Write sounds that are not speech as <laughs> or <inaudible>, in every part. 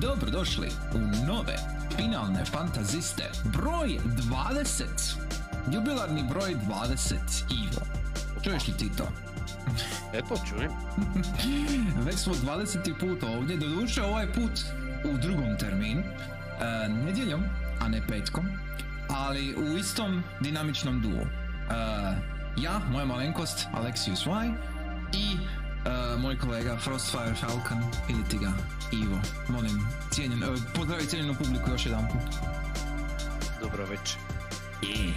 Dobrodošli u nove finalne fantaziste broj 20. Jubilarni broj 20, Ivo. Čuješ li ti to? Eto, čujem. <laughs> Već smo 20. put ovdje, doduše ovaj put u drugom terminu, e, nedjeljom, a ne petkom, ali u istom dinamičnom duo. E, ja, moja malenkost, Alexius Y i e, moj kolega Frostfire Falcon ili ti ga Ivo. Molim, cijenjen, e, pozdravi cijenjenu publiku još jedan put. Dobro večer. I,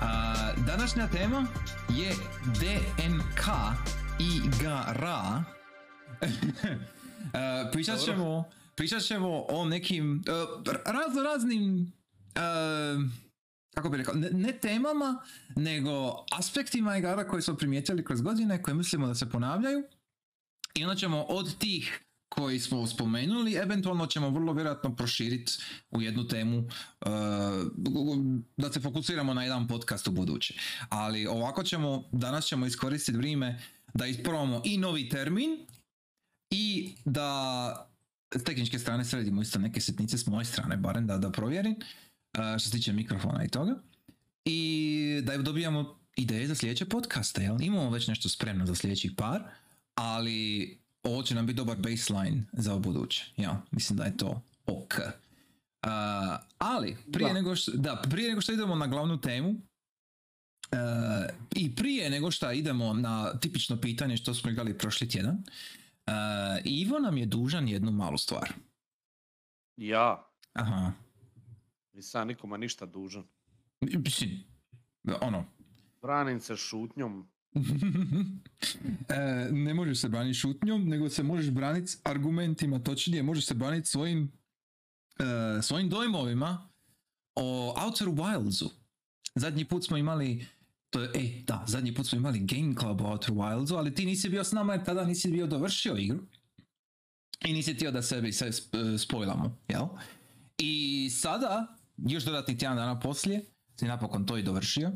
a, današnja tema je DNK igara. <laughs> E, pričat ćemo, pričat ćemo o nekim e, razno raznim e, kako bi rekao, ne, ne temama, nego aspektima igara koje smo primijetili kroz godine, koje mislimo da se ponavljaju. I onda ćemo od tih koji smo spomenuli, eventualno ćemo vrlo vjerojatno proširiti u jednu temu uh, da se fokusiramo na jedan podcast u buduće. Ali ovako ćemo, danas ćemo iskoristiti vrijeme da isprobamo i novi termin i da s tehničke strane sredimo isto neke sitnice s moje strane, barem da, da provjerim što se tiče mikrofona i toga. I da dobijamo ideje za sljedeće podcaste, jel? Imamo već nešto spremno za sljedećih par, ali ovo će nam biti dobar baseline za buduće. Ja, mislim da je to ok. Uh, ali, prije Da. nego, što, da, prije nego što idemo na glavnu temu, uh, i prije nego što idemo na tipično pitanje što smo igrali prošli tjedan, uh, Ivo nam je dužan jednu malu stvar. Ja, Aha. Nisam nikoma ništa dužan. Mislim, ono, Branim se šutnjom. <laughs> e, ne možeš se braniti šutnjom, nego se možeš braniti argumentima, točnije možeš se braniti svojim, e, svojim dojmovima o Outer Wildsu. Zadnji put smo imali, to je, ej, da, zadnji put smo imali Game Club o Outer Wildsu, ali ti nisi bio s nama jer tada nisi bio dovršio igru. I nisi htio da sebi sve sp- spojlamo, jel? I sada, još dodatnih tjedan dana poslije, si napokon to i dovršio.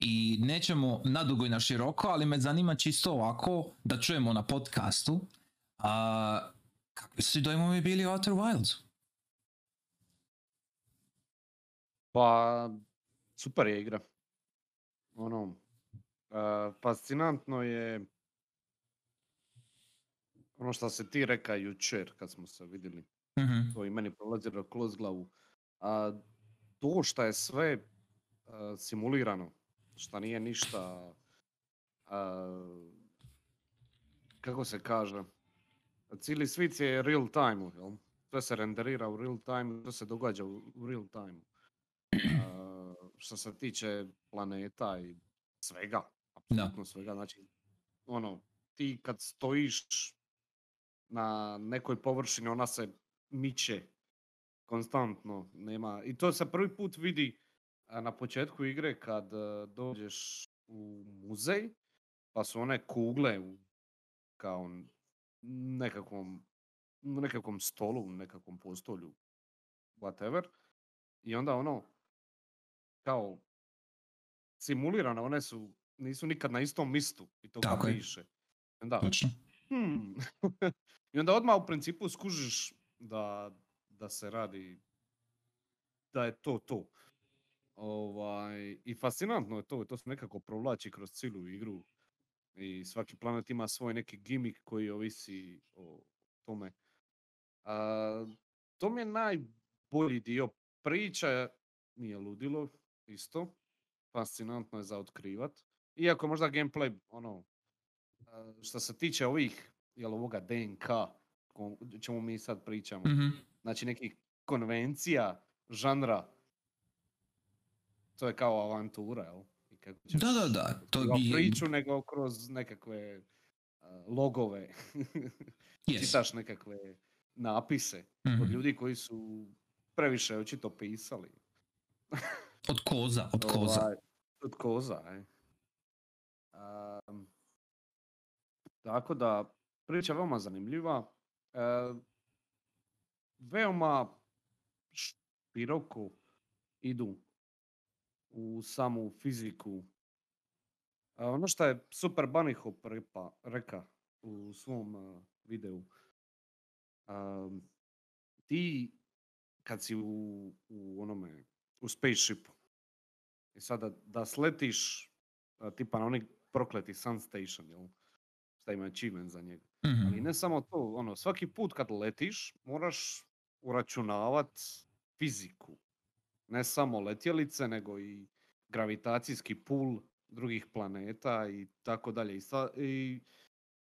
I nećemo nadugo i na široko, ali me zanima čisto ovako da čujemo na podcastu a, kakvi su dojmovi bili o Outer Wildsu. Pa, super je igra. Ono, e, fascinantno je ono što se ti reka jučer kad smo se vidjeli. Mhm. To i meni prolazilo kroz glavu. A, to što je sve a, simulirano, što nije ništa a, kako se kaže, cijeli svijet je real time, jel? Sve se renderira u real time, sve se događa u, u real time. A, što se tiče planeta i svega, apsolutno svega, znači, ono, ti kad stojiš na nekoj površini, ona se miče konstantno, nema, i to se prvi put vidi na početku igre kad a, dođeš u muzej, pa su one kugle u kao nekakvom, nekakvom stolu, nekakvom postolju, whatever, i onda ono, kao simulirane, one su, nisu nikad na istom mistu i to Tako piše. Da, hmm. <laughs> I onda odmah u principu skužiš da, da se radi, da je to to. Ovaj, I fascinantno je to, to se nekako provlači kroz cijelu igru. I svaki planet ima svoj neki gimik koji ovisi o tome. A, to mi je najbolji dio. Priča je ludilo, isto. Fascinantno je za otkrivat. Iako možda gameplay, ono, što se tiče ovih, jel ovoga DNK, čemu mi sad pričamo, Mhm. Znači nekih konvencija, žanra, to je kao avantura, jel? I kako ćeš Da, da, da, to bi- priču nego kroz nekakve a, logove, <laughs> Yes. čitaš nekakve napise Mhm. od ljudi koji su previše očito pisali. <laughs> Od koza, od koza. Ovaj, od koza, e. Am, tako da, priča je veoma zanimljiva. E, veoma široko idu u samu fiziku. A ono što je Super Bunny Hop repa, reka u svom uh, videu, am, ti kad si u, u onome, u spaceshipu, i sada da sletiš a, tipa na onaj prokleti Sun Station, jel? Šta ima achievement za njega. Mhm. Ali ne samo to, ono, svaki put kad letiš moraš uračunavat fiziku. Ne samo letjelice, nego i gravitacijski pul drugih planeta i tako dalje. I, sta- i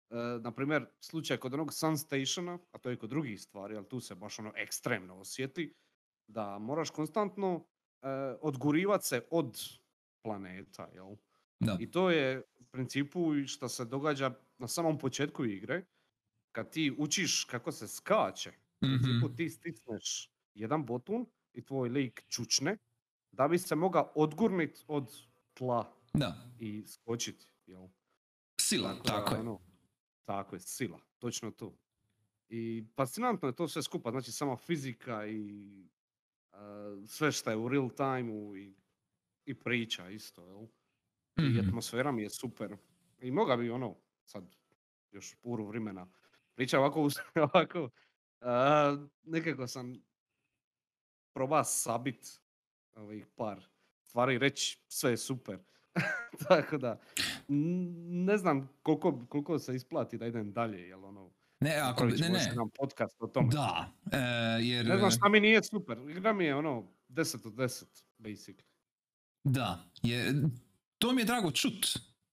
e, na primjer, slučaj kod onog Sun Stationa, a to je kod drugih stvari, ali tu se baš ono ekstremno osjeti, da moraš konstantno e, odgurivat se od planeta, jel? Da. I to je u principu što se događa na samom početku igre, kad ti učiš kako se skače, Mhm. ti stisneš jedan botun i tvoj lik čučne, da bi se mogao odgurnit od tla Da. i skočiti, jel? Sila, da, tako je. ono, tako je, sila, točno to. I fascinantno je to sve skupa, znači sama fizika i a, sve što je u real time i, i priča isto, jel? I Mhm. atmosfera mi je super. I moga bi ono, sad još puru vremena, priča ovako, <laughs> ovako, nekako sam proba sabit ovih par stvari, reći sve je super. Tako da, ne znam koliko, koliko se isplati da idem dalje, jel ono, Ne, ako, ne, ne. jedan podcast o tome. Da, e, jer... Ne znam šta mi nije super, igra mi je ono 10 od 10, basically. Da, je, to mi je drago čut,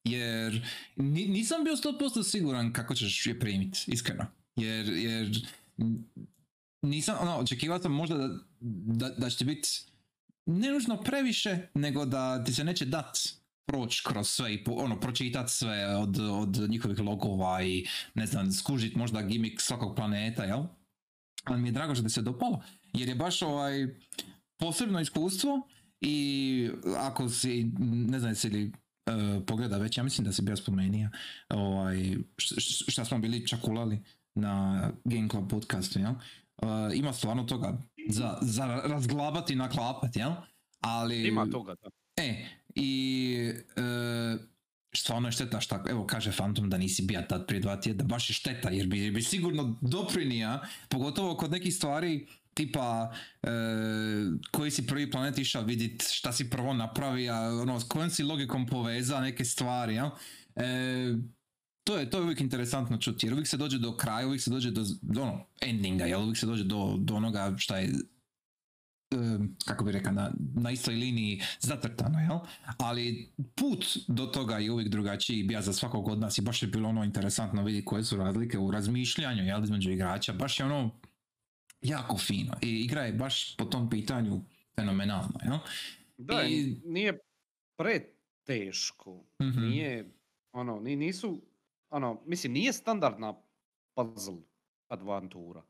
jer ni- nisam bio 100% siguran kako ćeš je primit, iskreno. Jer, jer nisam, ono, očekivao sam možda da, da, da će biti ne nužno previše, nego da ti se neće dat proći kroz sve i po, ono, pročitat sve od, od njihovih logova i ne znam, skužit možda gimik svakog planeta, jel? Ali mi je drago što ti se dopalo, jer je baš ovaj posebno iskustvo i ako si, ne znam jesi li uh, pogleda već, ja mislim da si bio spomenio, ovaj, šta smo bili čakulali na Game Club podcastu, jel? Uh, ima stvarno toga za, za razglabati i naklapati, jel? Ali... Ima toga, da. E, i e, stvarno je šteta šta, evo kaže Phantom da nisi bija tad prije dva tjedna, baš je šteta jer bi, bi sigurno doprinija, pogotovo kod nekih stvari tipa e, koji si prvi planet išao vidit, šta si prvo napravio, ono, s kojom si logikom poveza neke stvari, jel? E, to je, to je uvijek interesantno čuti, jer uvijek se dođe do kraja, uvijek se dođe do, do ono, endinga, jel? Uvijek se dođe do, do onoga šta je kako bi rekao, na, na istoj liniji zacrtano, jel? Ali put do toga je uvijek drugačiji bija za svakog od nas i baš je bilo ono interesantno vidjeti koje su razlike u razmišljanju, jel, između igrača, baš je ono jako fino i igra je baš po tom pitanju fenomenalna, jel? Da, I- nije preteško. Mhm. Nije, ono, ni, nisu, ono, mislim, nije standardna puzzle adventura.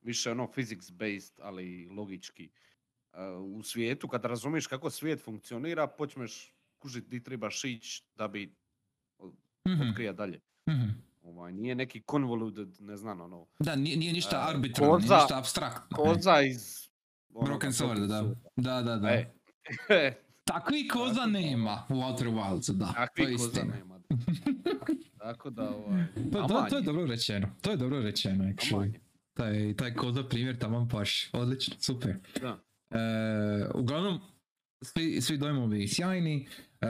Više ono physics based, ali logički. Uh, u svijetu, kad razumiješ kako svijet funkcionira, počneš kužit di trebaš ići da bi Mhm, otkrija dalje. mhm. Ovaj, nije neki convoluted, ne znam, ono, Da, nije, nije ništa E, arbitrarno, nije koza- ništa abstraktno. <laughs> koza iz... onoga Broken Sword, da. Da, da, da. E, Takvi koza nema u Outer Wildsu, da. takvi koza nema. <laughs> Tako da, ovaj, To, to, to je je, dobro rečeno, to je dobro rečeno, actually. je, Taj, taj koza primjer tamo paš, odlično, super. Da. E, uglavnom, svi, svi dojmovi sjajni e,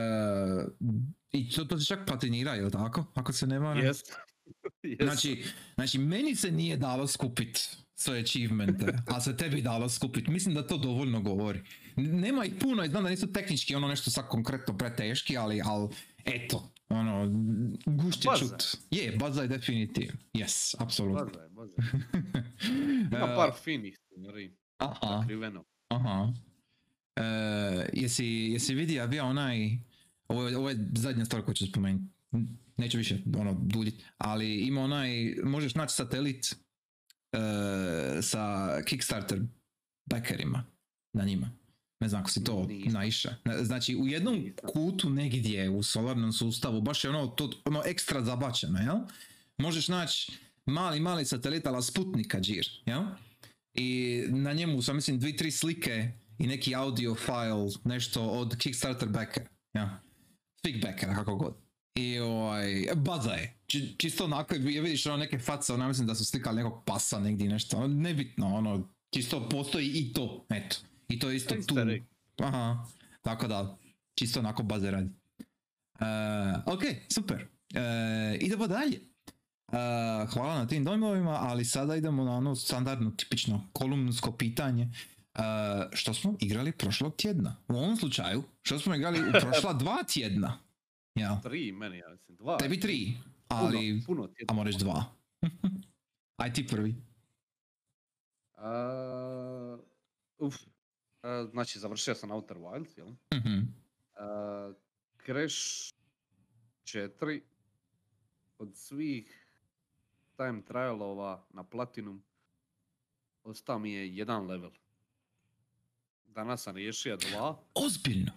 i to, to se čak platinira, jel tako? Ako se ne varam. Jest. <laughs> Jest. Znači, znači, meni se nije dalo skupit sve achievemente, a se tebi dalo skupit. Mislim da to dovoljno govori. Nema ih puno i znam da nisu tehnički ono nešto sad konkretno preteški, ali, ali eto, ono, gušće Baza. čut. Je, baza je definitivno. Yes, apsolutno. Baza je, baza. Ima <laughs> E, par finih stvari, Aha, sakriveno. aha. E, jesi, jesi vidio bio onaj, ovo, ovo je zadnja stvar koju ću spomenuti, neću više ono duljit, ali ima onaj, možeš naći satelit e, sa Kickstarter backerima na njima. Ne znam ako si to naiša. Znači u jednom kutu negdje u solarnom sustavu, baš je ono, to, ono ekstra zabačeno, jel? Možeš naći mali, mali satelit ala Sputnika džir, jel? I na njemu sam mislim dvi, tri slike i neki audio file, nešto od Kickstarter backer, ja. Fig backera, kako god. I ovaj, baza je. Či- čisto onako, je vidiš ono neke face, ono, mislim da su slikali nekog pasa negdje nešto, ono, nebitno, ono, čisto postoji i to, eto. I to je isto tu. Aha, tako da, čisto onako baze radi. Uh, ok, super. Uh, idemo dalje. Uh, hvala na tim dojmovima, ali sada idemo na ono standardno, tipično kolumnsko pitanje. Uh, što smo igrali prošlog tjedna? U ovom slučaju, što smo igrali u prošla <laughs> dva tjedna? Ja. Tri meni, ja mislim, dva. Tebi tri, Puno, ali puno tjedna. a moraš dva. <laughs> Aj ti prvi. A, uf, a, znači završio sam Outer Wilds, jel? Mhm. A, Crash 4 od svih time trialova na Platinum ostao mi je jedan level. Danas sam riješio dva Ozbiljno.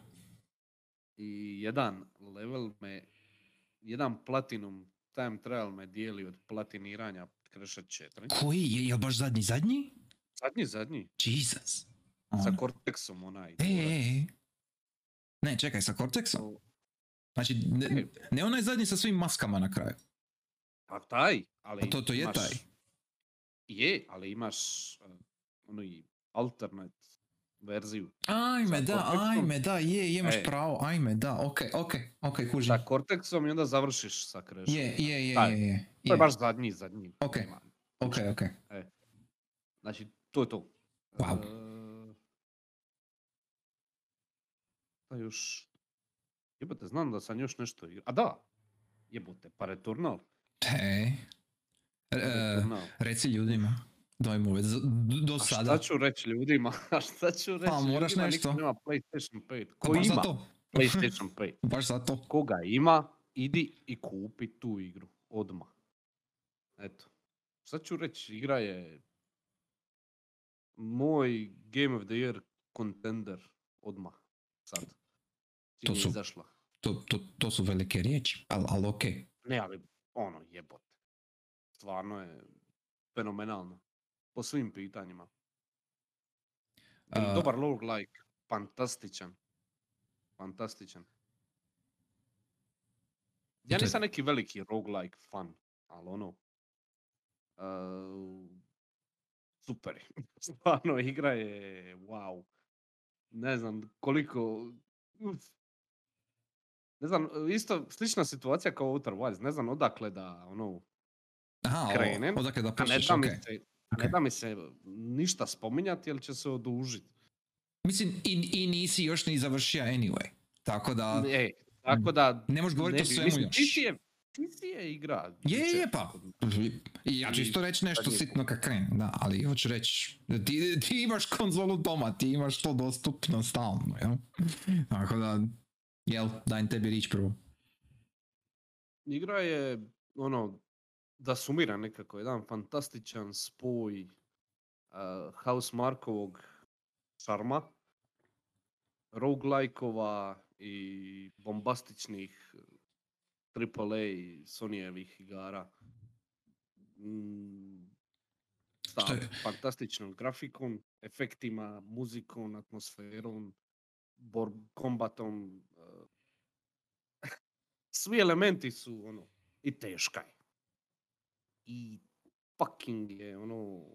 i jedan level me, jedan Platinum time trial me dijeli od platiniranja Crasha 4. Koji je, je baš zadnji zadnji? Zadnji, zadnji. Jesus. Sa. Cortexom onaj. E, e, e. Ne, čekaj, sa Cortexom? Znači, ne, ne onaj zadnji sa svim maskama na kraju. Pa taj, ali Pa to, to je imaš, taj. Je, ali imaš uh, ono i alternate verziju. Ajme, Sa da, Cortexom? ajme, da, je, imaš E. pravo, ajme, da, ok, ok, ok, kužim. Sa Cortexom i onda završiš sa Crashom. Je, je, je, Taj. je, je. To je je. baš zadnji, zadnji. Ok. nema. Ok, ok. Znači, to je to. Wow. Pa još... Jebote, znam da sam još nešto. A da! Jebote, pa Returnal. Hej. E, Returnal. reci ljudima dojmove z- d- do A sada. šta ću reći ljudima? A šta ću reći Pa, moraš ljudima? nešto. Niko nema PlayStation 5. Pa Ko baš ima zato. PlayStation 5? Baš zato. Koga ima, idi i kupi tu igru. Odmah. Eto. Šta ću reći? Igra je moj Game of the Year contender odmah. Sad. To su- izašla. To, to, to su velike riječi, ali al ok. Ne, ali ono jebote. Stvarno je fenomenalno. Po svim pitanjima. A- Dobar roguelike. Fantastičan. Fantastičan. Ja nisam neki veliki roguelike fan, ali ono... uh, super. <laughs> Stvarno, igra je wow. Ne znam koliko... uf. Ne znam, isto slična situacija kao Outer Wilds. Ne znam odakle da ono, Aha, o- Krenem, odakle da a ne da, ok. mi se, a ne da mi se ništa spominjati jer će se odužiti. Mislim, i, i nisi još ni završio anyway. Tako da, E, tako da... ne možeš govoriti o bi- svemu mislim, još. Ti si je, ti si je igra. Je, je, pa. I ja ću isto reći nešto sitno kad krenem, da, ali hoću reći, ti, ti imaš konzolu doma, ti imaš to dostupno stalno, jel? Tako da, jel, dajem tebi rič prvo. Igra je, ono, da sumira nekako, jedan fantastičan spoj uh, House Markovog šarma, roguelike-ova i bombastičnih AAA Sonyjevih igara. Mm, sa fantastičnom grafikom, efektima, muzikom, atmosferom, bor kombatom. Uh, svi elementi su ono, i teška je. I fucking je ono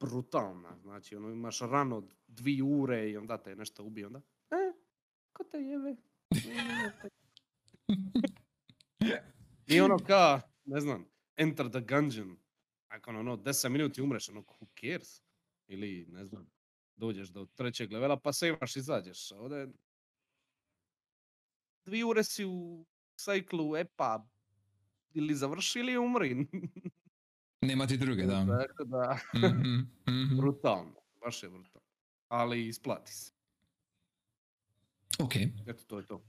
brutalna, znači ono imaš rano dvije ure i onda te nešto ubije, onda e, ko te jebe? I ono ka, ne znam, enter the gungeon, nakon ono 10 minuti umreš, ono who cares? Ili ne znam, dođeš do trećeg levela pa se imaš izađeš, ovdje dvije ure si u sajklu, e pa, ili završi ili umri. Nema ti druge, da. Tako da, Mhm, mhm. brutalno, baš je brutalno. Ali isplati se. Ok, Eto, to je to.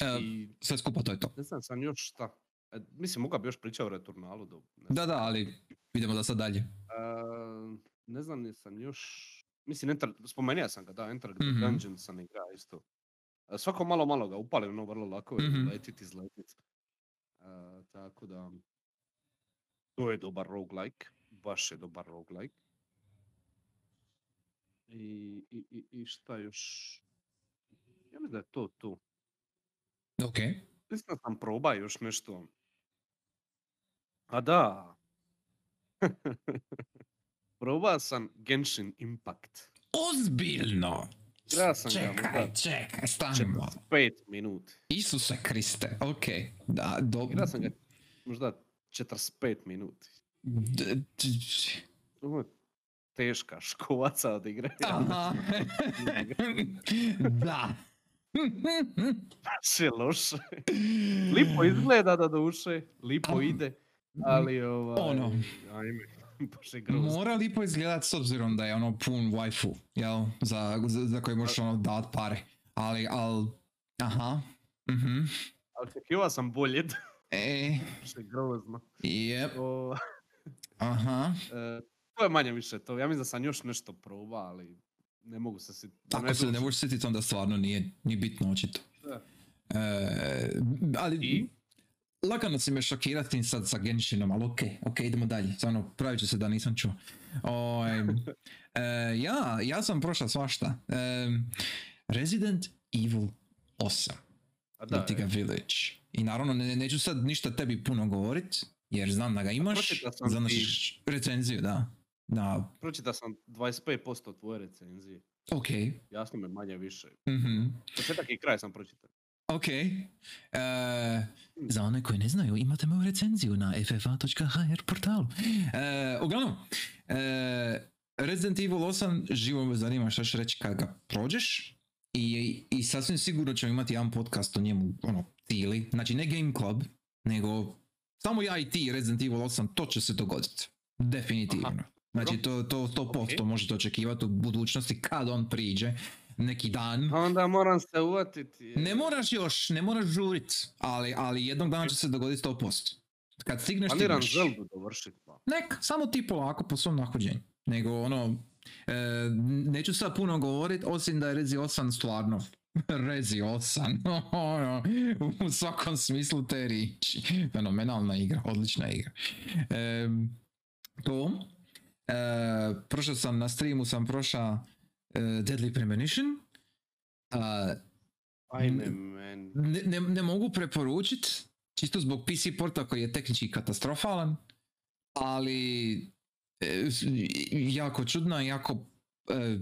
e, I sve skupa to je to. ne znam sam još šta. E, mislim, moga bi još pričao o Returnalu. Do, Da, da, ali idemo da sad dalje. A, ne znam jesam još... Mislim, enter, spomenuo sam ga, da, Enter the Mhm. Gungeon sam igra isto. Svako malo malo ga upalim, ono vrlo lako je Mhm. letit izletit. A, tako da... To je dobar roguelike. Baš je dobar roguelike. I, i, i, i šta još? Ja mislim da je to tu. Ok, Mislim da sam proba još nešto. A da. <laughs> Proba sam Genshin Impact. Ozbiljno! Igra sam ga Čekaj, možda čekaj, stani malo. 5 minuti. Isuse Kriste, okej. Da, do... Igra sam ga možda 45 minuti. Ovo teška škovaca od igre. Aha. <laughs> da. Baš je loše. Lipo izgleda da duše, lipo ide, ali ovaj... ono. Ajme, <laughs> baš je grozno. Mora lipo izgledat s obzirom da je ono pun waifu, jel? Za, za, za koje možeš ono dat pare. Ali, al... Aha. Mhm. Ali sam bolje, <laughs> E, baš je grozno. jep. O, <laughs> Aha. e, to je manje više to. Ja mislim da sam još nešto probao, ali ne mogu se si... Ako se ne možeš sjetiti, onda stvarno nije ni bitno očito. Da. E, ali I? Lagano si me šokirati sad sa Genshinom, ali okej, okej, idemo dalje. Stvarno, pravit ću se da nisam čuo. Oj, <laughs> e, ja, ja sam prošao svašta. E, Resident Evil 8, A da, Vertigo e, Village. I naravno, ne, neću sad ništa tebi puno govorit, jer znam da ga imaš, znam ti- recenziju, da. Da, pročitao sam 25% tvoje recenzije. okej. Jasno me manje više. mhm. Početak i kraj sam pročitao. Ok. E, za one koji ne znaju, imate moju recenziju na ffa.hr portalu. E, uglavnom, e, Resident Evil 8 živo me zanima što ćeš reći kad ga prođeš. I, I sasvim sigurno ćemo imati jedan podcast o njemu, ono, cijeli. Znači ne Game Club, nego samo ja i ti Resident Evil 8, to će se dogoditi. Definitivno. Aha. Znači to, to 100% Ok. možete očekivati u budućnosti kad on priđe neki dan. A onda moram se uvatiti. Ne moraš još, ne moraš žurit, ali, ali jednog dana će se dogoditi 100%. Kad stigneš, Planiram stigneš. Zeldu dovršit pa. Nek, samo ti polako po svom nahođenju. Nego ono, e, neću sad puno govorit, osim da je Rezi 8 stvarno <laughs> Rezi 8, <laughs> ono, u svakom smislu te riječi. Fenomenalna igra, odlična igra. E, to, e, prošao sam na streamu, sam prošao Deadly Premonition. A, Ajme N- men. ne, ne, ne mogu preporučit, čisto zbog PC porta koji je tehnički katastrofalan, ali e, jako čudna, jako e,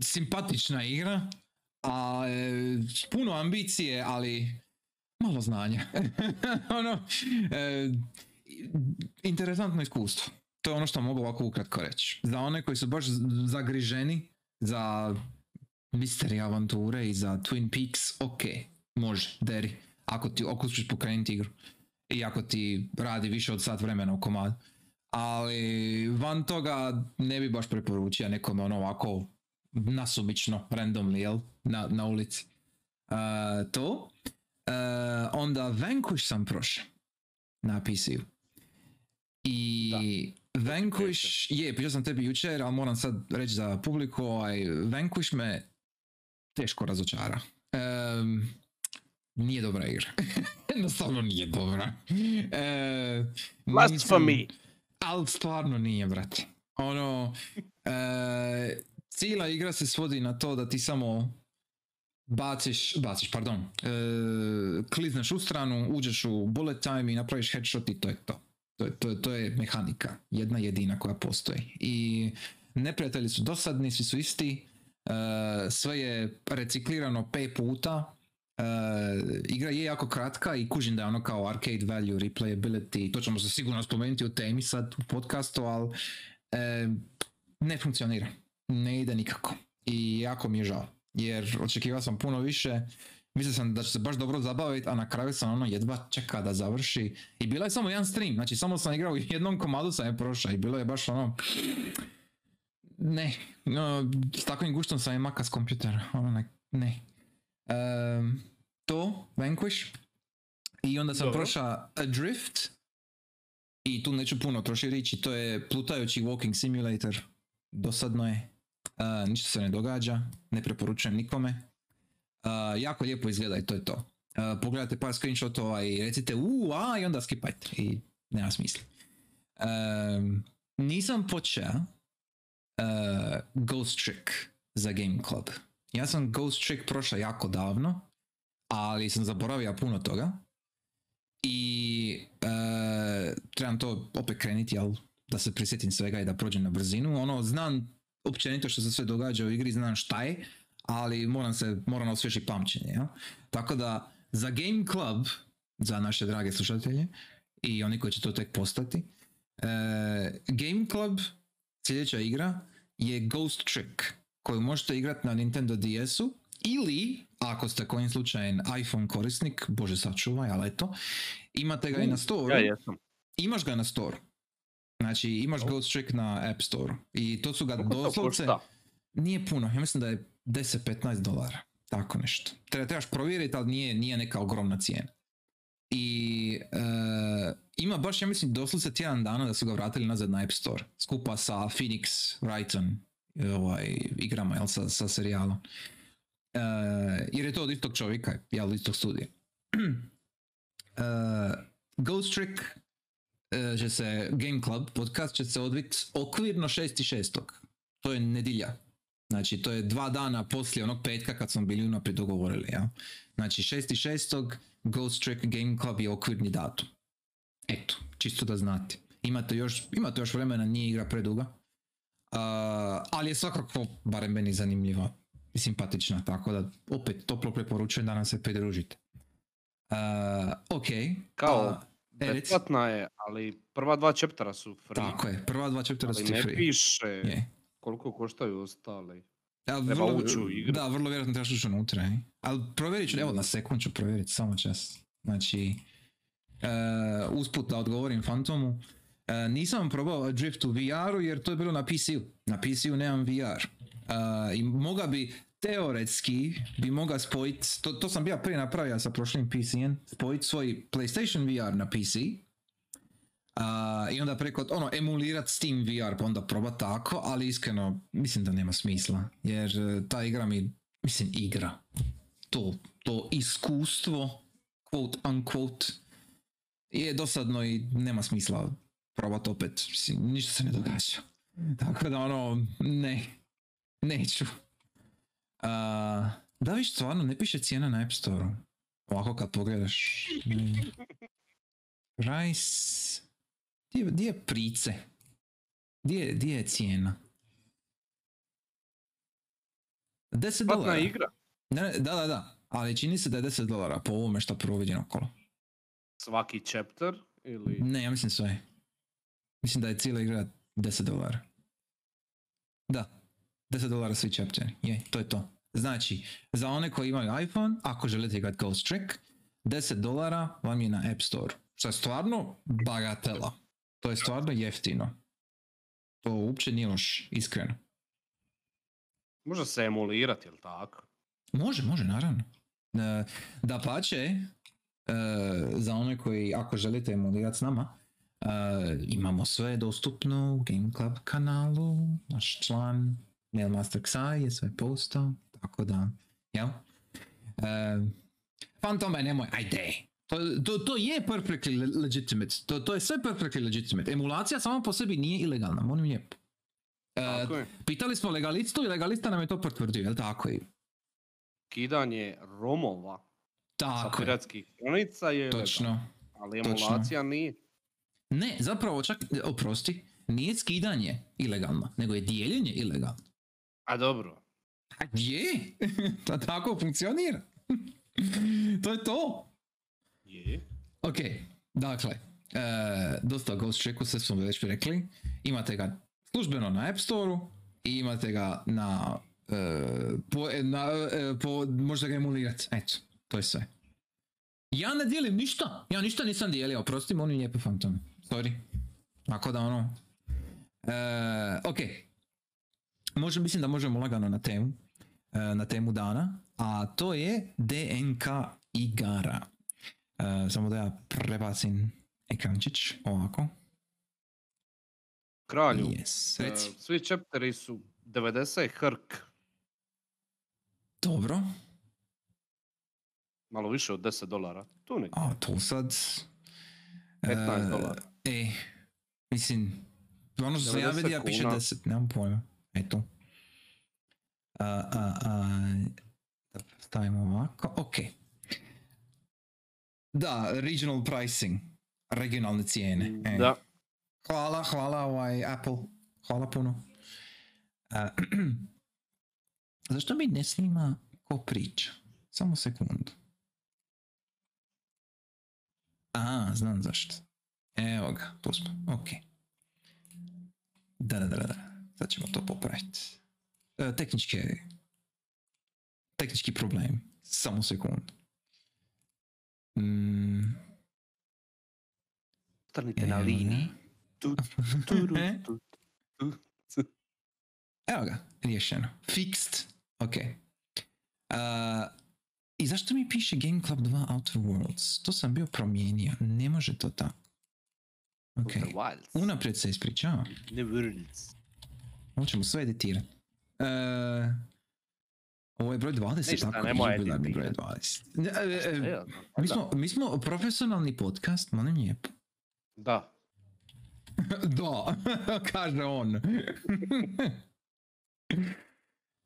simpatična igra, a e, puno ambicije, ali malo znanja. <laughs> ono, e, interesantno iskustvo. To je ono što mogu ovako ukratko reći. Za one koji su baš zagriženi za misteri avanture i za Twin Peaks, ok, može, deri. Ako ti ćeš pokrenuti igru. I ako ti radi više od sat vremena u komadu. Ali van toga ne bi baš preporučio nekome ono ovako nasumično, randomly, jel? Na, na ulici. Uh, to. Uh, onda Vanquish sam prošao na. I Vanquish, je, pričao sam tebi jučer, ali moram sad reći za publiku, ovaj, Vanquish me teško razočara. Em, nije dobra igra. <laughs> Jednostavno nije dobra. E, Blasphemy. Ali stvarno nije, brate. Ono, e, cijela igra se svodi na to da ti samo baciš, baciš, pardon, e, klizneš u stranu, uđeš u bullet time i napraviš headshot i to je to. To to, to je mehanika, jedna jedina koja postoji. I neprijatelji su dosadni, svi su isti, e, sve je reciklirano pet puta, e, igra je jako kratka i kužim da je ono kao arcade value, replayability, to ćemo se sigurno spomenuti u temi sad u podcastu, ali e, ne funkcionira, ne ide nikako i jako mi je žao, jer očekivao sam puno više, mislio sam da će se baš dobro zabaviti, a na kraju sam ono jedva čeka da završi. I bilo je samo jedan stream, znači samo sam igrao u jednom komadu sam je prošao i bilo je baš ono ne, no, s takvim guštom sam je maka s kompjutera, ono ne, ne. Ehm, to, Vanquish, i onda sam Dobro. prošao Adrift, i tu neću puno troši riječi, to je plutajući walking simulator, dosadno je, e, ništa se ne događa, ne preporučujem nikome, E, jako lijepo izgleda i to je to. E, pogledajte par screenshotova i recite u, a i onda skipajte i nema smisla. Ehm, nisam počeo uh, Ghost Trick za Game Club. Ja sam Ghost Trick prošao jako davno, ali sam zaboravio puno toga. I e, trebam to opet krenuti, jel, da se prisjetim svega i da prođem na brzinu. Ono, znam općenito što se sve događa u igri, znam šta je, ali moram se, moram osvježiti pamćenje, jel? Tako da, za Game Club, za naše drage slušatelje i oni koji će to tek postati, e, Game Club, sljedeća igra, je Ghost Trick, koju možete igrati na Nintendo DS-u ili, ako ste kojim slučajem iPhone korisnik, bože sačuvaj, ali eto, imate ga i na store. Ja jesam. Imaš ga na store. Znači, imaš Ghost Trick na App Store. I to su ga to doslovce... Nije puno, ja mislim da je 10-15 dolara. Tako nešto. Treba, trebaš provjeriti, ali nije, nije neka ogromna cijena. I e, ima baš, ja mislim, doslovce tjedan dana da su ga vratili nazad na App Store. Skupa sa Phoenix Wrighton ovaj, igrama, jel, sa, sa serijalom. E, jer je to od istog čovjeka, jel, od istog studija. E, Ghost Trick e, će se, Game Club podcast će se odviti okvirno 6.6. To je nedilja. Znači, to je dva dana poslije onog petka kad smo bili unaprijed dogovorili, ja. Znači, 6.6. Ghost Trick Game Club je okvirni datum. Eto, čisto da znate. Imate još, imate još vremena, nije igra preduga. Uh, ali je svakako, barem meni zanimljiva i simpatična, tako da opet toplo preporučujem da nam se pridružite. Uh, ok. Kao, reci. besplatna je, ali prva dva chaptera su free. Tako je, prva dva chaptera su ali ti ne free. piše Je. Koliko koštaju ostali. Ja, Treba vrlo, ući u igru. Da, vrlo vjerojatno trebaš ući unutra. ej. Ali provjerit ću, evo na sekund ću provjeriti, samo čas. Znači, uh, usput da odgovorim Fantomu, e, nisam probao Adrift u VR-u jer to je bilo na PC-u. Na PC-u nemam VR. E, I moga bi, teoretski, bi moga spojit, to, to sam bio prije napravio sa prošlim PC-em, spojit svoj PlayStation VR na PC, a, I onda preko, ono, emulirat Steam VR pa onda probat tako, ali iskreno mislim da nema smisla. Jer e, ta igra mi, mislim igra, to, to iskustvo, quote unquote, je dosadno i nema smisla probat opet. Mislim, ništa se ne događa. Tako da ono, ne, neću. A, da viš stvarno, ne piše cijena na App Store. Ovako kad pogledaš. Price... Di je, di je price? Di je, di je cijena? 10 Besplatna dolara. igra. Ne, da, da, da. Ali čini se da je 10 dolara po ovome što prvo vidim okolo. Svaki chapter ili... Ne, ja mislim sve. Mislim da je cijela igra 10 dolara. Da. 10 dolara svi chapteri. Je, to je to. Znači, za one koji imaju iPhone, ako želite igrati Ghost Trick, 10 dolara vam je na App Store. Što je stvarno bagatela. To je stvarno jeftino. To uopće nije loš, iskreno. Može se emulirati, jel tako? Može, može, naravno. E, da pače, e, za one koji, ako želite emulirati s nama, e, imamo sve dostupno u Game Club kanalu, naš član Mailmaster Xai je sve postao, tako da, jel? Fantome, nemoj, ajde. To, to, to je perfectly le- legitimate. To, to je sve perfectly legitimate. Emulacija sama po sebi nije ilegalna, molim lijepo. E, pitali smo legalistu i legalista nam je to potvrdio, jel tako? je? Kidanje romova sa Tako je, piratskih stranica je točno. ali točno. emulacija nije. Ne, zapravo čak, oprosti, nije skidanje ilegalno, nego je dijeljenje ilegalno. A dobro. A je, to <laughs> tako funkcionira. <laughs> to je to. Ok, dakle, e, dosta Ghost Tricku, sve smo već rekli. Imate ga službeno na App Store-u i imate ga na, e, po, na e, po, možda ga emulirati. Eto, to je sve. Ja ne dijelim ništa, ja ništa nisam dijelio, oprosti oni lijepe fantome. Sorry. Tako da ono... E, ok. Može, mislim da možemo lagano na temu, e, na temu dana, a to je DNK igara. E, samo da ja prebacim ekrančić ovako. Kralju. Yes, e, reci. svi chapteri su 90 hrk. Dobro. Malo više od 10 dolara. Tu neki. A to sad... 15 e, dolara. E, mislim, ono što sam ja 90 vidio piše kuna. 10, nemam pojma. Eto. A, a, a, stavimo ovako, ok. Da, regional pricing. Regionalne cijene. e. Da. Hvala, hvala ovaj Apple. Hvala puno. A, <clears throat> zašto mi ne snima ko priča? Samo sekundu. A, znam zašto. Evo ga, tu smo. Ok. Da, da, da, da. Sad ćemo to popraviti. E, tehničke... Tehnički problem. Samo sekundu. Mm, na evo ga. liniji. Tu, tu, ru, E? tu, tu. Evo ga, riješeno. Fixed. Ok. Uh, I zašto mi piše Game Club 2 Outer Worlds? To sam bio promijenio. Ne može to tako. Ok. Unaprijed se ispričavam. Ne Worlds. Ovo ćemo sve editirati. Uh, ovo je broj 20, Ništa, tako? nemoj jubilarni broj editirati. 20. E, e, e, Evo, mi, smo, mi smo profesionalni podcast, molim lijepo. Da. <laughs> Da, <laughs> kaže on. <laughs>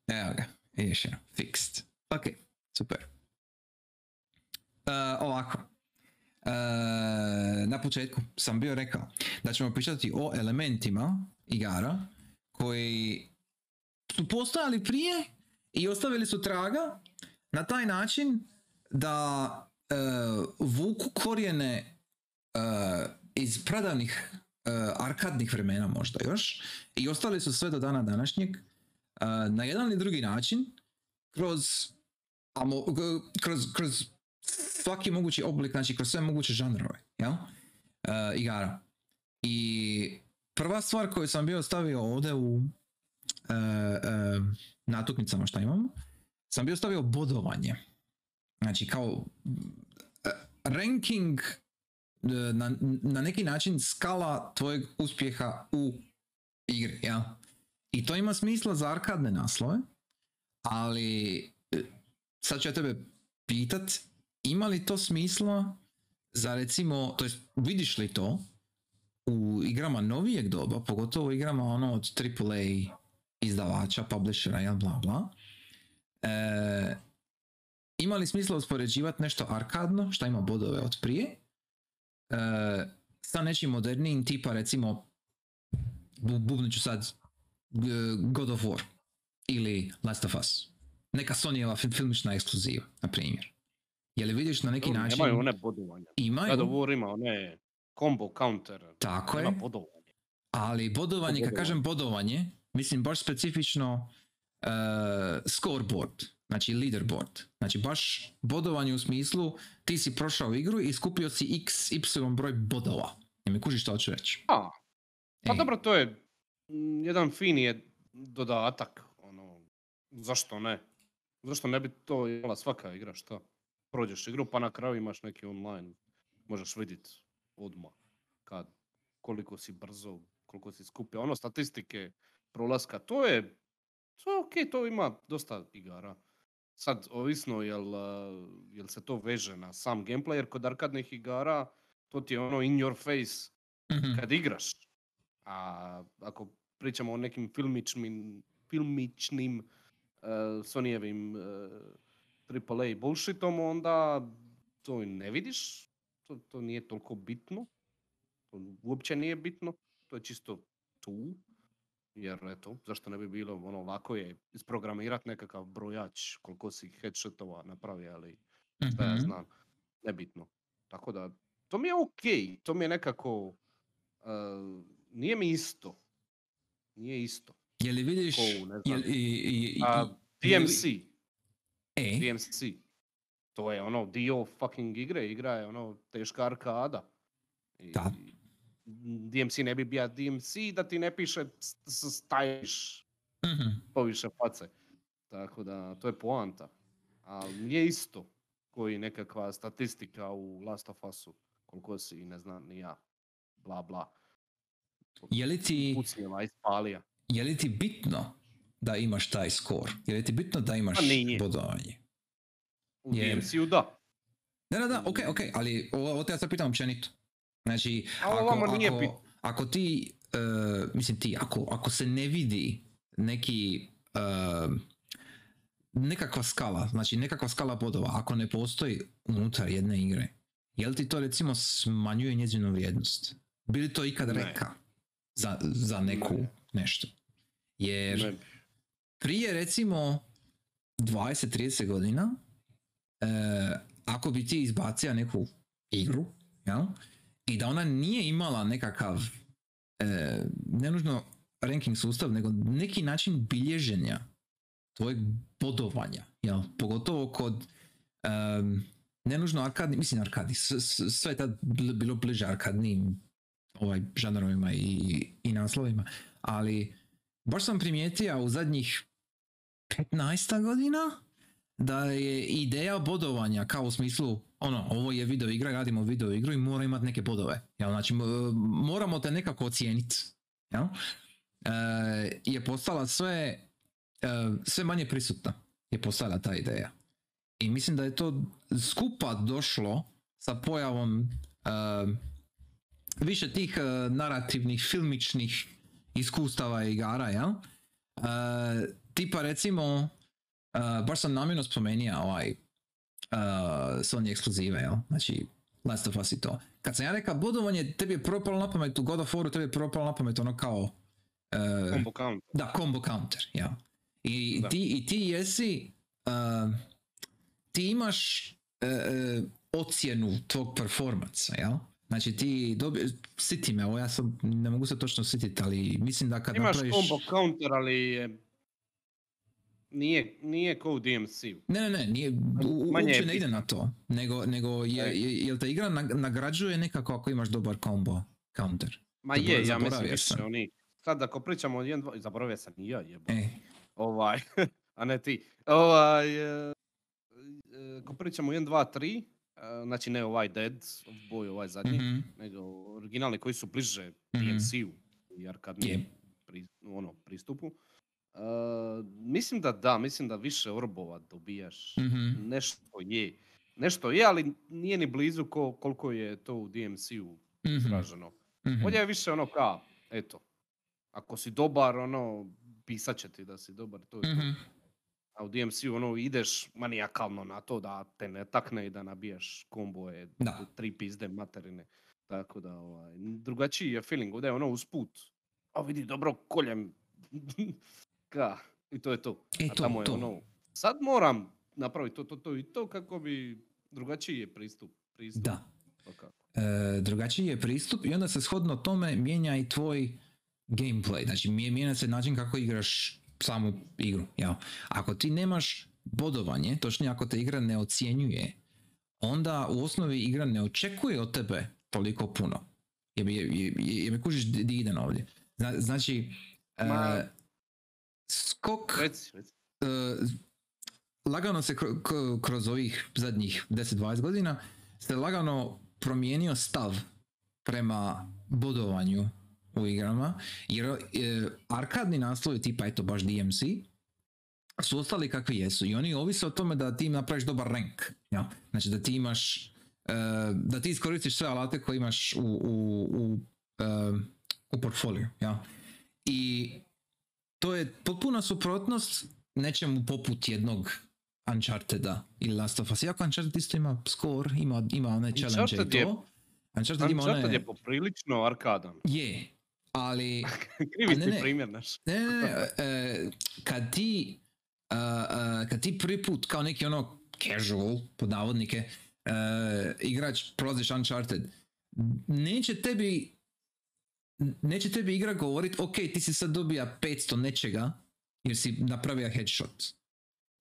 Evo ga, riješeno, fixed. Ok, super. Uh, ovako. Uh, na početku sam bio rekao da ćemo pričati o elementima igara koji su postojali prije i ostavili su traga na taj način da uh, vuku korijene uh, iz pradavnih uh, arkadnih vremena možda još i ostali su sve do dana današnjeg uh, na jedan ili drugi način kroz, amo, kroz, kroz svaki mogući oblik, znači kroz sve moguće žanrove, jel? Uh, igara. I prva stvar koju sam bio stavio ovdje u uh, uh, natuknicama šta imamo, sam bio stavio bodovanje. Znači kao uh, ranking uh, na, na neki način skala tvojeg uspjeha u igri, ja? I to ima smisla za arkadne naslove, ali e, sad ću ja tebe pitat, ima li to smisla za recimo, to jest vidiš li to u igrama novijeg doba, pogotovo u igrama ono od AAA izdavača, publishera, jel, bla bla, e, ima li smisla uspoređivati nešto arkadno, šta ima bodove od prije, e, sa nečim modernijim tipa recimo bu, bubnut ću sad God of War ili Last of Us. Neka Sonyjeva fil- filmična ekskluziva, na primjer. Je li vidiš na neki način... Nemaju one bodovanja. Imaju, Kada War ima one combo counter. Tako je. bodovanja. ali bodovanje, kad Bodovanje. kažem bodovanje, mislim baš specifično uh, scoreboard, znači leaderboard. Znači baš bodovanje u smislu ti si prošao igru i skupio si x, y broj bodova. Ne mi kužiš što hoću reći. A, pa Ej. dobro, to je mm, jedan fini je dodatak. Ono, zašto ne? Zašto ne bi to imala svaka igra, šta? Prođeš igru pa na kraju imaš neki online. Možeš vidjeti odmah kad, koliko si brzo, koliko si skupio. Ono, statistike prolaska, to je, to je ok, to ima dosta igara. Sad, ovisno jel, jel se to veže na sam gameplay, jer kod arkadnih igara to ti je ono in your face Mhm. kad igraš. A ako pričamo o nekim filmičnim, filmičnim uh, Sonyjevim uh, AAA bullshitom, onda to i ne vidiš. To, to nije toliko bitno. To uopće nije bitno. To je čisto tu. Jer eto, zašto ne bi bilo, ono, lako je isprogramirat nekakav brojač koliko si headshotova napravi, ali šta ja Mhm. znam, nebitno. Tako da, to mi je ok, to mi je nekako, uh, nije mi isto. Nije isto. Je li vidiš... Ko u, ne je znam, li- i, i, i- A, je li- DMC, E, DMC, to je ono dio fucking igre, igra je ono teška arkada. I Da. DMC ne bi bio DMC da ti ne piše stajiš mhm. poviše face. Tako da, to je poanta. Ali nije isto koji nekakva statistika u Last of Usu, koliko si, ne znam, ni ja, bla bla. Je li ti... Pucnjeva, ispalija. je li ti bitno da imaš taj skor? Je li ti bitno da imaš Pa bodovanje? U DMC-u da. Da, da, da, ok, ok, ali ovo te ja sad pitam općenito. Znači, A ako, ovamo nije ako, ako ti, uh, mislim ti, ako, ako se ne vidi neki, uh, nekakva skala, znači nekakva skala bodova, ako ne postoji unutar jedne igre, je li ti to recimo smanjuje njezinu vrijednost? Bi li to ikad Ne. reka za, za neku Ne. nešto? Jer Ne prije recimo 20-30 godina, e, ako bi ti izbacio neku igru, jel? I da ona nije imala nekakav, e, ne nužno ranking sustav, nego neki način bilježenja tvojeg bodovanja, jel? pogotovo kod em, ne nužno arkadni, mislim arkadni, sve je tad bilo bliže arkadnim ovaj, žanrovima i, i naslovima, ali baš sam primijetio u zadnjih 15 godina da je ideja bodovanja kao u smislu ono, ovo je video igra, radimo video igru i mora imati neke bodove. Jel? Znači, moramo te nekako ocijeniti. Jel? E, je postala sve, e, sve manje prisutna. Je postala ta ideja. I mislim da je to skupa došlo sa pojavom e, više tih e, narativnih, filmičnih iskustava i igara, jel? E, tipa recimo, e, baš sam namjerno spomenuo ovaj Sony ekskluzive, jel? Znači, Last of Us i to. Kad sam ja rekao bodovanje, tebi je propalo na pamet u God of Waru, tebi je propalo na pamet ono kao e, Combo count. da, combo counter, ja. I, Da. ti, i ti jesi, uh, ti imaš uh, uh, ocjenu tog performansa, jel? Znači ti dobi, siti me, ovo ja sam, ne mogu se točno sititi, ali mislim da kad Imaš napraviš... combo counter, ali je... Nije, nije ko u DMC-u. Ne, ne, ne, nije, u, Manje uopće ne ide na to, nego, nego je, je, jel te igra nag- nagrađuje nekako ako imaš dobar combo counter. Ma je, ja mislim više oni... Sad ako pričamo o 1, 2, zaboravio sam i ja jebo. E, Ovaj, <laughs> a ne ti. Ovaj, e, e, ako pričamo o 1, 2, 3, e, znači ne ovaj Dead of Boy, ovaj zadnji, mhm, nego originalni koji su bliže Mhm. DMC-u i arkadnijem Je. pri, ono, pristupu. E, mislim da da, mislim da više orbova dobijaš. mhm, Nešto je. Nešto je, ali nije ni blizu ko, koliko je to u DMC-u mhm, izraženo. mhm. Ovdje je više ono ka, eto, ako si dobar, ono, pisat će ti da si dobar, to je to. Mhm. A u DMC-u ono ideš manijakalno na to da te ne takne i da nabijaš komboje, Da. tri pizde materine. Tako da, ovaj, drugačiji je feeling, ovdje je ono usput. A vidi, dobro koljem. <laughs> ka, i to je to. E, A to, tamo je to. ono, sad moram napraviti to, to, to i to kako bi drugačiji je pristup. pristup. Da. E, drugačiji je pristup i onda se shodno tome mijenja i tvoj gameplay. Znači mije- mijenja se način kako igraš samu igru. Jel? Ako ti nemaš bodovanje, točnije ako te igra ne ocjenjuje, onda u osnovi igra ne očekuje od tebe toliko puno. Jer je, je, je, me kužiš idem ovdje. Zna- znači, e, Ma- skok Reci, reci. e, lagano se kroz ovih zadnjih 10-20 godina se lagano promijenio stav prema bodovanju u igrama jer e, arkadni naslovi tipa eto baš DMC su ostali kakvi jesu i oni ovise o tome da ti napraviš dobar rank ja? znači da ti imaš e, da ti iskoristiš sve alate koje imaš u, u, u, e, u portfoliju ja? i to je potpuna suprotnost nečemu poput jednog Uncharteda ili Last of Us. Iako Uncharted isto ima score, ima, ima one challenge i Uncharted je- to. Uncharted ima one... Je poprilično arkadan. Je, ali... <laughs> Krivi ne, ti ne. primjer naš. Ne, ne, ne, <laughs> e, kad ti... a, a, kad ti prvi put kao neki ono casual, pod navodnike, e, igrač prolaziš Uncharted, neće tebi neće tebi igra govorit ok, ti si sad dobija 500 nečega jer si napravio headshot.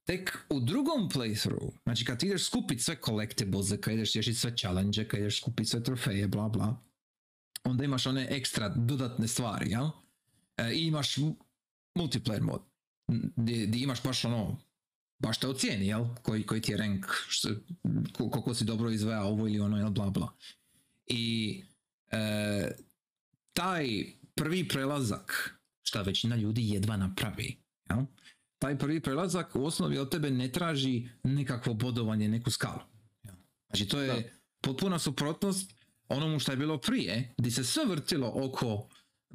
Tek u drugom playthrough, znači kad ideš skupit sve collectibles, kad ideš riješit sve challenge, kad ideš skupit sve trofeje, bla bla, onda imaš one ekstra dodatne stvari, jel? E, I imaš multiplayer mod, gdje, imaš baš ono, baš te ocijeni, jel? Koji, koji ti je rank, što, ko- koliko si dobro izveo ovo ili ono, jel? Bla bla. I e, taj prvi prelazak, šta većina ljudi jedva napravi, jel? taj prvi prelazak u osnovi od tebe ne traži nekakvo bodovanje, neku skalu. jel? Znači to je Da. potpuna suprotnost onomu što je bilo prije, gdje se sve vrtilo oko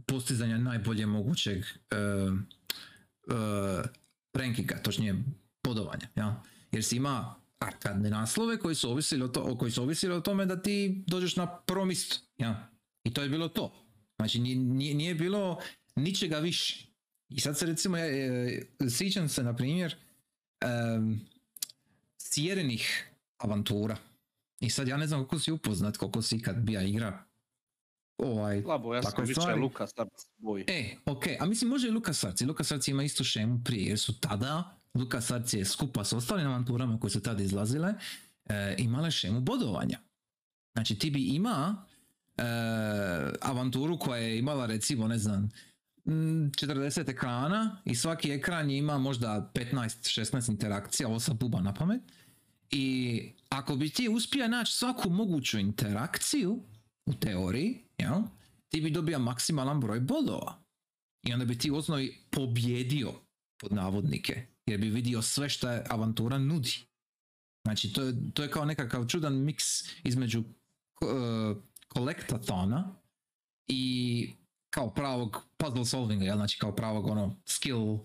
postizanja najbolje mogućeg uh, rankinga, točnije bodovanja. Ja? Jer si ima arkadne naslove koji su ovisili o, to, koji su ovisili o tome da ti dođeš na prvo mjesto. Ja. I to je bilo to. Znači nije, nije, bilo ničega više. I sad se recimo, ja, e, sjećam se na primjer um, sjerenih avantura. I sad ja ne znam koliko si upoznat, koliko si kad bija igra ovaj, Slabo, ja sam više Lukas boj. E, ok, a mislim može i Lukas Arts. Lukas ima istu šemu prije, jer su tada, Lukas Arts je skupa s ostalim avanturama koje su tada izlazile, e, imale šemu bodovanja. Znači ti bi ima avanturu koja je imala recimo, ne znam, 40 ekrana i svaki ekran ima možda 15-16 interakcija, ovo sad buba na pamet. I ako bi ti uspio naći svaku moguću interakciju, u teoriji, jel, ti bi dobio maksimalan broj bodova. I onda bi ti u osnovi pobjedio pod navodnike, jer bi vidio sve što je avantura nudi. Znači, to je, to je kao nekakav čudan miks između uh, kolektatona i kao pravog puzzle solvinga, jel? znači kao pravog ono skill, uh,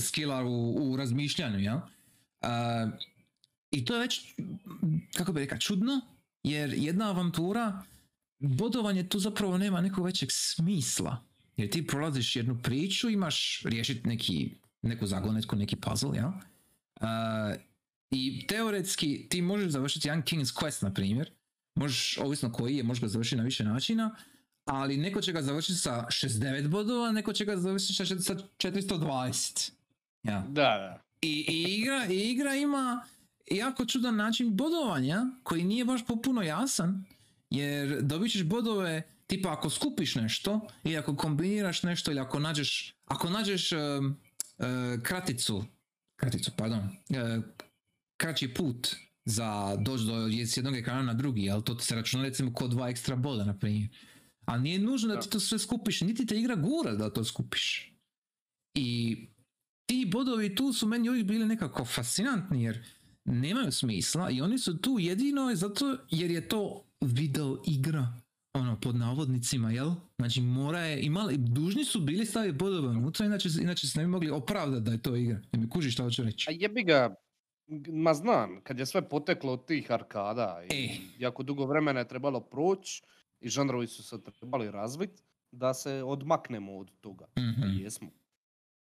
skilla u, u razmišljanju, jel? Uh, I to je već, kako bi rekao, čudno, jer jedna avantura bodovanje tu zapravo nema nekog većeg smisla. Jer ti prolaziš jednu priču, imaš riješiti neki, neku zagonetku, neki puzzle, ja? Uh, I teoretski ti možeš završiti jedan King's Quest, na primjer. Možeš, ovisno koji je, možeš ga završiti na više načina, ali neko će ga završiti sa 69 bodova, neko će ga završiti sa 420. Ja. Da, da. I, i, igra, I igra ima jako čudan način bodovanja, koji nije baš popuno jasan, jer dobit ćeš bodove tipa ako skupiš nešto i ako kombiniraš nešto ili ako nađeš, ako nađeš uh, uh, kraticu, kraticu, pardon, uh, kraći put za doći do s jednog ekrana na drugi, ali to se računa recimo kod dva ekstra boda, na primjer. A nije nužno da ti to sve skupiš, niti te igra gura da to skupiš. I ti bodovi tu su meni uvijek bili nekako fascinantni jer nemaju smisla i oni su tu jedino zato jer je to video igra ono, pod navodnicima, jel? Znači mora je, imali, dužni su bili staviti bodove unutra, inače, inače se ne bi mogli opravdati da je to igra. Ne mi kužiš šta hoću reći. A jebi ga, ma znam, kad je sve poteklo od tih arkada i jako dugo vremena je trebalo proći i žanrovi su se trebali razviti da se odmaknemo od toga. Mm-hmm. jesmo.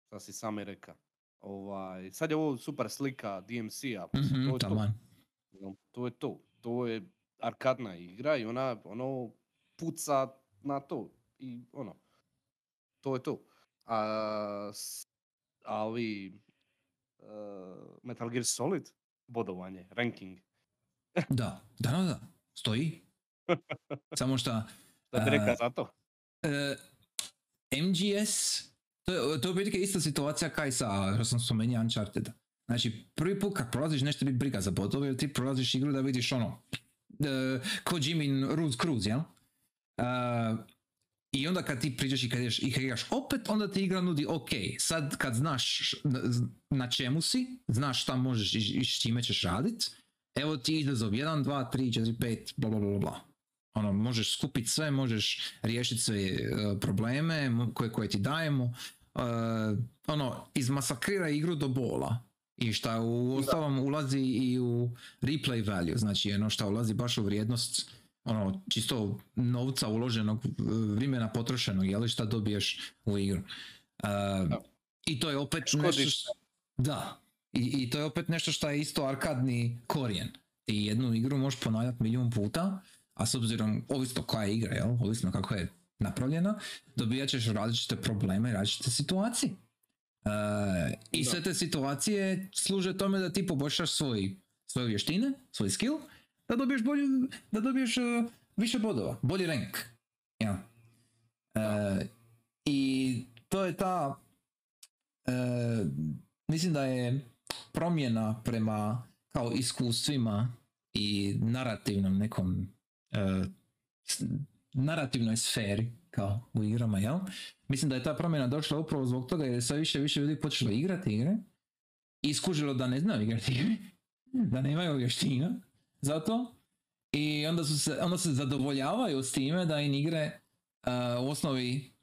Šta si sami reka. Ovaj, sad je ovo super slika DMC-a. Mm-hmm, to, je to. to je to. To je arkadna igra i ona ono puca na to i ono to je to. A, ali Metal Gear Solid bodovanje, ranking. da, da, da, stoji. <laughs> Samo što... Šta ti reka za to? Uh, MGS, to je, to je ista situacija kaj sa, što sam spomenuo Uncharted. Znači, prvi put kad prolaziš nešto bi briga za bodove, jer ti prolaziš igru da vidiš ono, uh, Kojimin Ruse Cruise, jel? Uh, I onda kad ti priđeš i kad, ješ, i kad igraš opet, onda ti igra nudi, ok, sad kad znaš na čemu si, znaš šta možeš i, s čime ćeš radit, evo ti izazov 1, 2, 3, 4, 5, bla bla bla bla. Ono, možeš skupiti sve, možeš riješiti sve uh, probleme koje, koje ti dajemo. Uh, ono, izmasakrira igru do bola. I šta u ostalom ulazi i u replay value, znači ono šta ulazi baš u vrijednost ono, čisto novca uloženog, vremena potrošenog, jel šta dobiješ u igru. Uh, I to je opet nešto... Da, I, i to je opet nešto što je isto arkadni korijen. Ti jednu igru možeš ponavljati milijun puta, a s obzirom, ovisno koja je igra, jel? ovisno kako je napravljena, dobijat ćeš različite probleme i različite situacije. Uh, I sve te situacije služe tome da ti poboljšaš svoj, svoje vještine, svoj skill, da dobiješ, bolji, da dobiješ uh, više bodova, bolji rank. Ja. Uh, I to je ta, uh, mislim da je promjena prema kao iskustvima i narativnom nekom narativnoj sferi kao u igrama, jel? Mislim da je ta promjena došla upravo zbog toga jer je sve više više ljudi počelo igrati igre i skužilo da ne znaju igrati igre, <laughs> da nemaju vještina za to i onda, su se, onda se zadovoljavaju s time da im igre uh, u osnovi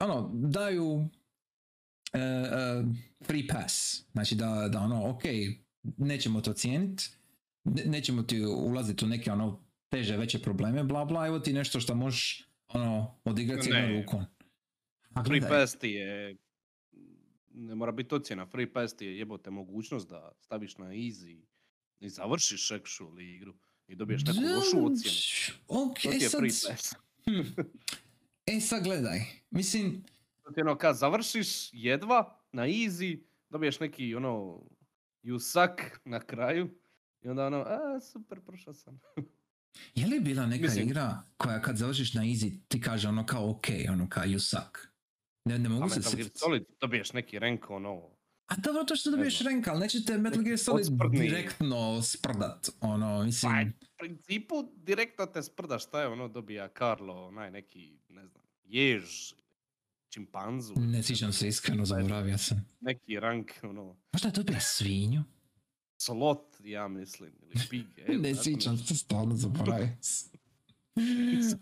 ono, daju uh, uh, free pass. Znači da, da ono, ok, nećemo to cijeniti, nećemo ti ulaziti u neke ono teže, veće probleme, bla bla, evo ti nešto što možeš ono, odigrati jednom rukom. A Free pass ti je, ne mora biti ocjena, free pass ti je jebote mogućnost da staviš na easy i završiš actually igru i dobiješ neku lošu ocjenu. Ok, To ti je sad, free pass. hm. <laughs> E sad gledaj, mislim, To ti ono kad završiš jedva na easy, dobiješ neki ono you suck na kraju i onda ono, a super, prošao sam. je li bila neka Mislim- igra koja kad završiš na easy ti kaže ono kao ok, ono kao you suck? Ne, ne mogu se sjetiti. Solid dobiješ neki rank ono, A dobro, to što dobiješ rank, ali nećete Metal Gear Solid Odsprdni. direktno sprdat, ono, mislim... Pa, u principu direktno te sprda šta je ono dobija Carlo, onaj neki, ne znam, jež, čimpanzu. Ne sjećam se iskreno, zaboravio sam. Neki rank, ono, Možda je dobija svinju? slot, ja mislim, ili pig. e, <laughs> Ne sjećam se, stvarno zaboravio sam. <laughs>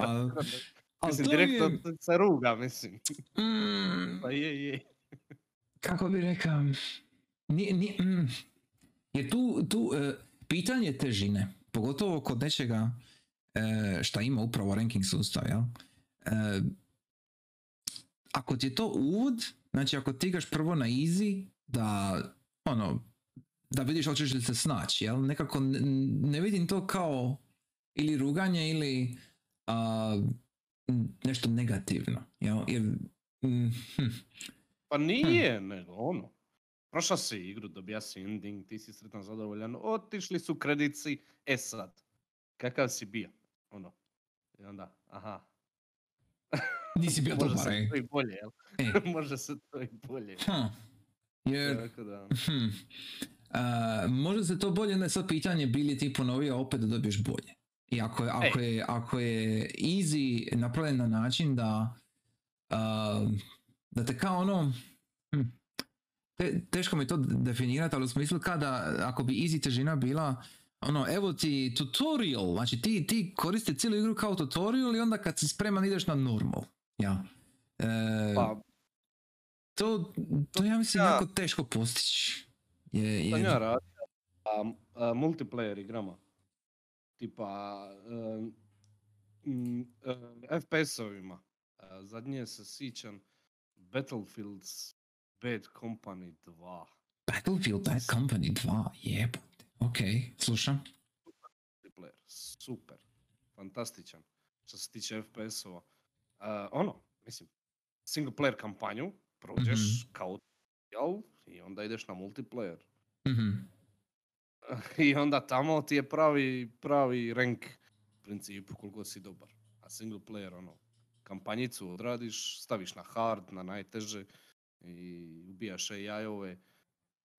Mislim, mi je- direktno se ruga, mislim. Mm, Pa je, je. Kako bi rekao, nije, nije, mm, jer tu, tu e, pitanje težine, pogotovo kod nečega e, šta ima upravo ranking sustav, jel? E, ako ti je to uvod, znači ako ti igraš prvo na easy, da ono, da vidiš hoćeš li se snaći, jel? Nekako ne, ne vidim to kao ili ruganje ili m, nešto negativno, jel? Jer, mm, hm, Pa nije, nego ono. Prošao si igru, dobija si ending, ti si sretan, zadovoljan, otišli su kredici, e sad, kakav si bio? Ono. I onda, aha, <laughs> nisi bio može dobar, se ej. to i bolje, jel? E, <laughs> može se to i bolje. hm, jer, Tako da, hm, a, može se to bolje, ne sad pitanje bi li ti ponovio opet da dobiješ bolje. I ako je, ako je, ako je easy napravljen na način da a, da te kao ono hm, te, teško mi to definirati, ali u smislu kada ako bi easy težina bila ono, evo ti tutorial, znači ti, ti koristi cijelu igru kao tutorial i onda kad si spreman ideš na normal. Ja. E, pa, to, to ja mislim Ja- jako teško postići. Je, jer- ja radio, a, a, multiplayer igrama, tipa um, mm, uh, FPS-ovima, a, zadnje se sićam Battlefields Bad Company 2. Battlefield Bad Company 2, jebote. Ok, slušam. multiplayer, super, fantastičan, što se tiče FPS-ova. A, ono, mislim, single player kampanju prođeš Mhm. kao tutorial i onda ideš na multiplayer. Mhm. <laughs> I onda tamo ti je pravi, pravi rank u principu koliko si dobar. A single player, ono, kampanjicu odradiš, staviš na hard, na najteže i ubijaš AI-ove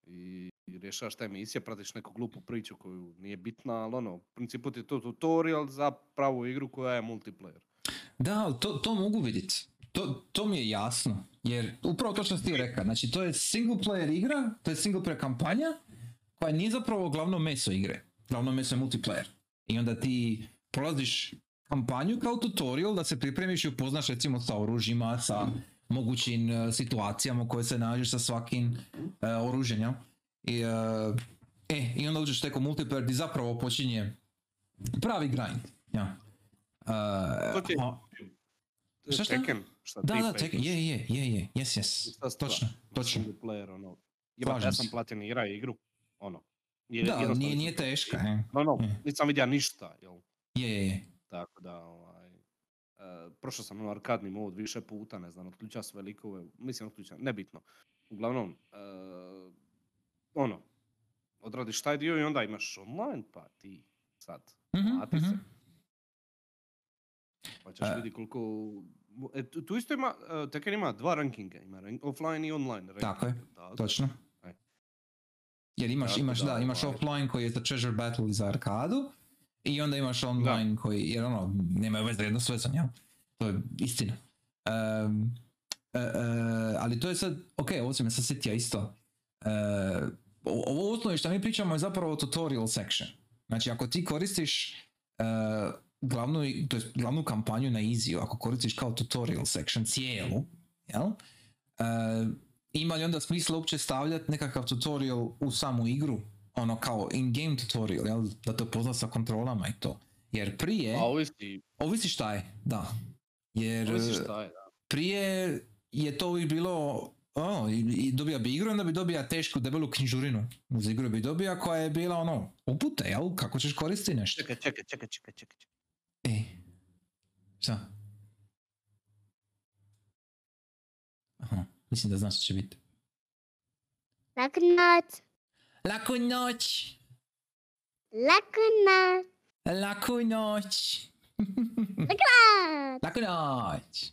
i rješavaš te misije, pratiš neku glupu priču koju nije bitna, ali ono, u principu ti je to tutorial za pravu igru koja je multiplayer. Da, ali to, to mogu vidjeti. To, to mi je jasno. Jer upravo to što si ti rekao. Znači to je single player igra, to je single player kampanja koja nije zapravo glavno meso igre. Glavno meso je multiplayer. I onda ti prolaziš kampanju kao tutorial da se pripremiš i upoznaš recimo sa oružjima, sa mogućim e, situacijama u kojoj se nađeš sa svakim e, oružjem. jel? I, e, e, I onda uđeš teko multiplayer gdje zapravo počinje pravi grind. Ja. To ti je- a- Šta, šta? Tekken, šta da, da, igraš. je, je, je, je, yes, yes, točno, točno. Player, ono. Slažem ja sam se. platinirao igru, ono. Je, Da, nije, nije teška, e. No, no, nisam vidio ništa, jel? je, je, je. Tako da, ovaj, e, prošao sam na arkadni mod više puta, ne znam, otključao sve likove, mislim otključao, nebitno. Uglavnom, e, ono, odradiš taj dio i onda imaš online, pa ti sad, Mhm, plati se. Pa ćeš E. vidi koliko... E, tu, isto ima, Tekken ima dva rankinga, ima rank, offline i online ranking. Tako je, Da. Točno. E. Jer imaš, imaš, da, da, imaš ovaj- offline koji je za Treasure Battle i za arkadu i onda imaš online koji, jer ono, nemaju veze jedno s vezom, jel? To je istina. Em, e, e, ali to je sad, ok, ovo se me sad sjetio isto. O- ovo osnovi što mi pričamo je zapravo tutorial section. Znači, ako ti koristiš e, glavnu, to jest glavnu kampanju na easy ako koristiš kao tutorial section cijelu, jel? E, ima li onda smisla uopće stavljati nekakav tutorial u samu igru ono kao in-game tutorial, jel? Da te pozna sa kontrolama i to. Jer prije, A ovisi, ovisi šta je, da. Jer ovisi šta je, da. prije je to uvijek bilo ono, i, i dobija bi igru, onda bi dobija tešku debelu knjižurinu. Uz igru bi dobija koja je bila ono, upute, jel? Kako ćeš koristiti nešto. Čekaj, čekaj, čekaj, čekaj, čekaj. čekaj. E, šta? Aha, mislim da znaš što će biti. Noć. Laku noć! Laku noć. Laku noć! Laku <laughs> <laughs> noć!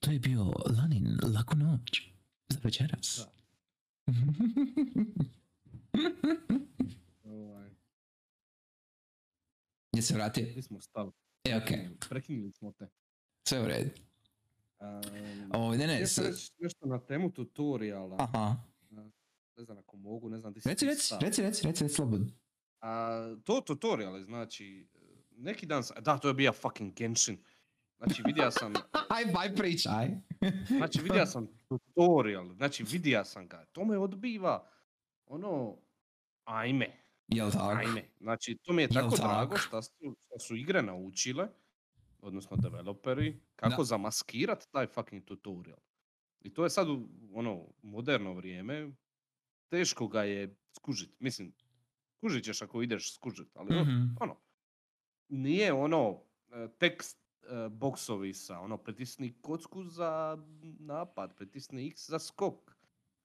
To je bio Lanin Laku noć za večeras. Gdje <laughs> se vratio? Gdje smo stali? E, okej, Prekinuli smo te. sve u redu. Um, O, ne, ne, s- reći nešto na temu tutoriala. aha. Ne znam ako mogu, ne znam Reci, ti reci, stao. reci, reci, reci, reci slobodno. A, to tutoriale, znači, neki dan, sam, da, to je bio fucking Genshin. Znači, vidio sam, <laughs> Aj, aj, pričaj. <laughs> znači, vidio sam tutorial, znači, vidio sam ga. To me odbiva, ono, ajme, Jel tako? ajme. Znači, to mi je Jel tako drago tak? što su, su igre naučile, odnosno developeri, kako Da. zamaskirat taj fucking tutorial. I to je sad u ono moderno vrijeme, teško ga je skužit. Mislim, skužit ćeš ako ideš skužit, ali Mhm. ono, nije ono e, tekst e, boksovi sa ono pritisni kocku za napad, pritisni X za skok.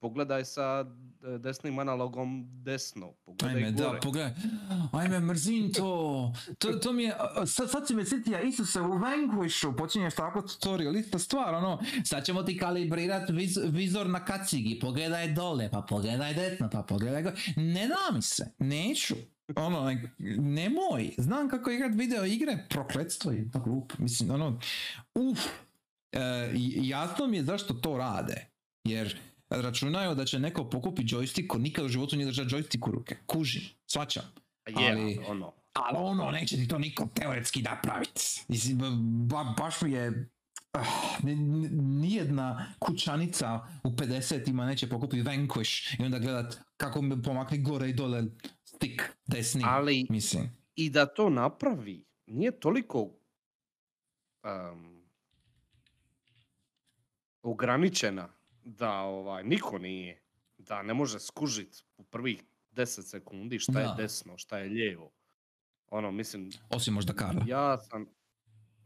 Pogledaj sa e, desnim analogom desno, pogledaj Ajme, gore. da, pogledaj. Ajme, mrzim to. To, to mi je, sad, sad si me sjetio, Isuse, u Vanquishu počinješ tako tutorial, ista stvar, ono, sad ćemo ti kalibrirat viz, vizor na kacigi, pogledaj dole, pa pogledaj desno, pa pogledaj gore. Ne da mi se, neću. Ono, like, nemoj, znam kako igrat video igre, prokletstvo je, tako glupo, mislim, ono, uf, e, jasno mi je zašto to rade, jer računaju da će neko pokupi joystick ko nikad u životu nije držao joystick u ruke. Kuži, svačam. Je, ali- ono, Ali ono, neće ti to niko teoretski napraviti. Mislim, ba, baš mi je... ah, ni- nijedna kućanica u 50-ima neće pokupiti Vanquish i onda gledat kako mi gore i dole stick desni. ali Mislim. i da to napravi, nije toliko em, ograničena da ovaj, niko nije, da ne može skužit u prvih 10 sekundi šta Da. je desno, šta je lijevo. Ono, mislim, Osim možda Kara. ja sam,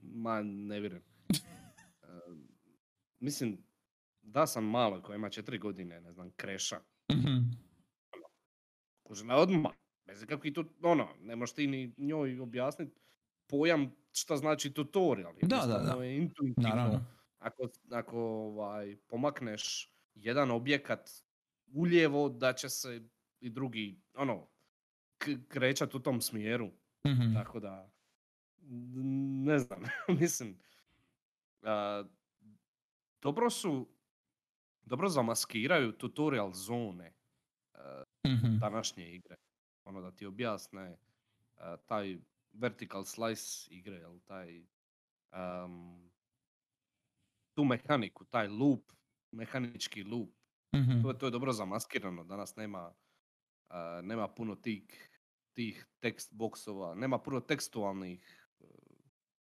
ma ne vjerujem. <laughs> Em, mislim, da sam malo koja ima četiri godine, ne znam, kreša, Mhm. kužena odmah. Bez ikakvih tu, ono, ne možeš ti ni njoj objasniti pojam šta znači tutorial. Da, da, jednostavno da. je intuitivno. Naravno. Ako, ako ovaj, pomakneš jedan objekat uljevo, da će se i drugi, ono, k- krećat u tom smjeru. Mhm. Tako da, ne znam, <laughs> mislim, a, dobro su, dobro zamaskiraju tutorial zone Mhm. današnje igre. Ono da ti objasne a, taj vertical slice igre, jel, taj am, tu mehaniku, taj loop, mehanički loop. Mhm. To, je- to je dobro zamaskirano, danas nema, a, nema puno tih, tih tekst boksova, nema puno tekstualnih e,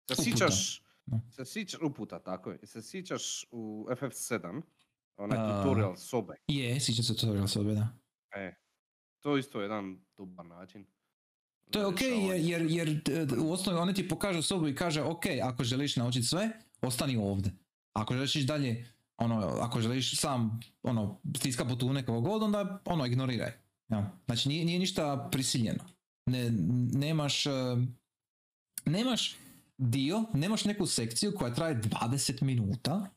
se Uputa, sjećaš, se sjećaš, uputa, tako je, se sjećaš u FF7, onaj A. tutorial sobe, Je, sjeća se tutorial sobe, da. e, to je isto jedan dobar način. To je ok, jer, jer, jer e, u osnovi oni ti pokažu sobu i kaže ok, ako želiš naučiti sve, ostani ovdje. Ako želiš ići dalje, ono, ako želiš sam, ono, stiska butune kako god, onda, ono, ignoriraj. Ja. Znači, nije, nije ništa prisiljeno. Ne, nemaš, e, nemaš dio, nemaš neku sekciju koja traje 20 minuta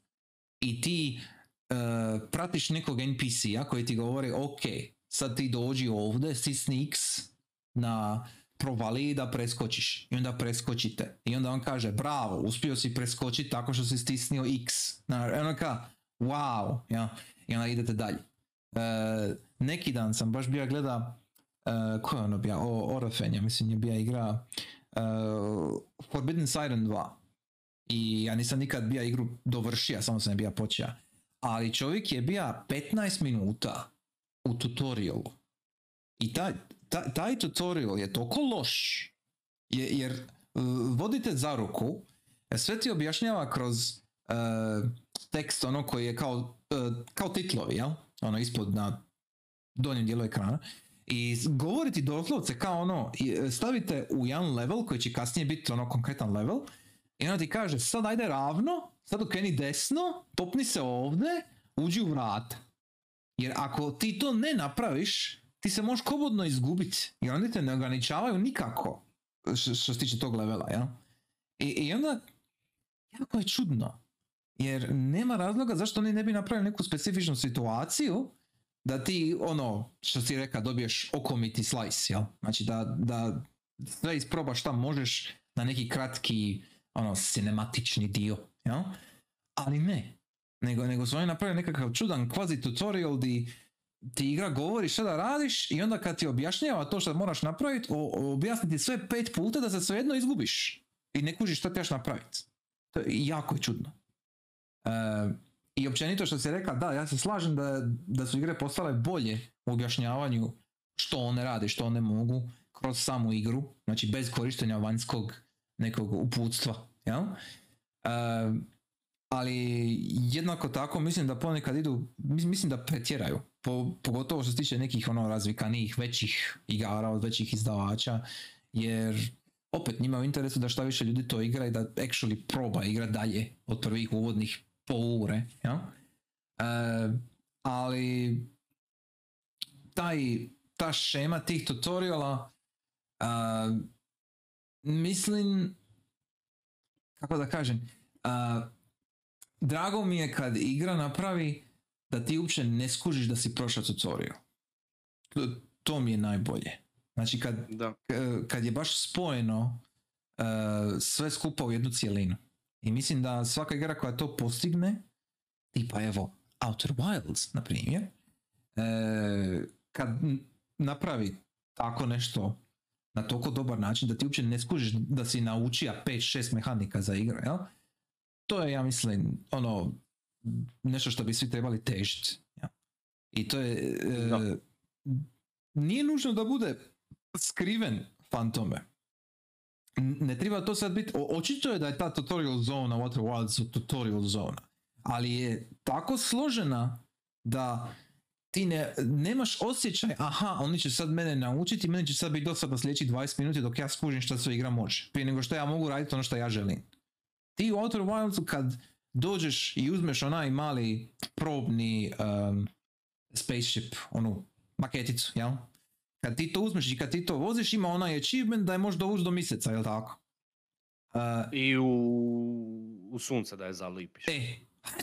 i ti e, pratiš nekog NPC-a koji ti govori ok, sad ti dođi ovdje, stisni X na provaliji da preskočiš i onda preskočite i onda on kaže bravo, uspio si preskočiti tako što si stisnio X i onda ka, wow ja? i onda idete dalje E, neki dan sam baš bio gleda e, ko je ono bio, o, Orofen, mislim je bio igra e, Forbidden Siren 2 I ja nisam nikad bija igru dovršio, samo sam je bija počeo. Ali čovjek je bija 15 minuta u tutorialu. I taj, taj, taj tutorial je toliko loš, je, jer uh, vodite za ruku, e, sve ti objašnjava kroz uh, tekst ono koji je kao, uh, kao titlovi, jel? Ono ispod na donjem dijelu ekrana. I s- govori ti doslovce kao ono, stavite u jedan level koji će kasnije biti ono konkretan level i onda ti kaže sad ajde ravno, sad okreni desno, popni se ovdje, uđi u vrat. Jer ako ti to ne napraviš, ti se možeš kobodno izgubiti. Jer oni te ne ograničavaju nikako što, se tiče tog levela, jel? I, I onda, jako je čudno. Jer nema razloga zašto oni ne bi napravili neku specifičnu situaciju da ti, ono, što si rekao, dobiješ okomiti slice, jel? Znači da, da sve isprobaš šta možeš na neki kratki, ono, cinematični dio, jel? Ali ne. Nego, nego su oni napravili nekakav čudan kvazi tutorial di ti igra govori šta da radiš i onda kad ti objašnjava to što moraš napraviti, objasniti sve pet puta da se svejedno izgubiš i ne kužiš šta trebaš napraviti. To je jako čudno. E, I općenito što si rekla, da, ja se slažem da, da su igre postale bolje u objašnjavanju što one rade, što one mogu kroz samu igru, znači bez korištenja vanjskog nekog uputstva. Jel? E, ali jednako tako mislim da ponekad idu, mis- mislim da pretjeraju, po, pogotovo što se tiče nekih ono razvikanijih većih igara od većih izdavača, jer opet njima u interesu da šta više ljudi to igra i da actually proba igra dalje od prvih uvodnih pol ure, jel? E, ali taj, ta šema tih tutoriala a, mislim kako da kažem a, drago mi je kad igra napravi da ti uopće ne skužiš da si prošao tutorial. To, to mi je najbolje. Znači kad, Da. kad je baš spojeno e, sve skupa u jednu cijelinu. I mislim da svaka igra koja to postigne, tipa evo Outer Wilds, na primjer, e, kad napravi tako nešto na toliko dobar način da ti uopće ne skužiš da si naučija 5-6 mehanika za igru, jel? To je, ja mislim, ono, nešto što bi svi trebali težiti. Ja. I to je, e, nije nužno da bude skriven fantome. Ne treba to sad biti, o- očito je da je ta tutorial zona Outer Wilds tutorial zona, ali je tako složena da ti ne, nemaš osjećaj, aha, oni će sad mene naučiti, meni će sad biti dosadno sljedećih 20 minuta dok ja skužim što sve igra može, prije nego što ja mogu raditi ono što ja želim. Ti u Outer Wildsu kad dođeš i uzmeš onaj mali probni um, spaceship, onu maketicu, jel? Kad ti to uzmeš i kad ti to voziš, ima onaj achievement da je možeš dovući do mjeseca, jel tako? Uh, I u, u sunce da je zalipiš. E,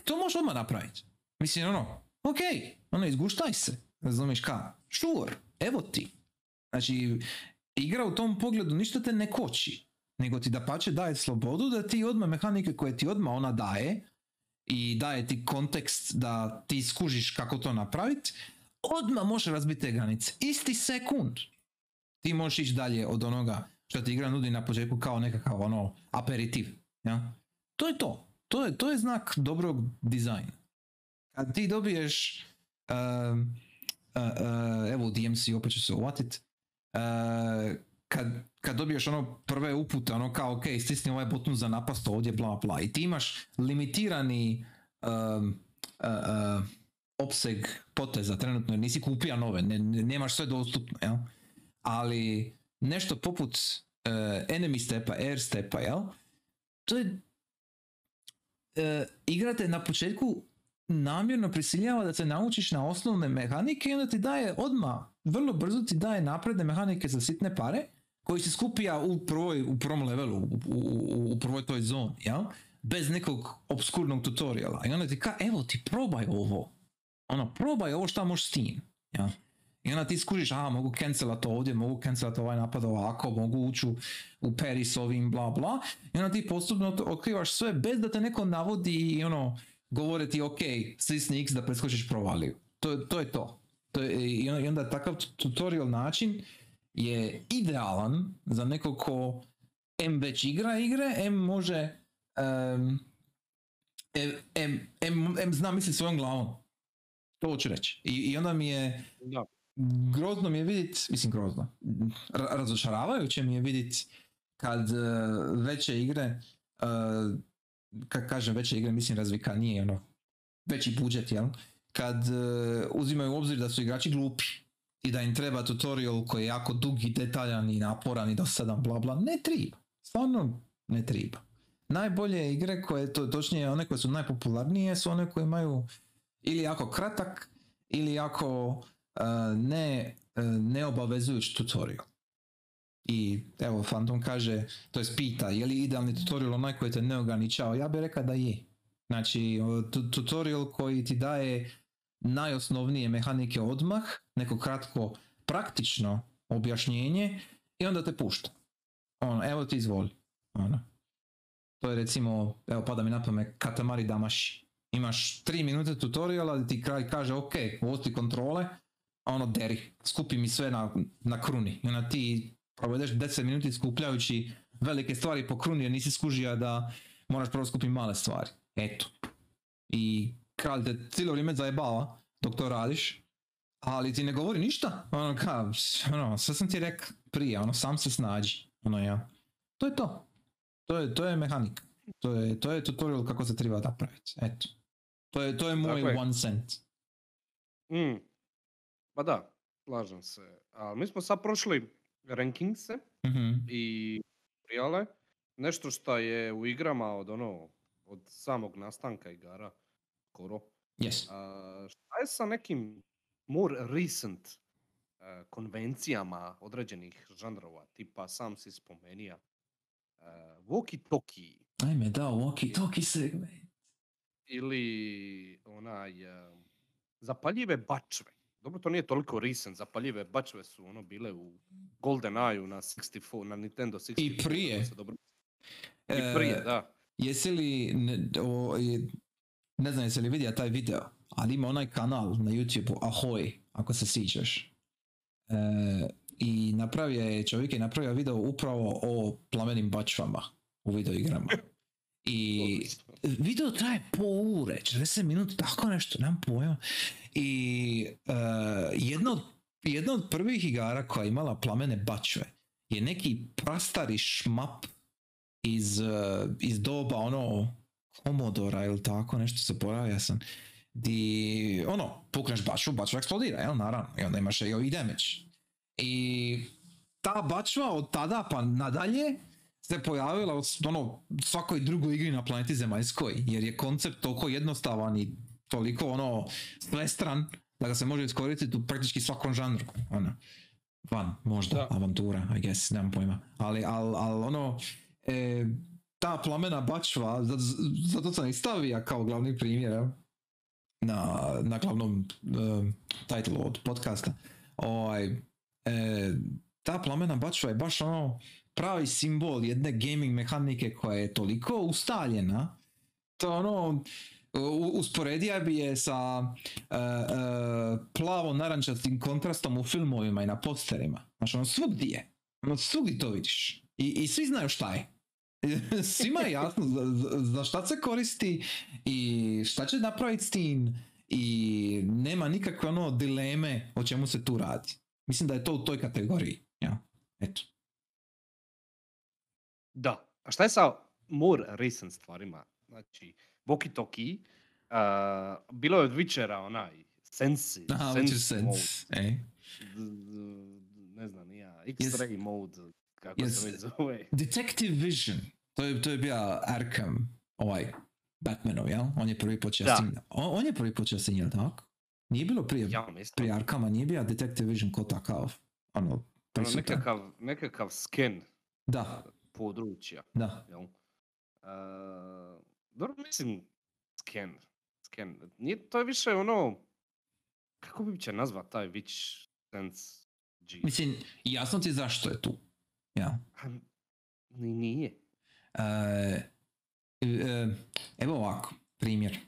to možeš odmah napraviti. Mislim, ono, ok, ono, izguštaj se, razumiješ ka, sure, evo ti. Znači, igra u tom pogledu ništa te ne koči, nego ti da pače daje slobodu da ti odmah mehanike koje ti odmah ona daje i daje ti kontekst da ti skužiš kako to napraviti, odmah možeš razbiti te granice. Isti sekund. Ti možeš ići dalje od onoga što ti igra nudi na početku kao nekakav ono aperitiv. Ja? To je to. To je, to je znak dobrog dizajna. Kad ti dobiješ um, uh, uh, evo u DMC opet ću se uvatit uh, kad, kad dobiješ ono prve upute ono kao ok stisni ovaj button za napast ovdje bla bla i ti imaš limitirani um, uh, uh, opseg poteza trenutno jer nisi kupio nove ne, ne- nemaš sve dostupno jel? ali nešto poput uh, enemy stepa air stepa jel? to je e, igrate na početku namjerno prisiljava da se naučiš na osnovne mehanike i onda ti daje odmah, vrlo brzo ti daje napredne mehanike za sitne pare koji se skupija u, prvoj, u prvom levelu, u, u, u- prvoj toj zoni, jel? Bez nekog obskurnog tutoriala. I onda ti ka, evo ti probaj ovo. Ono, probaj ovo šta možeš s tim. Jel? I onda ti skužiš, aha, mogu cancelat ovdje, mogu cancelat ovaj napad ovako, mogu ući u, u peri s ovim, bla bla. I onda ti postupno otkrivaš sve bez da te neko navodi i ono, govore ti, ok, stisni X da preskočiš provaliju. To, to je to. to je, i onda takav tutorial način je idealan za nekog ko M već igra igre, M može em, em, em, em zna mislit svojom glavom. To hoću reći. I, I onda mi je Da. grozno mi je vidjet, mislim grozno, ra- razočaravajuće mi je vidjet kad e, veće igre, uh, kad kažem veće igre, mislim razvikanije, ono, veći budžet, jel? Kad e, uzimaju u obzir da su igrači glupi i da im treba tutorial koji je jako dug i detaljan i naporan i dosadan, bla bla, ne treba. Stvarno ne treba. Najbolje igre koje, to, točnije one koje su najpopularnije su one koje imaju ili jako kratak ili jako e, ne, uh, neobavezujući tutorial. I evo Phantom kaže, to je pita, je li idealni tutorial onaj koji te ne ograničava? Ja bih rekao da je. Znači, tutorial koji ti daje najosnovnije mehanike odmah, neko kratko praktično objašnjenje i onda te pušta. Ono, evo ti izvoli. Ono. To je recimo, evo pada mi na pamet, Katamari Damashi. Imaš 3 minute tutoriala gdje ti kraj kaže ok, ovo ti kontrole, a ono deri, skupi mi sve na, na kruni. I onda ti provedeš 10 minuti skupljajući velike stvari po kruni jer nisi skužio da moraš prvo skupiti male stvari. Eto. I kralj te cijelo vrijeme zajebava dok to radiš, ali ti ne govori ništa. Ono ka, ono, sve sam ti rekao prije, ono, sam se snađi. Ono ja. To je to. To je, to je mehanika. To je, to je tutorial kako se treba napraviti. Eto. To je, to je moj Tako je. one cent. Mm. Pa da, slažem se. A mi smo sad prošli rankingse Mhm. i tutoriale. Nešto što je u igrama od ono, od samog nastanka igara, skoro. Yes. A, šta je sa nekim more recent a, konvencijama određenih žanrova, tipa sam si spomenija, uh, walkie-talkie Ajme, da, walkie talkie segment. ili onaj a, zapaljive bačve. Dobro, to nije toliko recent, zapaljive bačve su ono bile u Golden Eye na 64, na Nintendo 64. I prije. dobro... I prije, da. Jesi li, ne, o, je- ne znam jesi li vidio taj video, ali ima onaj kanal na YouTube Ahoy, ako se sjećaš. E, I napravio je, čovjek je napravio video upravo o plamenim bačvama u videoigrama. I video traje po ure, 40 minuta, tako nešto, nemam pojma. I e, jedna, od, prvih igara koja je imala plamene bačve je neki prastari šmap iz, eh, iz doba ono Komodora ili tako, nešto se poravio sam. Di, ono, pukneš bačvu, bačva eksplodira, jel, naravno, i onda imaš i damage. I ta bačva od tada pa nadalje se pojavila u ono, svakoj drugoj igri na planeti Zemaljskoj, jer je koncept toliko jednostavan i toliko ono svestran da ga se može iskoristiti u praktički svakom žanru. Ono, van, možda, Da. avantura, I guess, nemam pojma. Ali, al, al ono, e, ta plamena bačva, zato sam i stavio kao glavni primjer, na, na glavnom um, titlu od podcasta. Ovaj, e, ta plamena bačva je baš ono pravi simbol jedne gaming mehanike koja je toliko ustaljena, to ono, usporedija bi je sa e, e, plavo-narančastim kontrastom u filmovima i na posterima. Znači ono svugdje je. Ono svugdje to vidiš. I, I svi znaju šta je. <laughs> Svima je jasno za, za- šta se koristi i šta će napraviti s tim i nema nikakve ono dileme o čemu se tu radi. Mislim da je to u toj kategoriji. Ja. Eto. Da. A šta je sa more recent stvarima? Znači, walkie-talkie, uh, bilo je od Witchera onaj, Sensi, Aha, sense Witcher mode, Sense. E. d- d- ne znam, ja, X-ray mode, kako Yes. se zove. Detective Vision. To je, to je bio Arkham, ovaj Batmanov, jel? On je prvi počeo Da. On, on je prvi počeo s tim, jel tako? Nije bilo prije, Ja mislim, prije Arkama, nije bio Detective Vision ko takav. Ono, ono, nekakav, nekakav sken Da, područja, da. jel? Uh, dobro, mislim, sken, sken, nije, to je više ono, kako bi će nazvat taj Witch Sense G? Mislim, jasno ti zašto je tu. Ja. Nije. E, e, evo ovako, primjer.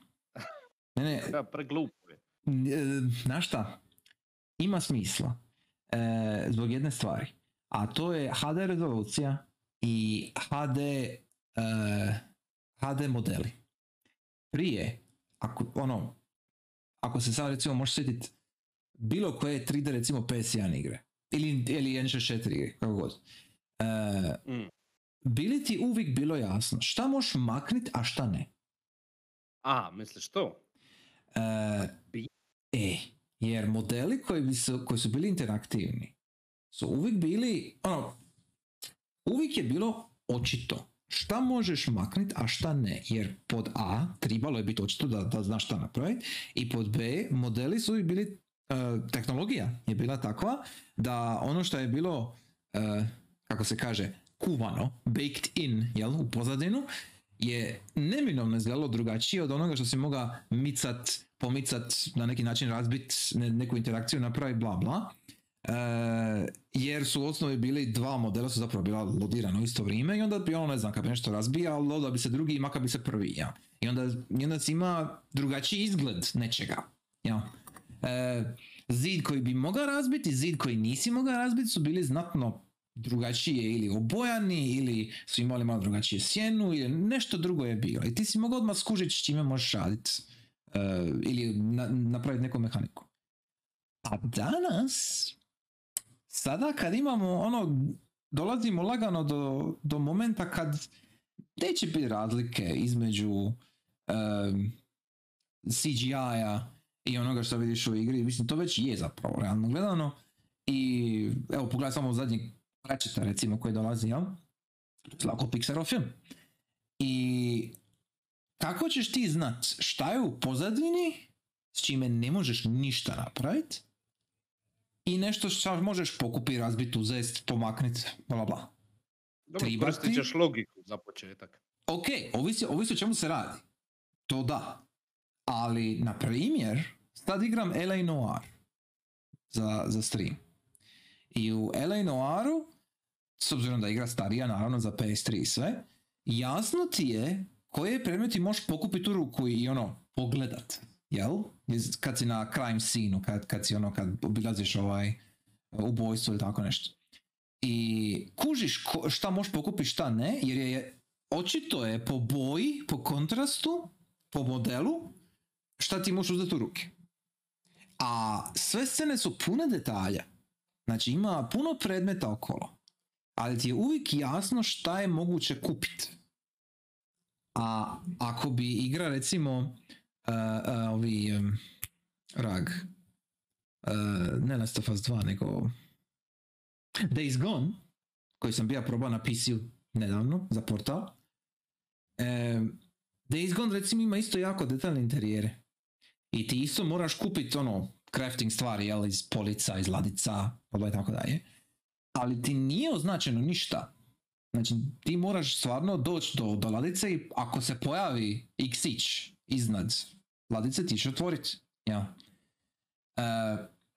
Ne, ne, Ja, preglupo je. E, Znaš šta? Ima smisla. E, zbog jedne stvari. A to je HD rezolucija i HD e, HD modeli. Prije, ako, ono, ako se sad recimo možeš sjetiti bilo koje 3D recimo PS1 igre, ili, ili N64 igre, kako god. E, Mm. bili ti uvijek bilo jasno šta možeš maknit, a šta ne. A, misliš to? E, Bi- e, jer modeli koji, bi su, koji su bili interaktivni su uvijek bili, ono, uvijek je bilo očito šta možeš maknit, a šta ne. Jer pod A trebalo je biti očito da, da znaš šta napraviti i pod B modeli su uvijek bili, e, tehnologija je bila takva da ono što je bilo, e, kako se kaže, kuvano, baked in, jel, u pozadinu, je neminovno izgledalo drugačije od onoga što si moga micat, pomicat, na neki način razbit, ne- neku interakciju napraviti, bla bla. E, jer su u osnovi bili dva modela su zapravo bila lodirana u isto vrijeme i onda bi ono ne znam kad bi nešto razbija, loda bi se drugi i maka bi se prvi, ja. I onda, i onda ima drugačiji izgled nečega, ja. E, zid koji bi mogao razbiti zid koji nisi mogao razbiti su bili znatno drugačije ili obojani ili su imali malo drugačije sjenu ili nešto drugo je bilo. I ti si mogao odmah skužiti s čime možeš raditi e, ili na, napraviti neku mehaniku. A danas, sada kad imamo ono, dolazimo lagano do, do momenta kad neće biti razlike između em, CGI-a i onoga što vidiš u igri. Mislim, to već je zapravo realno gledano. I evo, pogledaj samo zadnji Ratcheta recimo koji dolazi, jel? Lako Pixarov film. I kako ćeš ti znat šta je u pozadini s čime ne možeš ništa napraviti i nešto što možeš pokupiti, razbiti, uzeti, pomakniti, bla bla. Dobro, Triba koristit ti- ćeš logiku za početak. Ok, ovisi, ovisi o čemu se radi. To da. Ali, na primjer, sad igram LA Noir za, za stream. I u LA Noiru, s obzirom da je igra starija, naravno za PS3 i sve, jasno ti je koje predmeti možeš pokupiti u ruku i ono, pogledat. Jel? Kad si na crime scene kad, kad si ono, kad obilaziš ovaj ubojstvo ili tako nešto. I kužiš ko, šta možeš pokupiti, šta ne, jer je očito je po boji, po kontrastu, po modelu, šta ti možeš uzeti u ruke. A sve scene su pune detalja. Znači ima puno predmeta okolo. Ali ti je uvijek jasno šta je moguće kupiti. A ako bi igra recimo uh, uh, ovi um, rag uh, ne Last of Us 2 nego Days Gone koji sam bio probao na PC-u nedavno za portal e, Days Gone recimo ima isto jako detaljne interijere i ti isto moraš kupiti ono crafting stvari jel, iz polica, iz ladica i tako dalje ali ti nije označeno ništa znači ti moraš stvarno doći do, do ladice i ako se pojavi xić iznad ladice ti će otvoriti ja. E,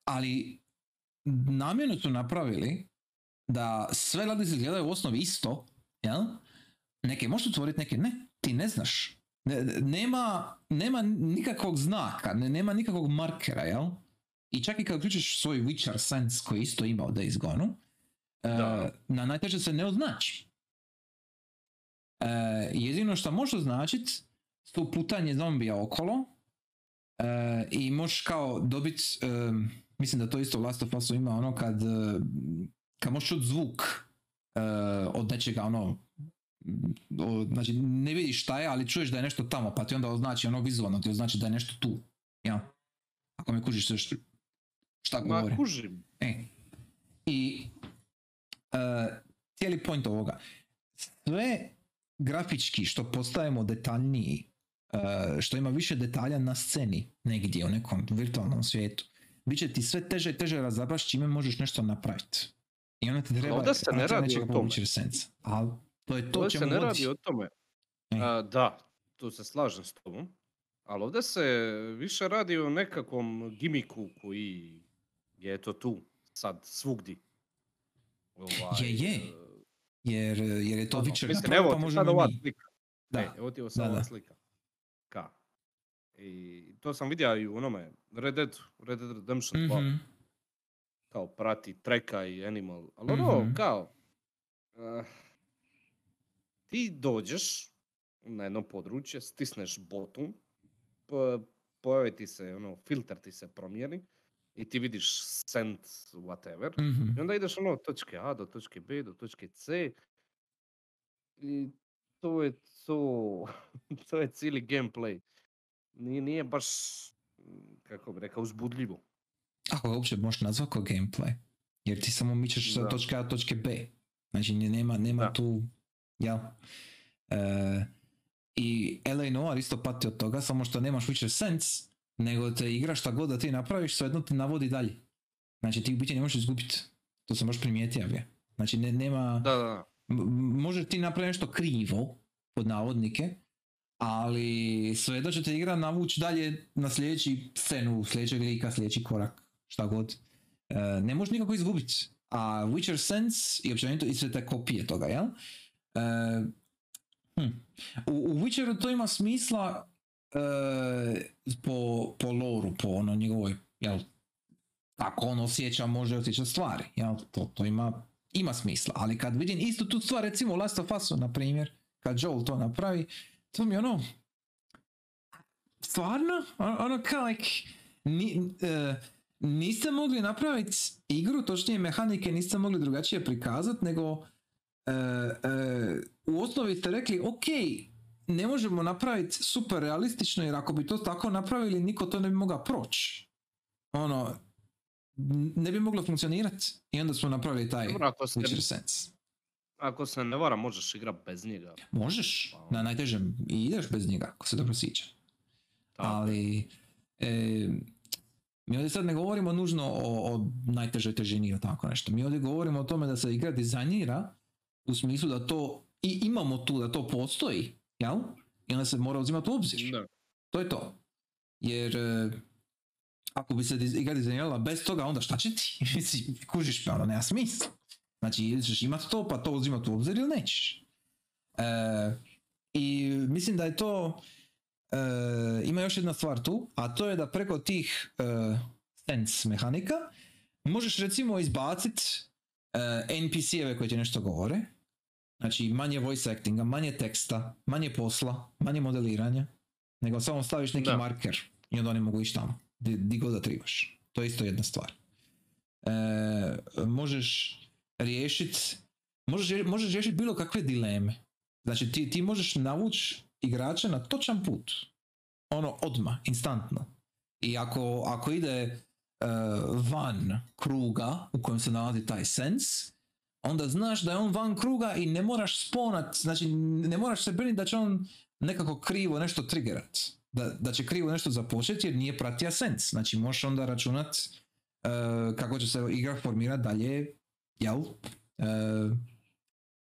ali namjerno su napravili da sve ladice izgledaju u osnovi isto, jel? Neke možeš otvoriti, neke ne. Ti ne znaš. Ne- nema, nema nikakvog znaka, ne, nema nikakvog markera, jel? I čak i kad uključiš svoj Witcher Sense koji isto ima u Days Gone-u, e, Da. na najteže se ne označi. E, jedino što može označiti su putanje zombija okolo e, i možeš kao dobiti, mislim da to isto Last of Usu ima ono kad, kad možeš čuti zvuk od nečega ono o, znači ne vidiš šta je, ali čuješ da je nešto tamo, pa ti onda označi ono vizualno, ti označi da je nešto tu. Ja. Ako me kužiš što, šta Ma govorim. kužim. E. I e, cijeli point ovoga. Sve grafički što postajemo detaljniji, e, što ima više detalja na sceni negdje u nekom virtualnom svijetu, bit će ti sve teže i teže razabraš čime možeš nešto napraviti. I onda ti treba ovdje se ne radi o tome. Ali to je to Ovdje se ne radi o tome. E. A, da, tu se slažem s tobom. Ali ovdje se više radi o nekakvom gimiku koji je to tu, sad, svugdi. Ovaj, Je, je. e, Jer, jer je to Witcher napravio, evo pa možemo ova mi. slika. Da. E, evo ti Da, sad ova slika. Ka. I to sam vidio i u onome Red Dead, Red Dead Redemption 2. Mhm. Kao prati Treka i Animal. Ali ono, Mhm. kao, eh, ti dođeš na jedno područje, stisneš bottom, po- pojavi ti se, ono, filter ti se promijeni i ti vidiš send whatever. Mhm. I onda ideš ono od točke A do točke B do točke C i to je to, <laughs> to je cijeli gameplay. Nije, nije baš, kako bi rekao, uzbudljivo. Ako ga uopće možeš nazvati kao gameplay. Jer ti samo mičeš sa točke A do točke B. Znači nema, nema Da. tu... Ja. E, I LA Noir isto pati od toga, samo što nemaš više sense, nego te igra šta god da ti napraviš, svejedno te navodi dalje. Znači ti u biti ne možeš izgubiti. To sam baš primijetio. Bje. Znači ne, nema... Da, da, da. Može ti napraviti nešto krivo, pod navodnike, ali svejedno će te igra navući dalje na sljedeći scenu, sljedećeg lika, sljedeći korak, šta god. E, ne možeš nikako izgubiti. A Witcher Sense i općenito i sve te kopije toga, jel? E, hm. U, u Witcheru to ima smisla po, po loru, po ono njegovoj, jel, kako on osjeća, može osjećati stvari, jel? To, to ima ima smisla, ali kad vidim istu tu stvar, recimo Last of Usu, na primjer, kad Joel to napravi, to mi ono, stvarno, ono, kao like, ni, e, niste mogli napraviti igru, točnije mehanike niste mogli drugačije prikazati, nego e, e, u osnovi ste rekli, ok, ne možemo napraviti super realistično, jer ako bi to tako napravili, niko to ne bi mogao proći. Ono, ne bi moglo funkcionirati. I onda smo napravili taj Dobro, ako se, Witcher Sense. ako se ne vara, možeš igrat bez njega. Možeš, Pa na najtežem, i ideš bez njega, ako se dobro sjeća. Ali, e, mi ovdje sad ne govorimo nužno o, o najtežoj težini ili tako nešto. Mi ovdje govorimo o tome da se igra dizajnira u smislu da to, i imamo tu da to postoji, jel? I onda se mora uzimati u obzir. Da. To je to. Jer e, ako bi se igra dizajnirala bez toga, onda šta će ti? <laughs> Kužiš me, ono nema smisla. Znači, ili ćeš imati to, pa to uzimati u obzir ili nećeš. E, I mislim da je to, e, ima još jedna stvar tu, a to je da preko tih e, sense mehanika možeš recimo izbaciti NPC-eve koji ti nešto govore, Znači manje voice actinga, manje teksta, manje posla, manje modeliranja, nego samo staviš neki Da. marker i onda oni mogu ići tamo, di, di god da tribaš. To je isto jedna stvar. E, možeš riješiti možeš, možeš riješiti bilo kakve dileme. Znači ti, ti možeš navući igrača na točan put. Ono, odmah, instantno. I ako, ako ide e, van kruga u kojem se nalazi taj sens, onda znaš da je on van kruga i ne moraš sponat, znači ne moraš se brinuti da će on nekako krivo nešto triggerat. Da, da će krivo nešto započeti jer nije pratija sens. Znači možeš onda računat e, kako će se igra formirati dalje, jel?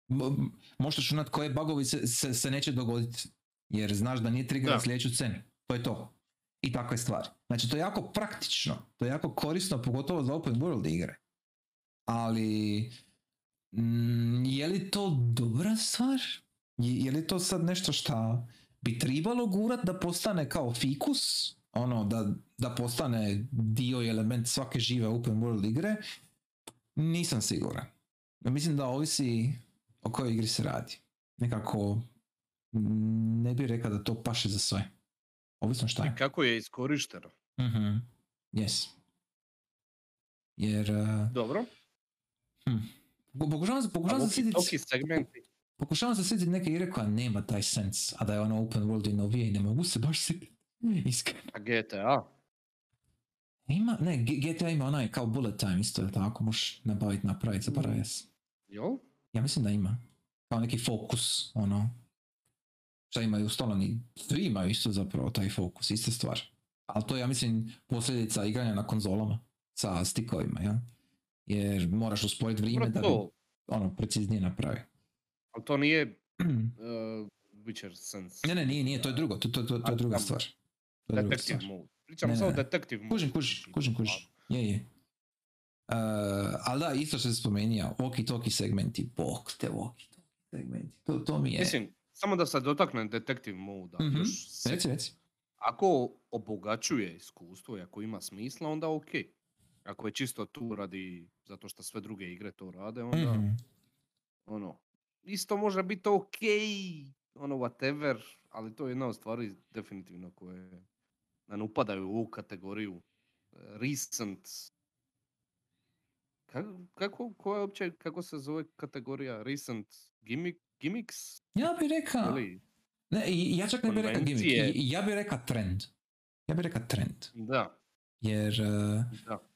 Mo- možeš računat koje bagovi se, se, se neće dogoditi. Jer znaš da nije triggerat sljedeću scenu. To je to. I takve stvari. Znači to je jako praktično. To je jako korisno, pogotovo za open world igre. Ali Mm, je li to dobra stvar? Je, je li to sad nešto šta bi trebalo gurat da postane kao fikus? Ono, da, da postane dio i element svake žive open world igre? Nisam siguran. Mislim da ovisi o kojoj igri se radi. Nekako mm, ne bih rekao da to paše za sve. Ovisno šta je. I kako je iskorišteno. Mhm. Yes. Jer... Uh, Dobro. Pokušavam se, pokušavam se sjetiti... Toki segmenti. Pokušavam se sjetiti neke igre koja nema taj sens, a da je ono open world i novije i ne mogu se baš sjetiti. Iskreno. A GTA? Ima, ne, GTA ima onaj kao bullet time isto, je tako, možeš nabaviti, napraviti, zaboravio sam. Jel? Ja mislim da ima. Kao neki fokus, ono. Šta imaju stolani? Svi imaju isto zapravo taj fokus, ista stvar. Ali to je, ja mislim, posljedica igranja na konzolama sa stikovima, ja? Jer moraš usporiti vrijeme da bi to, ono preciznije napravi. ali to nije uh, <clears throat> Witcher Sense. ne, ne, nije, nije, to je drugo, to, to, to, to je druga stvar. To je druga stvar. mode. Pričamo Ne, samo ne. Detective mode. Kužim, kužim, kužim, kužim. Je, je. Uh, ali da, isto što se spomenija, walkie-talkie segmenti, bok te walkie-talkie segmenti. To, to mi je... Mislim, samo da se dotaknem Detective mode. Mhm. Još se- Reci, reci. Ako obogaćuje iskustvo i ako ima smisla, onda ok. Ako je čisto tu radi, zato što sve druge igre to rade, onda Mhm. ono, isto može biti ok, ono whatever, ali to je jedna od stvari definitivno koje nam upadaju u ovu kategoriju e, recent kako, kako, ko je uopće, kako se zove kategorija recent gimmick, gimmicks? Ja bih rekao, ne, ja čak ne bih rekao gimmick, ja bih rekao trend. Ja bih rekao trend. Da, Jer eh, da.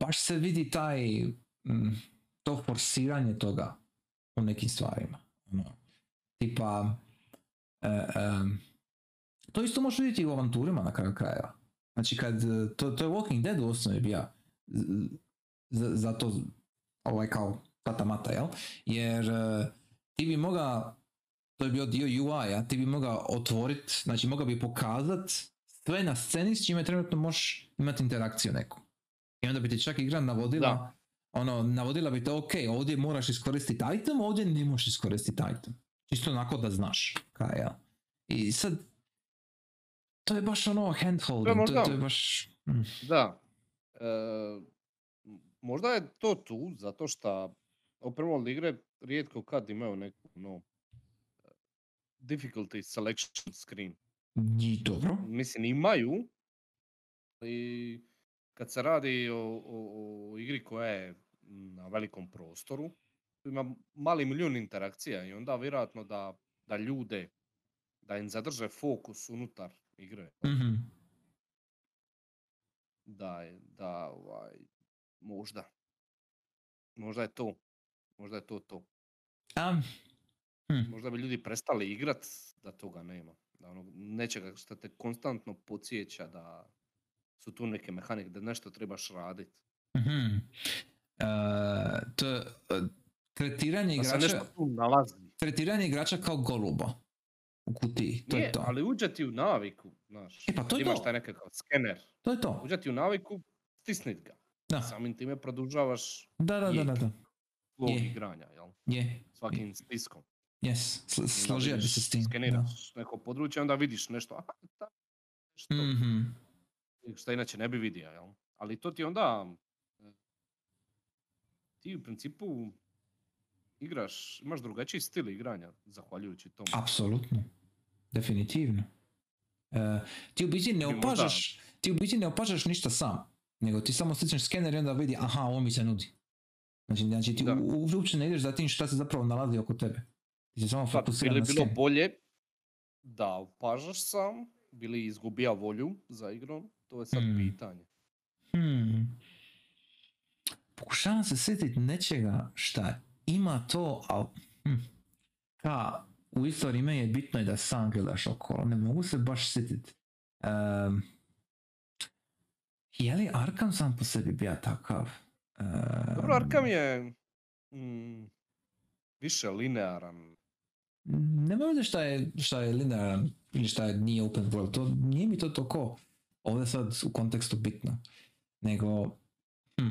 Baš se vidi taj, mm, to forsiranje toga u nekim stvarima. Ono, tipa, e, em, to isto možeš vidjeti u avanturima na kraju krajeva. Znači kad, e, to, to je Walking Dead u osnovi bija, z- z- zato ovaj kao tata mata, jel? Jer e, ti bi mogao, to je bio dio UI-a, ti bi mogao otvoriti, znači mogao bi pokazat sve na sceni s čime trenutno možeš imati interakciju neku. I onda bi ti čak igra navodila, Da. ono, navodila bi te, ok, ovdje moraš iskoristiti item, ovdje ne možeš iskoristiti item. Čisto onako da znaš, kaj ja. I sad, to je baš ono handholding, to, možda- to je baš... mm. Da. E, možda je to tu, zato što opravo igre rijetko kad imaju neku no, difficulty selection screen. I dobro. Mislim, imaju. I kad se radi o, o, o igri koja je na velikom prostoru, ima mali milijun interakcija i onda vjerojatno da, da ljude, da im zadrže fokus unutar igre. Mhm. Da, da, ovaj, možda. Možda je to. Možda je to to. A, hm, Možda bi ljudi prestali igrat da toga nema. Da ono, nečega što te konstantno podsjeća da su tu neke mehanike, da nešto trebaš raditi. mhm. E, to je, e, tretiranje Da se igrača, nešto tu nalazi. tretiranje igrača kao goluba u kutiji, to je Nije, to. ali uđe ti u naviku, znaš. E, pa to je imaš to. taj nekakav skener. To je to. Uđe ti u naviku, stisnit ga. Da, Samim time produžavaš da, da, da, je. da, da. Je. igranja, jel? Je, Svakim stiskom. yes, složio bi se s tim. Da. Skeniraš neko područje, onda vidiš nešto. Aha, tamo nešto. Mhm. Što inače ne bi vidio, jel? Ali to ti onda, e, ti u principu igraš, imaš drugačiji stil igranja, zahvaljujući tomu. Apsolutno. Definitivno. E, ti u biti ne opažaš, ti u biti ne opažaš ništa sam, nego ti samo stisneš skener i onda vidi, aha, ovo mi se nudi. Znači, znači ti uopće ne ideš za tim šta se zapravo nalazi oko tebe. Ti se samo fokusiraš na bilo bolje da opažaš sam, bili izgubija volju za igrom, to je sad Mm. pitanje. Hmm. Pokušavam se sjetiti nečega šta ima to, ali hm, ka, u isto vrijeme je bitno i da sam gledaš okolo. Ne mogu se baš sjetiti. Um, je li Arkham sam po sebi bio takav? Dobro, Em, Arkham je mm, više linearan. Nema veze šta je, šta je linearan ili šta je nije open world. To, nije mi to toliko ovdje sad u kontekstu bitno. Nego, hm,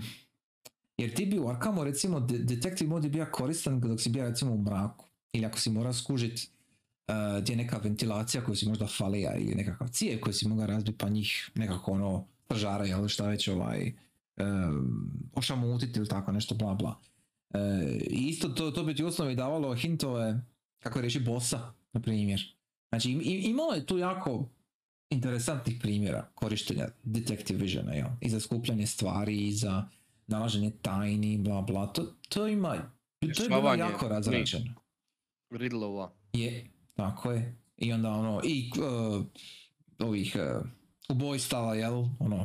jer ti bi u Arkhamu recimo de- detective mod je bio koristan dok si bio recimo u mraku. Ili ako si morao skužit uh, gdje je neka ventilacija koju si možda falija ili nekakav cijev koji si mogao razbiti pa njih nekako ono stražara ili šta već ovaj um, ošamutiti ili tako nešto bla bla. E, i isto to, to bi ti u osnovi davalo hintove kako reći bossa, na primjer. Znači im- imalo je tu jako interesantnih primjera korištenja detective visiona, jel? I za skupljanje stvari, i za nalaženje tajni, bla bla. To, to ima, to je bilo jako razrađeno. Riddlova. Je, tako je. I onda ono, i uh, ovih uh, ubojstava, jel? Ono,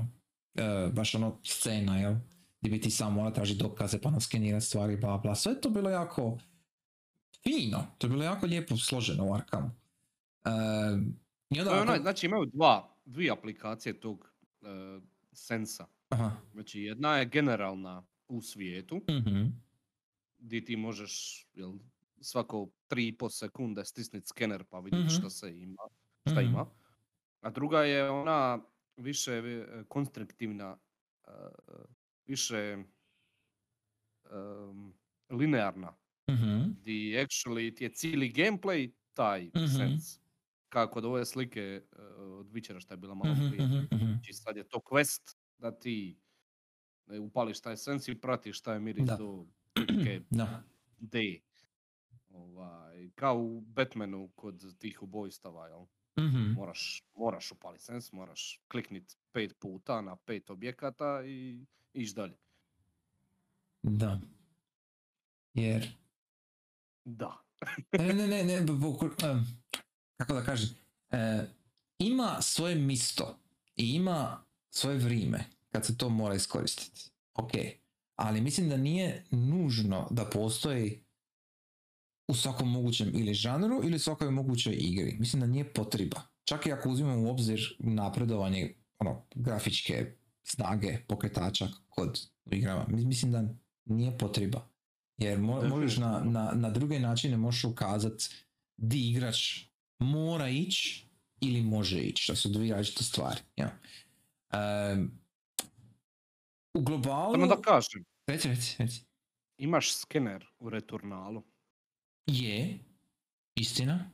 uh, baš ono scena, jel? Gdje bi ti sam mora tražiti dokaze pa naskenirati stvari, bla bla. Sve to bilo jako fino. To je bilo jako lijepo složeno u Arkhamu. Uh, I onda To je onaj, znači imaju dva, dvije aplikacije tog e, sensa. Aha. Znači jedna je generalna u svijetu, mhm, gdje ti možeš jel, svako 3,5 sekunde stisniti skener pa vidjeti Mhm. šta se ima, šta mhm. ima. A druga je ona više e, konstruktivna, e, više em, linearna, Mhm, gdje actually ti je cijeli gameplay taj Mhm. sens. Kako od ove slike e, od Witchera šta je bila malo mhm, prije. mhm, mhm. Znači sad je to quest da ti e, upališ taj sens i pratiš taj miris Da. do Da. D. Ovaj, kao u Batmanu kod tih ubojstava, jel? Mhm. Moraš, moraš upaliti sens, moraš kliknit pet puta na pet objekata i ići dalje. Da. Jer Da. Ne, ne, ne, ne, kako da kažem, e, ima svoje misto i ima svoje vrijeme kad se to mora iskoristiti. Ok, ali mislim da nije nužno da postoji u svakom mogućem ili žanru ili svakoj mogućoj igri. Mislim da nije potreba. Čak i ako uzmemo u obzir napredovanje ono, grafičke snage pokretača kod igrama. Mi- Mislim da nije potreba. Jer mo- možeš na, na, na druge načine možeš ukazat di igrač mora ići ili može ići, što su dvije različite stvari. Ja. Em, u globalu... Samo da kažem, Reci, reci, reci. imaš skener u Returnalu. Je, istina.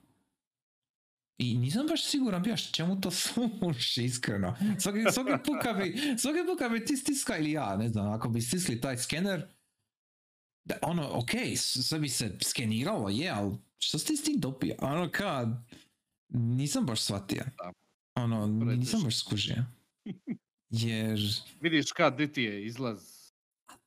I nisam baš siguran bio čemu to <laughs> služi, iskreno. Svaki, svaki put kad bi, svaki put kad bi ti stiska ili ja, ne znam, ako bi stisli taj skener, da, ono, ok, sve bi se skeniralo, je, ali što si ti s tim dobio? Ono, kad, nisam baš shvatio. Ono, nisam baš skužio. <laughs> Jer, Vidiš kad di ti je izlaz,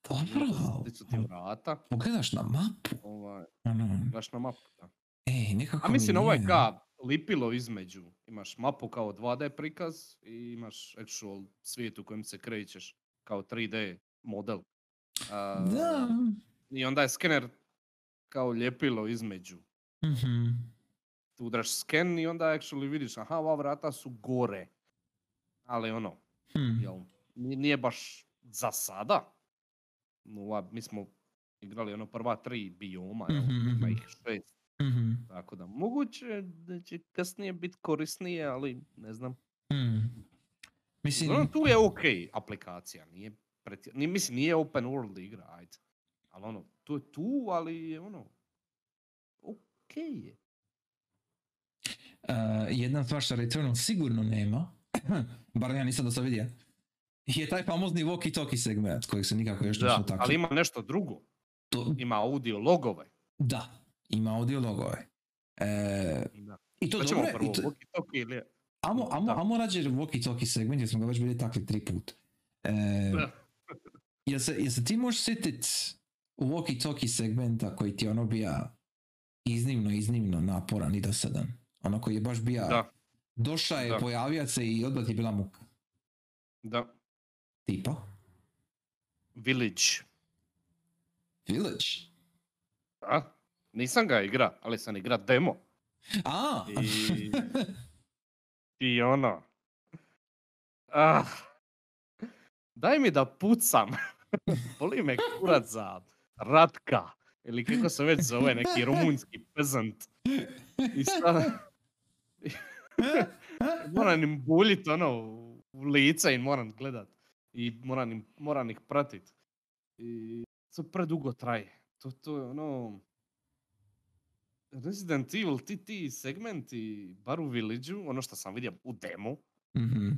dobro, di su ti vrata. pogledaš na mapu, Ovaj, ono, gledaš na mapu. Da. ej, nekako A mislim, mi ovo je ka lipilo između. Imaš mapu kao 2D prikaz i imaš actual svijet u kojem se krećeš kao 3D model. A, Da, I onda je skener kao ljepilo između. Mhm. Tu udraš sken i onda actually vidiš, aha, ova vrata su gore. Ali ono, Hm. jel, ni- nije baš za sada. Ova, mi smo igrali ono prva tri bioma, jel, Mhm, ima mhm. ih šest. Mhm. Tako da moguće da će kasnije biti korisnije, ali ne znam. Hmm. Mislim, Ono, tu je ok aplikacija, nije, ni, mislim nije open world igra, ajde. Ali ono, tu je tu, ali je ono, ok je. uh, jedna stvar što Returnal sigurno nema, <clears throat> bar ja nisam do sad vidio, je taj famozni walkie-talkie segment kojeg se nikako još Da, nismo takli. ali ima nešto drugo. To, Ima audio logove. da, ima audio logove. E, Da. I to Hoćemo dobro, prvo i to, walkie-talkie ili... amo, amo, da. amo rađe walkie-talkie segment jer smo ga već bili takli tri put. E, Da. jel, se, jel se ti možeš sjetit walkie-talkie segmenta koji ti je ono bija iznimno, iznimno naporan i dosadan? Ono koji je baš bija, Da, došao je, Da. pojavio se i odmah je bila muka. da. Tipa? Village. Village. Da. Nisam ga igra, ali sam igra demo. A! I- <laughs> I ono... Ah. Daj mi da pucam. <laughs> Boli me kurac za Ratka. Ili kako se već zove, neki rumunjski pezant. I sad... moram im buljit ono u lice i moram gledat. I moram, im, moram ih pratit. I to predugo traje. To, to je ono... Resident Evil, ti, ti segmenti, bar u Village-u, ono što sam vidio u demu, Mhm.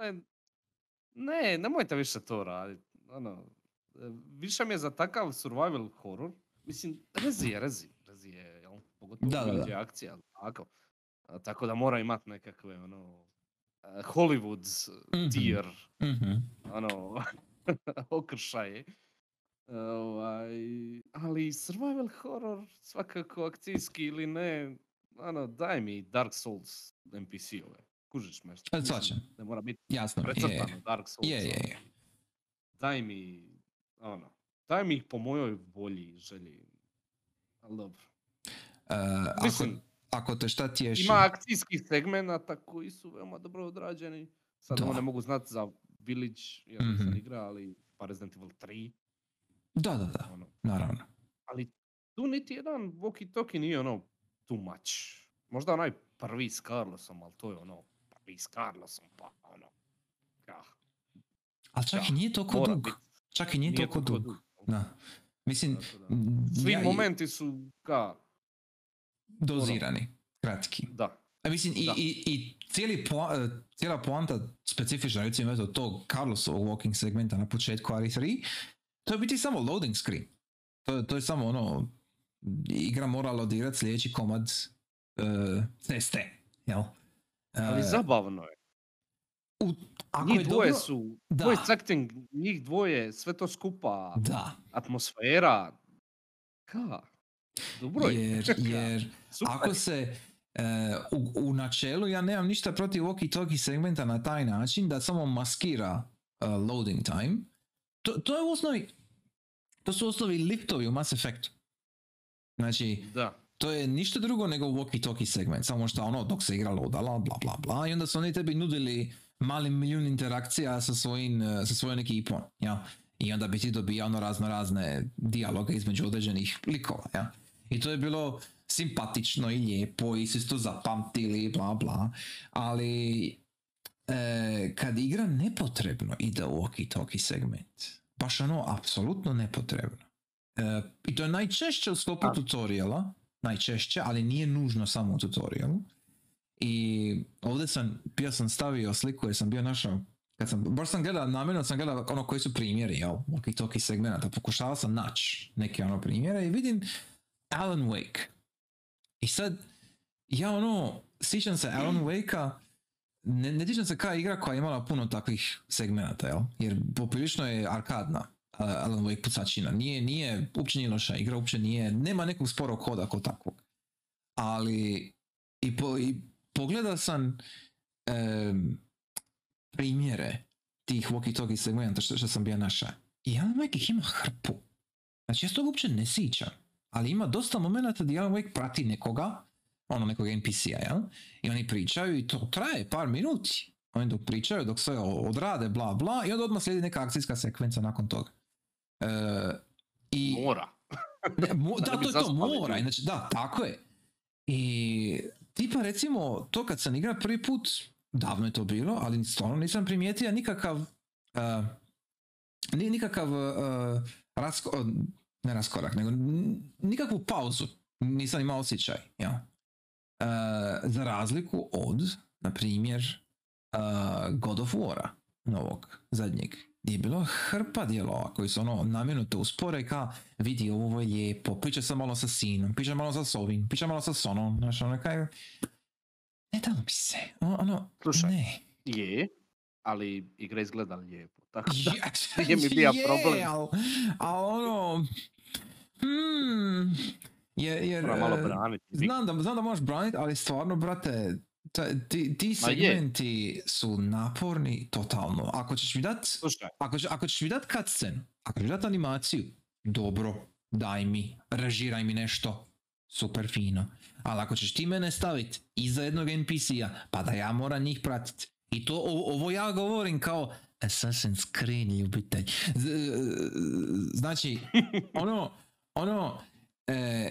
e, ne, nemojte više to raditi. Ono, više mi je za takav survival horror. Mislim, rezi je, rezi. Rezi je, jel? Pogotovo Da, da, da. je akcija, tako. A, tako da mora imat nekakve, ono, Hollywood Mhm. tier, Mhm. ono, okršaje. Ovaj, ali survival horror, svakako akcijski ili ne, ono, daj mi Dark Souls NPC-ove. Kužiš me? Ne mora biti Jasno, je, Dark Souls. je, je, je. Daj mi, ono, daj mi ih po mojoj volji i želji. Ali dobro. Ako, Mislim, ako te šta tješi... Ima akcijskih segmenata koji su veoma dobro odrađeni. Sad Da. ne mogu znati za Village, jer nisam Mhm. igra, ali pa Resident Evil 3. Da, da, da, Ono. naravno. Ali tu niti jedan walkie-talkie nije ono too much. Možda onaj prvi s Carlosom, ali to je ono prvi s Carlosom, pa ono. Ja, Ali čak i Da, nije toliko dug. bit. Čak i nije, Nije toliko dug. dug. Da. Mislim, Svi ja momenti su ka, dozirani, kratki. da. A mislim, i, Da. i, i cijeli poa- e, cijela poanta specifična, recimo eto tog Carlosovog walking segmenta na početku RE3, to je biti samo loading screen. To, je- to je samo ono igra morala odigrati sljedeći komad uh, ceste, jel? Ali E, zabavno je. U, ako Njih je dvoje dobro- su, Da. voice acting, njih dvoje, sve to skupa, Da, atmosfera. Ka? Dobro je. jer, jer Super. ako se e, u, u načelu ja nemam ništa protiv walkie-talkie segmenta na taj način da samo maskira e, loading time. To, to je u osnovi to su osnovi liftovi u Mass Effectu. Znači, Da. to je ništa drugo nego walkie-talkie segment, samo što ono dok se igra loadala, bla bla bla, i onda su oni tebi nudili mali milijun interakcija sa svojim, eh, sa svojom ekipom, ja. I onda bi ti dobijao ono razno razne dijaloge između određenih likova, ja. I to je bilo simpatično i lijepo i svi to zapamtili, bla bla, ali e, kad igra nepotrebno ide u walkie-talkie segment, baš ono apsolutno nepotrebno. E, I to je najčešće u sklopu tutoriala, najčešće, ali nije nužno samo u tutorialu. I ovdje sam, bio sam stavio sliku jer sam bio našao, kad sam, baš sam gledao, namjerno sam gledao ono koji su primjeri, jel, walkie-talkie segmenta, pokušavao sam naći neke ono primjere i vidim Alan Wake. I sad, ja ono, sjećam se Alan Wake-a, ne, ne sjećam se koja igra koja je imala puno takvih segmenata, jel? Jer poprilično je arkadna. Alan Wake pucačina. Nije, nije, uopće nije loša igra, uopće nije, nema nekog sporog koda kao takvog. Ali i, po, i pogledao sam em, primjere tih walkie-talkie segmenta što, što sam bio našao. I Alan Wake ih ima hrpu. Znači ja se toga uopće ne sjećam. Ali ima dosta momenta gdje Alan Wake prati nekoga, ono nekog NPC-a, jel? I oni pričaju i to traje par minuti. Oni dok pričaju, dok sve odrade, bla bla, i onda odmah slijedi neka akcijska sekvenca nakon toga. E, I, Mora. ne, mo- <laughs> Da da, to je to, mora. Znači, da, tako je. I tipa recimo, to kad sam igra prvi put, davno je to bilo, ali stvarno nisam primijetio nikakav, uh, ni, nikakav uh, rasko, ne raskorak, nego nikakvu pauzu. Nisam imao osjećaj, ja. Uh, za razliku od, na primjer, God of War-a, novog, zadnjeg, je bilo hrpa dijelova koji su ono namjerno te uspore ka vidi ovo je lijepo, priča sam malo sa sinom, priča malo sa sovim, priča malo sa sonom, znaš ono kaj, ne da mi se, ono, ono Slušaj. ne. Je, ali igra izgleda lijepo. Tako da, Je, <laughs> nije mi bio problem. al, al ono, hmm, jer, jer, e, braniti. Znam da, znam da možeš braniti, ali stvarno, brate, ta- ti, ti segmenti su naporni totalno. Ako ćeš mi dat, Slušaj, ako, će- ako ćeš mi dat cutscene, ako ćeš mi dat animaciju, dobro, daj mi, režiraj mi nešto, super fino. Ali ako ćeš ti mene staviti iza jednog NPC-a, pa da ja moram njih pratiti. I to, ovo, ovo ja govorim kao Assassin's Creed ljubitelj. Z- Znači, <laughs> ono, ono, e,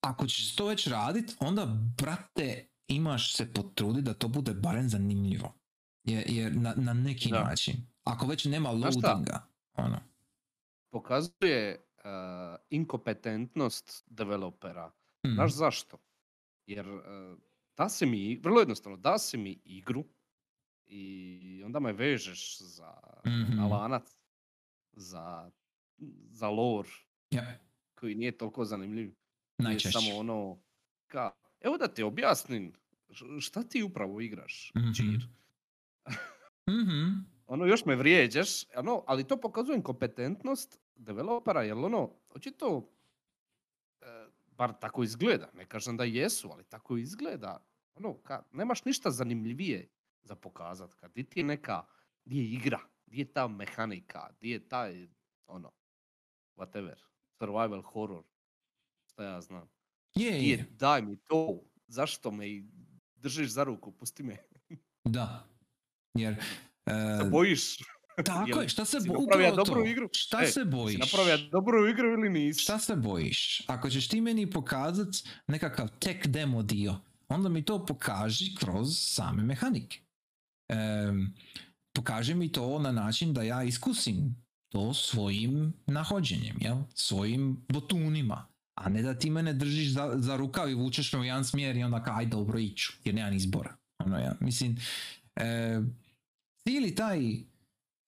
ako ćeš to već radit, onda, brate, imaš se potruditi da to bude barem zanimljivo. Jer, jer na, na neki Da. način. Ako već nema loadinga, ono. pokazuje uh, inkompetentnost developera. mm, Znaš zašto? Jer uh, da se mi, vrlo jednostavno, da se mi igru i onda me vežeš za Mhm. na lanac, za, za lore ja, koji nije toliko zanimljiv. Najčešće. samo ono, ka, evo da ti objasnim, šta ti upravo igraš, Mhm. Čir? <laughs> Mhm, ono još me vrijeđaš, ono, ali to pokazuje kompetentnost developera, jer ono, očito, e, bar tako izgleda, ne kažem da jesu, ali tako izgleda, ono, ka, nemaš ništa zanimljivije za pokazat, kad di ti je neka, di je igra, di je ta mehanika, di je taj, ono, whatever, survival horror, šta ja znam. Je, je, je, daj mi to, zašto me i držiš za ruku, pusti me, da. Jer, se bojiš, tako je, šta se bojiš? Upravo dobru to. igru? Šta E, se bojiš? napravio dobru igru ili nisi? Šta se bojiš? Ako ćeš ti meni pokazat nekakav tek demo dio, onda mi to pokaži kroz same mehanike. Em, pokaži mi to na način da ja iskusim to svojim nahođenjem, jel? svojim botunima. A ne da ti mene držiš za, za rukav i vučeš me u jedan smjer i onda kao aj dobro iću, jer nemam izbora. Ono, ja. Mislim, e, cijeli taj e,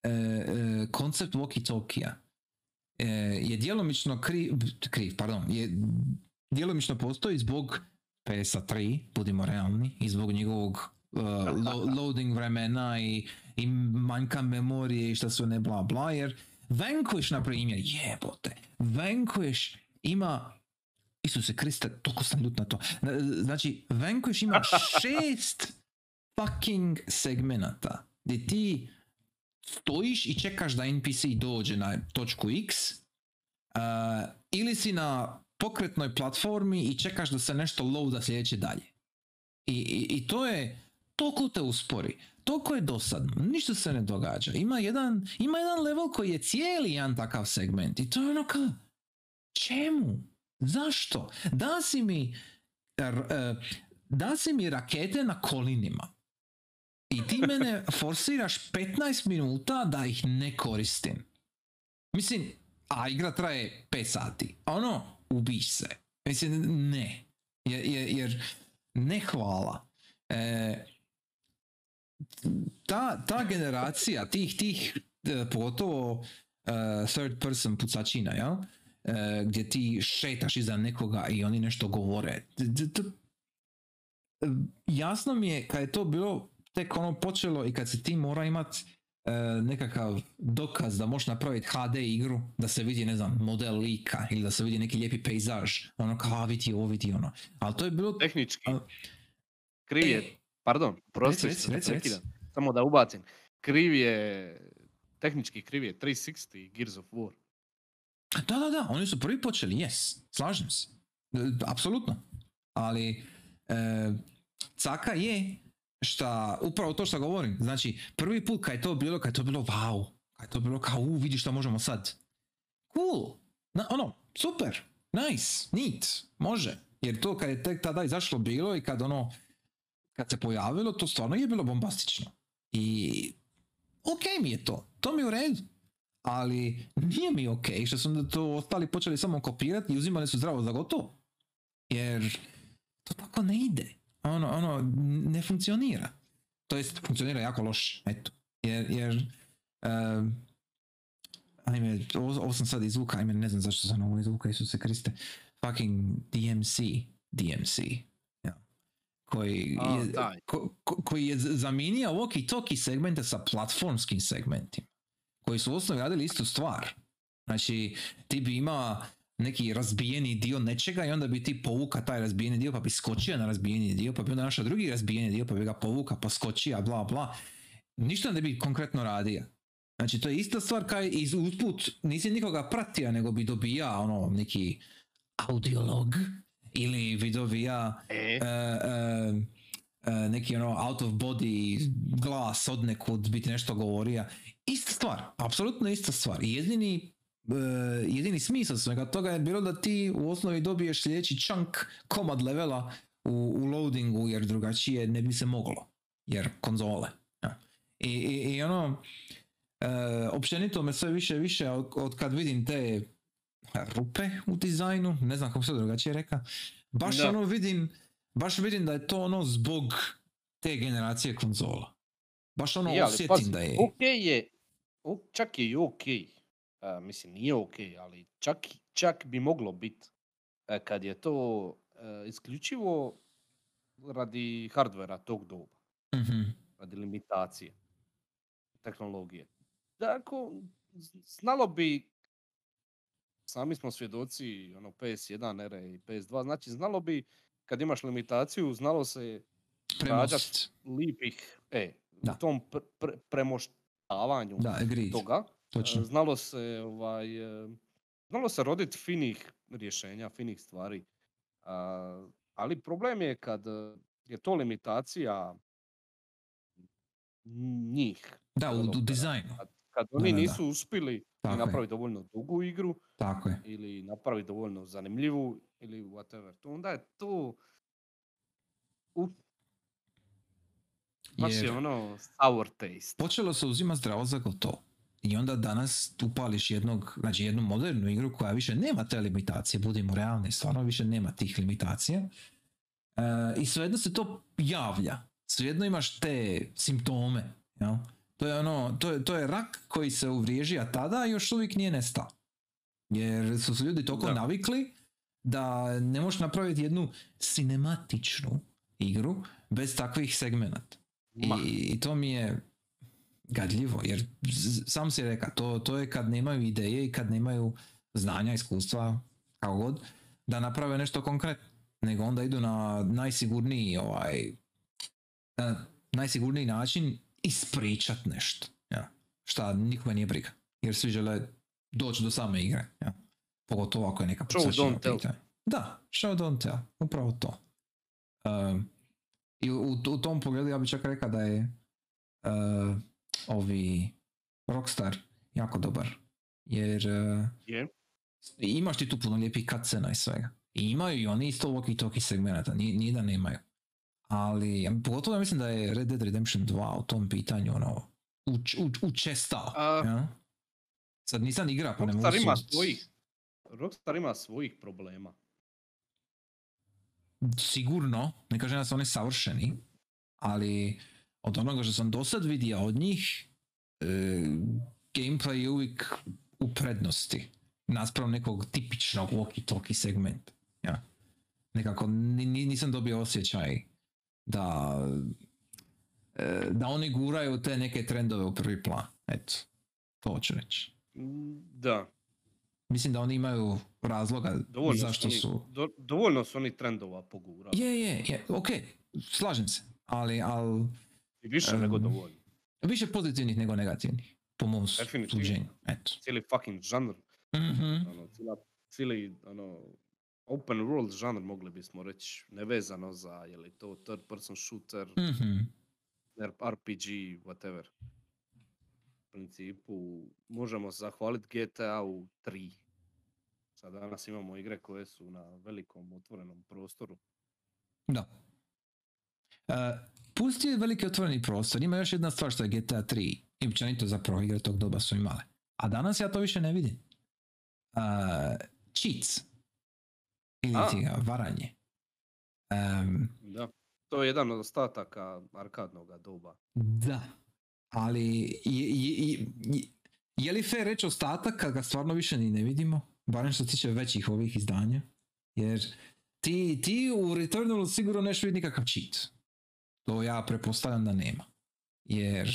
e, koncept walkie-talkie e, je djelomično kriv, kriv, pardon, je djelomično postoji zbog PSA 3, budimo realni, i zbog njegovog uh, lo- <laughs> loading vremena i, i manjka memorije i šta su ne bla bla, jer Vanquish, na primjer, jebote, Vanquish ima Isuse Kriste, toliko sam ljut na to. Znači, Vanquish ima <laughs> šest fucking segmenata gdje ti stojiš i čekaš da NPC dođe na točku X uh, ili si na pokretnoj platformi i čekaš da se nešto loada sljedeće dalje. I, i, I to je, toliko te uspori, toliko je dosadno, ništa se ne događa. Ima jedan, ima jedan level koji je cijeli jedan takav segment i to je ono kao, čemu? Zašto? Da si mi, e, da si mi rakete na kolinima i ti mene <laughs> forsiraš 15 minuta da ih ne koristim. Mislim, a igra traje 5 sati. Ono, ubiš se. Mislim, ne. Jer, jer, jer ne hvala. E, ta, ta generacija tih, tih e, pogotovo e, third person pucačina, jel? E, gdje ti šetaš iza nekoga i oni nešto govore. Jasno mi je kad je to bilo tek ono počelo i kad se ti mora imat e, nekakav dokaz da možeš napraviti HD igru, da se vidi, ne znam, model lika ili da se vidi neki lijepi pejzaž, ono kao, a vidi ovo, vidi ono. Ali to je bilo... Tehnički. Kriv je, E, pardon, prosti. Samo da ubacim. Kriv je, tehnički kriv je 360 i Gears of War. Da, da, da, oni su prvi počeli, yes, slažem se. E, Apsolutno. Ali, e, caka je šta, upravo to što govorim, znači, prvi put kad je to bilo, kad je to bilo wow, kad je to bilo kao, u, vidi šta možemo sad. Cool, Na, ono, super, nice, neat, može. Jer to kad je tek tada izašlo bilo i kad ono, kad se pojavilo, to stvarno je bilo bombastično. I ok mi je to, to mi je u redu. Ali nije mi ok što su onda to ostali počeli samo kopirati i uzimali su zdravo za gotovo. Jer to tako ne ide. Ono, ono, ne funkcionira. To jest, funkcionira jako loše, eto. Jer, jer um, ajme, ovo, sam sad izvuka, ajme, ne znam zašto sam ovo izvuka, Isuse Kriste. Fucking DMC, DMC. Ja. Koji, je, ko, ko- koji je zamijenio walkie talkie segmente sa platformskim segmentima. Koji su u osnovi radili istu stvar. Znači, ti bi imao neki razbijeni dio nečega i onda bi ti povuka taj razbijeni dio pa bi skočio na razbijeni dio pa bi onda našao drugi razbijeni dio pa bi ga povuka pa skočio bla bla. Ništa ne bi konkretno radio. Znači to je ista stvar kao i usput nisi nikoga pratio nego bi dobija ono neki audiolog ili bi dobija E, e, e, neki ono out of body glas od nekud biti nešto govorio. Ista stvar, apsolutno ista stvar. Jedini e, jedini smisao svega toga je bilo da ti u osnovi dobiješ sljedeći chunk komad levela u, u loadingu jer drugačije ne bi se moglo. Jer konzole. ja. I, i, i ono e, općenito me sve više više od, od kad vidim te rupe u dizajnu, ne znam kako se drugačije reka, baš Da. ono vidim, baš vidim da je to ono zbog te generacije konzola. Baš ono ali osjetim pazi, da je. ok je, čak je i ok, a, mislim nije ok, ali čak, čak bi moglo biti kad je to e, isključivo radi hardvera tog doba, Mhm. radi limitacije tehnologije. Dakle, znalo bi, sami smo svjedoci ono PS1 ere i PS2, znači znalo bi kad imaš limitaciju, znalo se Premostit. lipih, e, Da. u tom pr- pr- premoštavanju Da, toga, Točno. e, znalo se ovaj, e, znalo se rodit finih rješenja, finih stvari. A, ali problem je kad e, je to limitacija njih. Da, u, u dizajnu. Kad, kad oni da, da. nisu uspjeli napraviti dovoljno dugu igru Tako je. ili napraviti dovoljno zanimljivu ili whatever, onda je to Uf, baš je ono sour taste. počelo se uzima zdravo za gotovo. I onda danas upališ jednog, znači jednu modernu igru koja više nema te limitacije, budimo realni, stvarno više nema tih limitacija. E, I svejedno se to javlja. Svejedno imaš te simptome. Jel? To je ono, to je, to je rak koji se uvriježija tada i još uvijek nije nestao. Jer su se ljudi toliko Da. navikli da ne možeš napraviti jednu cinematičnu igru bez takvih segmenata. I, I to mi je gadljivo, jer sam si rekao, to, to je kad nemaju ideje i kad nemaju znanja, iskustva, kao god, da naprave nešto konkretno. Nego onda idu na najsigurniji ovaj, na najsigurniji način ispričat nešto. Ja. Šta nikome nije briga. Jer svi žele doći do same igre. Ja. Pogotovo ako je neka pitanju. Da, show don't tell. Upravo to. Um, I u, u tom pogledu ja bih čak rekao da je uh, ovi Rockstar jako dobar. Jer uh, je. imaš ti tu puno lijepih cutscena i svega. I imaju i oni isto walkie talkie segmenata, nije, nije da nemaju. Ali, pogotovo ja mislim da je Red Dead Redemption 2 u tom pitanju ono, uč, uč, učestao. A- ja? Sad nisam igra pa ne mogu Rockstar ima svojih, Rockstar ima svojih problema. Sigurno, ne kažem da su oni savršeni, ali od onoga što sam do sad vidio od njih, e, gameplay je uvijek u prednosti. Naspram nekog tipičnog walkie-talkie segmenta. Ja. Nekako ni- ni- nisam dobio osjećaj da, e, da oni guraju te neke trendove u prvi plan. Eto, to hoću reći. Da, Mislim da oni imaju razloga dovoljno zašto su, oni, do, dovoljno su oni trendova pogurali. Je, je, je, ok, slažem se, ali, ali I više Em, nego dovoljno. više pozitivnih nego negativnih, po mom suđenju, eto. Cijeli fucking žanr, Mhm. ono, cijela, cijeli, ono, open world žanr mogli bismo reći, nevezano za, je li to third person shooter, Mhm. RPG, whatever. Principu, možemo zahvaliti GTA u 3. Sad danas imamo igre koje su na velikom otvorenom prostoru. Da. Uh, pusti je veliki otvoreni prostor, ima još jedna stvar što je GTA 3 i općenito zapravo igre tog doba su imale. A danas ja to više ne vidim. Uh, cheats. Ili ti ga, varanje. Em, Da. To je jedan od ostataka arkadnog doba. Da, ali je, je, je, li fair reći ostatak kad ga stvarno više ni ne vidimo? Barem što se tiče većih ovih izdanja. Jer ti, ti u Returnalu sigurno neš vidjeti nikakav cheat. To ja pretpostavljam da nema. Jer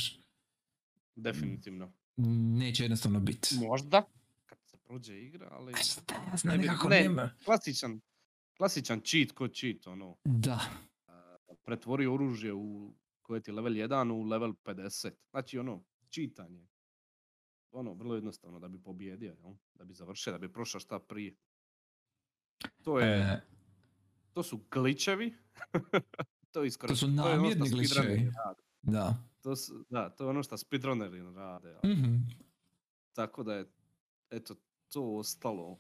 Definitivno. neće jednostavno biti. Možda. Kad se prođe igra, ali... A šta ja znam, Ne nekako ne. nema. Klasičan, klasičan cheat ko cheat, ono. Da, Pretvori oružje u koje ti je level 1 u level 50. Znači ono, čitanje. Ono, vrlo jednostavno da bi pobjedio, jel? da bi završio, da bi prošao šta prije. To je, e, to su glitchevi. <laughs> to, je to su ono namjerni rade. da. To su, da, to je ono što speedrunneri rade. ali Mhm. Tako da je, eto, to ostalo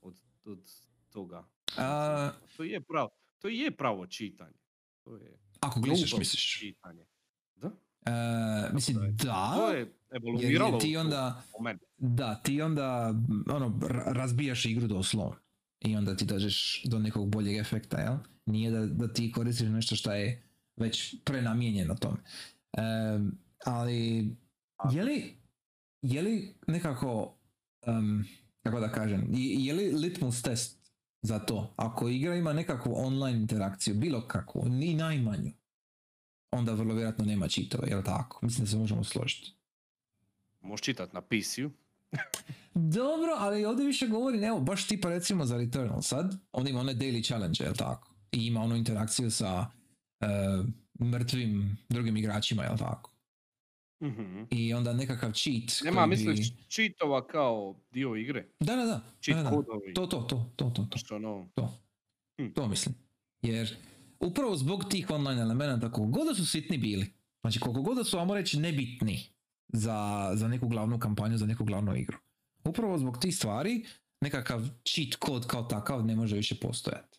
od, od toga. A, To je pravo, to je pravo čitanje. To je ako noble misliš? čitanje. Da, E, mislim, da. to je evoluiralo jer ti onda. Da, ti onda ono, ra- razbijaš igru doslovno. I onda ti dođeš do nekog boljeg efekta, jel? Nije da, da ti koristiš nešto što je već prenamijenjeno tome. Em, ali, je li, je li nekako, em, kako da kažem, je li litmus test za to? Ako igra ima nekakvu online interakciju, bilo kakvu, ni najmanju, onda vrlo vjerojatno nema čitova, jel tako? Mislim da se možemo složiti. Možeš čitati na PC-u. <laughs> Dobro, ali ovdje više govori, evo, baš tipa recimo za Returnal sad, on ima one daily challenge, jel tako? I ima onu interakciju sa e, mrtvim drugim igračima, jel tako? Mhm. I onda nekakav cheat Nema, koji misliš, bi... cheatova kao dio igre. Da, da, da. Cheat da, da. kodovi. To, to, to, to, to, to, Što ono, to. Hm. To mislim. Jer upravo zbog tih online elemenata, koliko god da su sitni bili, znači koliko god da su, ajmo reći, nebitni za, za neku glavnu kampanju, za neku glavnu igru. Upravo zbog tih stvari, nekakav cheat kod kao takav ne može više postojati.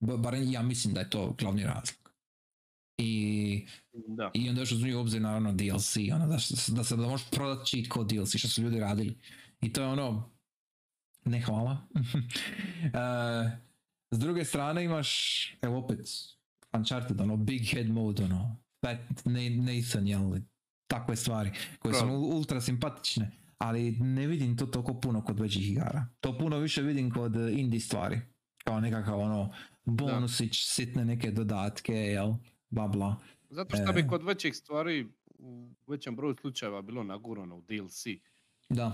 Ba- Barem ja mislim da je to glavni razlog. I, da. i onda još uzmi u obzir naravno DLC, ono, da, da se da možeš prodati cheat kod DLC, što su ljudi radili. I to je ono, ne hvala. <laughs> E, s druge strane imaš, evo opet, Uncharted, ono, big head mode, ono, Fat Na- Nathan, jel, takve stvari, koje su Prav. ul- ultra simpatične, ali ne vidim to toliko puno kod većih igara. To puno više vidim kod eh, indie stvari. Kao nekakav ono bonusić, sitne neke dodatke, jel? Bla bla. Zato što bi E. kod većih stvari u većem broju slučajeva bilo nagurano u DLC. Da,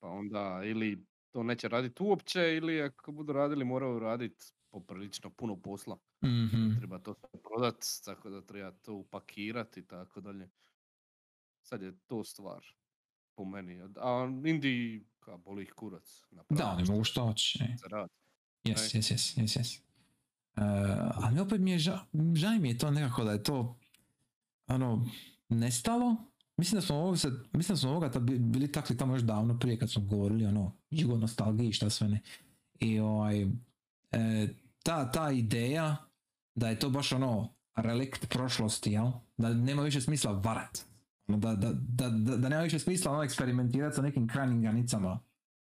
Pa onda ili to neće raditi uopće ili ako budu radili moraju raditi poprilično puno posla. mhm. Treba to sve prodat, tako da treba to upakirati i tako dalje. Sad je to stvar po meni. A Indiji, ka boli ih kurac. Da, napravit oni mogu što hoće. ne. za rad. Jes, jes, ali opet mi je ža, žao mi je to nekako da je to ono, nestalo. Mislim da smo ovog sad, mislim da smo ovoga tad bi- bili takli tamo još davno prije kad smo govorili ono, jugo nostalgiji i šta sve ne. I ovaj, e, ta, ta ideja da je to baš ono relikt prošlosti, jel? Da nema više smisla varat. Ono, Da, da, da, da, nema više smisla ono eksperimentirati sa nekim krajnim granicama.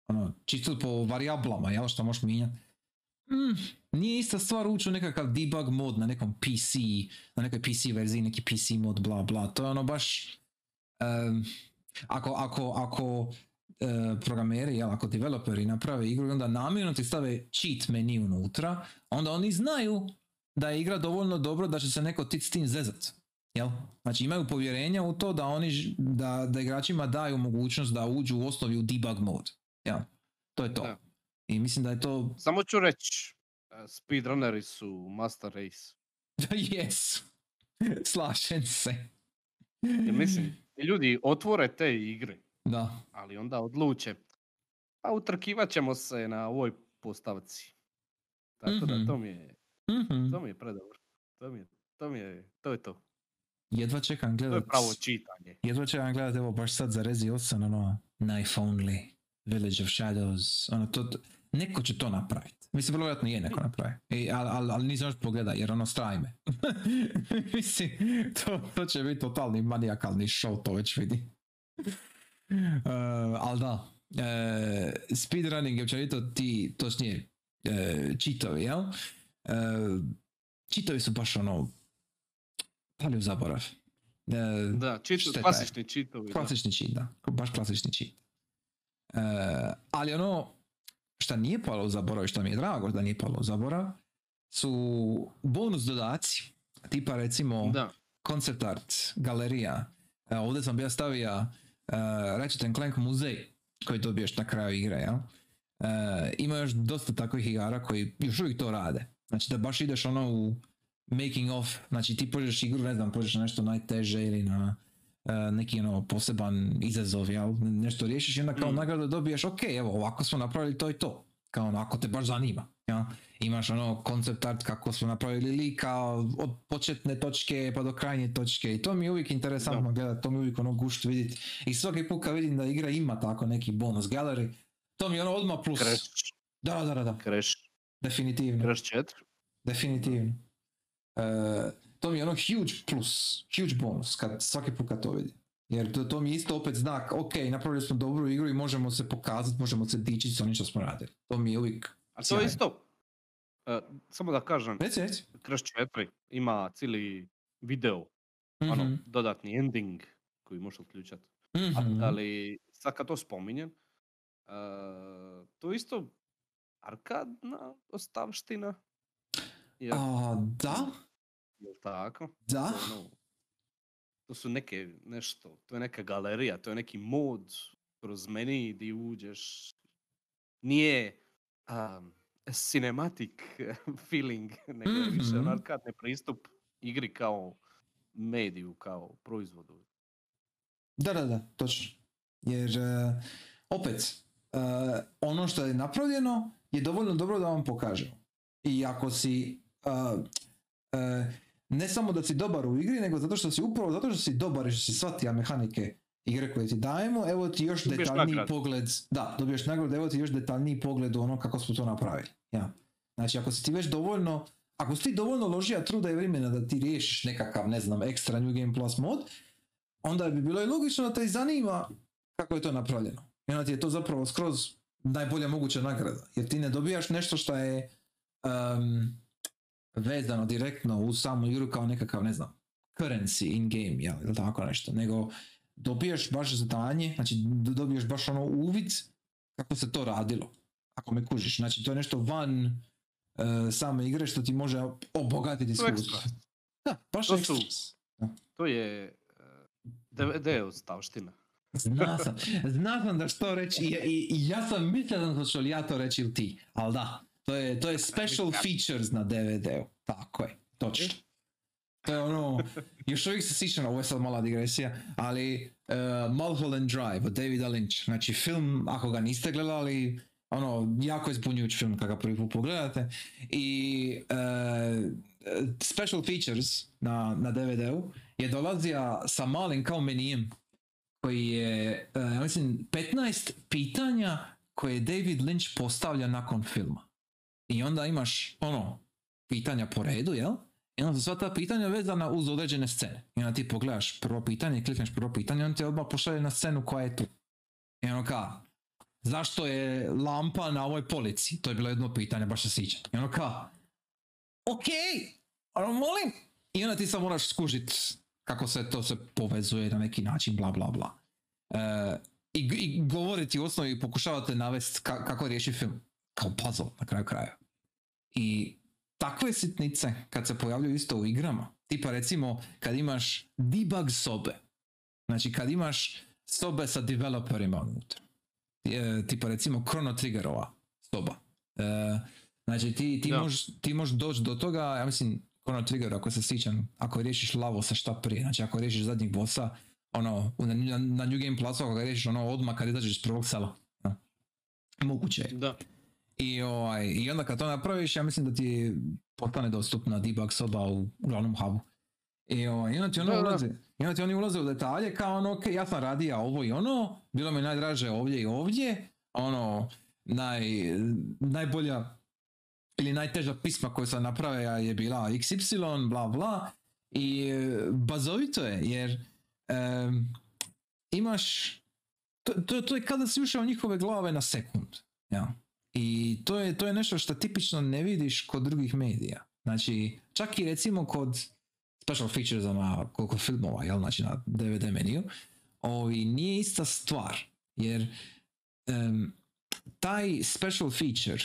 Ono, čisto po variablama, jel? Što možeš mijenjati. Mm, nije ista stvar ući u nekakav debug mod na nekom PC, na nekoj PC verziji, neki PC mod, bla bla. To je ono baš... em, ako, ako, ako e, programeri, jel, ako developeri naprave igru i onda namjerno ti stave cheat meni unutra, onda oni znaju da je igra dovoljno dobro da će se neko tit s tim zezat. Jel? Znači imaju povjerenja u to da oni da, da igračima daju mogućnost da uđu u osnovi u debug mod. Jel? To je to. I mislim da je to Samo ću reći, e, speedrunneri su master race. <laughs> Jesu. Slažem se. Jer mislim, ljudi otvore te igre, Da. ali onda odluče, pa utrkivat ćemo se na ovoj postavci. Tako da Mhm. to mi je, Mhm. to mi je predobro. To mi je, to mi je, to je to. Jedva čekam To je gledat. pravo čitanje. Jedva čekam gledat, evo baš sad za Rezi 8, ono, Knife Only, Village of Shadows, ono, to- neko će to napraviti. Mislim, vrlo vjerojatno je neko napravi. I, ali, ali, ali nisam još pogledao, jer ono, straj me. <laughs> Mislim, to, to će biti totalni manijakalni show, to već vidi. Uh, ali da, uh, speedrunning je općenito ti, točnije, uh, cheatovi, jel? Uh, cheatovi su baš ono, pali u zaborav. Uh, Da, čito, klasični čitovi. da. Klasični da. Ko- Baš klasični cheat. E, ali ono šta nije palo u zaborav šta mi je drago da nije palo u zaborav su bonus dodaci. Tipa recimo Da, concept art, galerija. E, ovdje sam bio stavio uh, Ratchet Clank muzej koji dobiješ na kraju igre, jel? E, ima još dosta takvih igara koji još uvijek to rade. Znači da baš ideš ono u making of, znači ti pođeš igru, ne znam, pođeš na nešto najteže ili na neki ono poseban izazov, jel? Nešto riješiš i onda kao Mm. nagradu dobiješ, ok, evo ovako smo napravili to i to. Kao ono, ako te baš zanima. Jel? Imaš ono koncept art kako smo napravili lika od početne točke pa do krajnje točke i to mi je uvijek interesantno gledati, to mi je uvijek ono gušt vidjeti. I svaki put kad vidim da igra ima tako neki bonus gallery, to mi je ono odmah plus. Crash, Da, da, da, da, Crash, definitivno. Crash 4. Definitivno. E, to mi je ono huge plus, huge bonus kad, svaki put kad to vidim. Jer to, to mi je isto opet znak, ok, napravili smo dobru igru i možemo se pokazati, možemo se dičiti s onim što smo radili. To mi je uvijek... A to je isto, e, samo da kažem, Reci, reci. Crash 4 ima cijeli video, ono, Mhm, dodatni ending koji možeš uključati. mhm. Ali sad kad to spominjem, e, to je isto arkadna ostavština. Jel, A, da, jel tako? da. To, ono, to su neke, nešto, to je neka galerija, to je neki mod kroz meni di uđeš. Nije um, cinematic <laughs> feeling, nego je više Mhm. arkadni pristup igri kao mediju, kao proizvodu. Da, da, da, točno. Jer, e, opet, e, ono što je napravljeno je dovoljno dobro da vam pokaže. I ako si, e, ne samo da si dobar u igri, nego zato što si upravo, zato što si dobar i što si shvatio mehanike igre koje ti dajemo, evo ti još Dobiješ detaljniji nagradu. pogled, da, dobiješ nagradu, evo ti još detaljniji pogled u ono kako smo to napravili. Ja. Znači, ako si ti već dovoljno, ako si ti dovoljno ložija truda i vremena da ti riješiš nekakav, ne znam, ekstra New Game Plus mod, onda bi bilo i logično da te zanima kako je to napravljeno. I onda ti je to zapravo skroz najbolja moguća nagrada. Jer ti ne dobijaš nešto što je um, vezano direktno u samu igru kao nekakav, ne znam, currency in game, jel, ili tako nešto. Nego dobiješ baš zadanje, znači dobiješ baš ono uvid kako se to radilo, ako me kužiš. Znači to je nešto van e, same igre što ti može obogatiti iskustvo. <laughs> Da, baš To su-. To je e, DVD ostavština. Zna <laughs> sam, zna sam da što reći i, i, i ja sam mislio da li ja to reći ili ti, ali da, to je, to je special features na DVD-u, tako je, točno. To je ono, još uvijek se sjećam, ovo je sad mala digresija, ali uh, Mulholland Drive od Davida Lynch, znači film, ako ga niste gledali, ono, jako je zbunjujući film kada ga prvi put pogledate i uh, special features na, na DVD-u je dolazio sa malim kao menijem koji je, uh, ja mislim, 15 pitanja koje David Lynch postavlja nakon filma. I onda imaš, ono, pitanja po redu, jel? I onda su sva ta pitanja vezana uz određene scene. I onda ti pogledaš prvo pitanje, klikneš prvo pitanje, on te odmah pošalje na scenu koja je tu. I ono ka, zašto je lampa na ovoj polici? To je bilo jedno pitanje, baš se sjećam. I ono ka, ok, ono molim. I onda ti sad moraš skužit kako se to se povezuje na neki način, bla bla bla. E, i, I govoriti u osnovi pokušavate navesti ka, kako riješi film. Kao puzzle na kraju kraja. I takve sitnice kad se pojavljuju isto u igrama, tipa recimo kad imaš debug sobe, znači kad imaš sobe sa developerima unutra, e, tipa recimo Chrono Triggerova soba, e, znači ti, ti, Da. možeš, ti možeš doći do toga, ja mislim Chrono Trigger ako se sjećam, ako riješiš lavo sa šta prije, znači ako riješiš zadnjeg bossa, ono, na, na, na New Game Plusu ako ga riješiš ono odmah kad izađeš iz prvog sela, moguće je. Da. I, ovaj, I onda kad to napraviš, ja mislim da ti postane dostupna debug soba u glavnom hubu. I, ovaj, i onda ti ono Da, da. ulaze, i onda ti oni ulaze u detalje kao ono, ok, ja sam radio ovo i ono, bilo mi najdraže ovdje i ovdje, ono, naj, najbolja ili najteža pisma koju sam napravio je bila XY, bla bla, i bazovito je, jer em, imaš, to, to, to je kada si ušao njihove glave na sekund, ja. I to je, to je nešto što tipično ne vidiš kod drugih medija. Znači, čak i recimo kod special features na kod filmova, jel, znači na DVD meniju, ovi, nije ista stvar. Jer em, taj special feature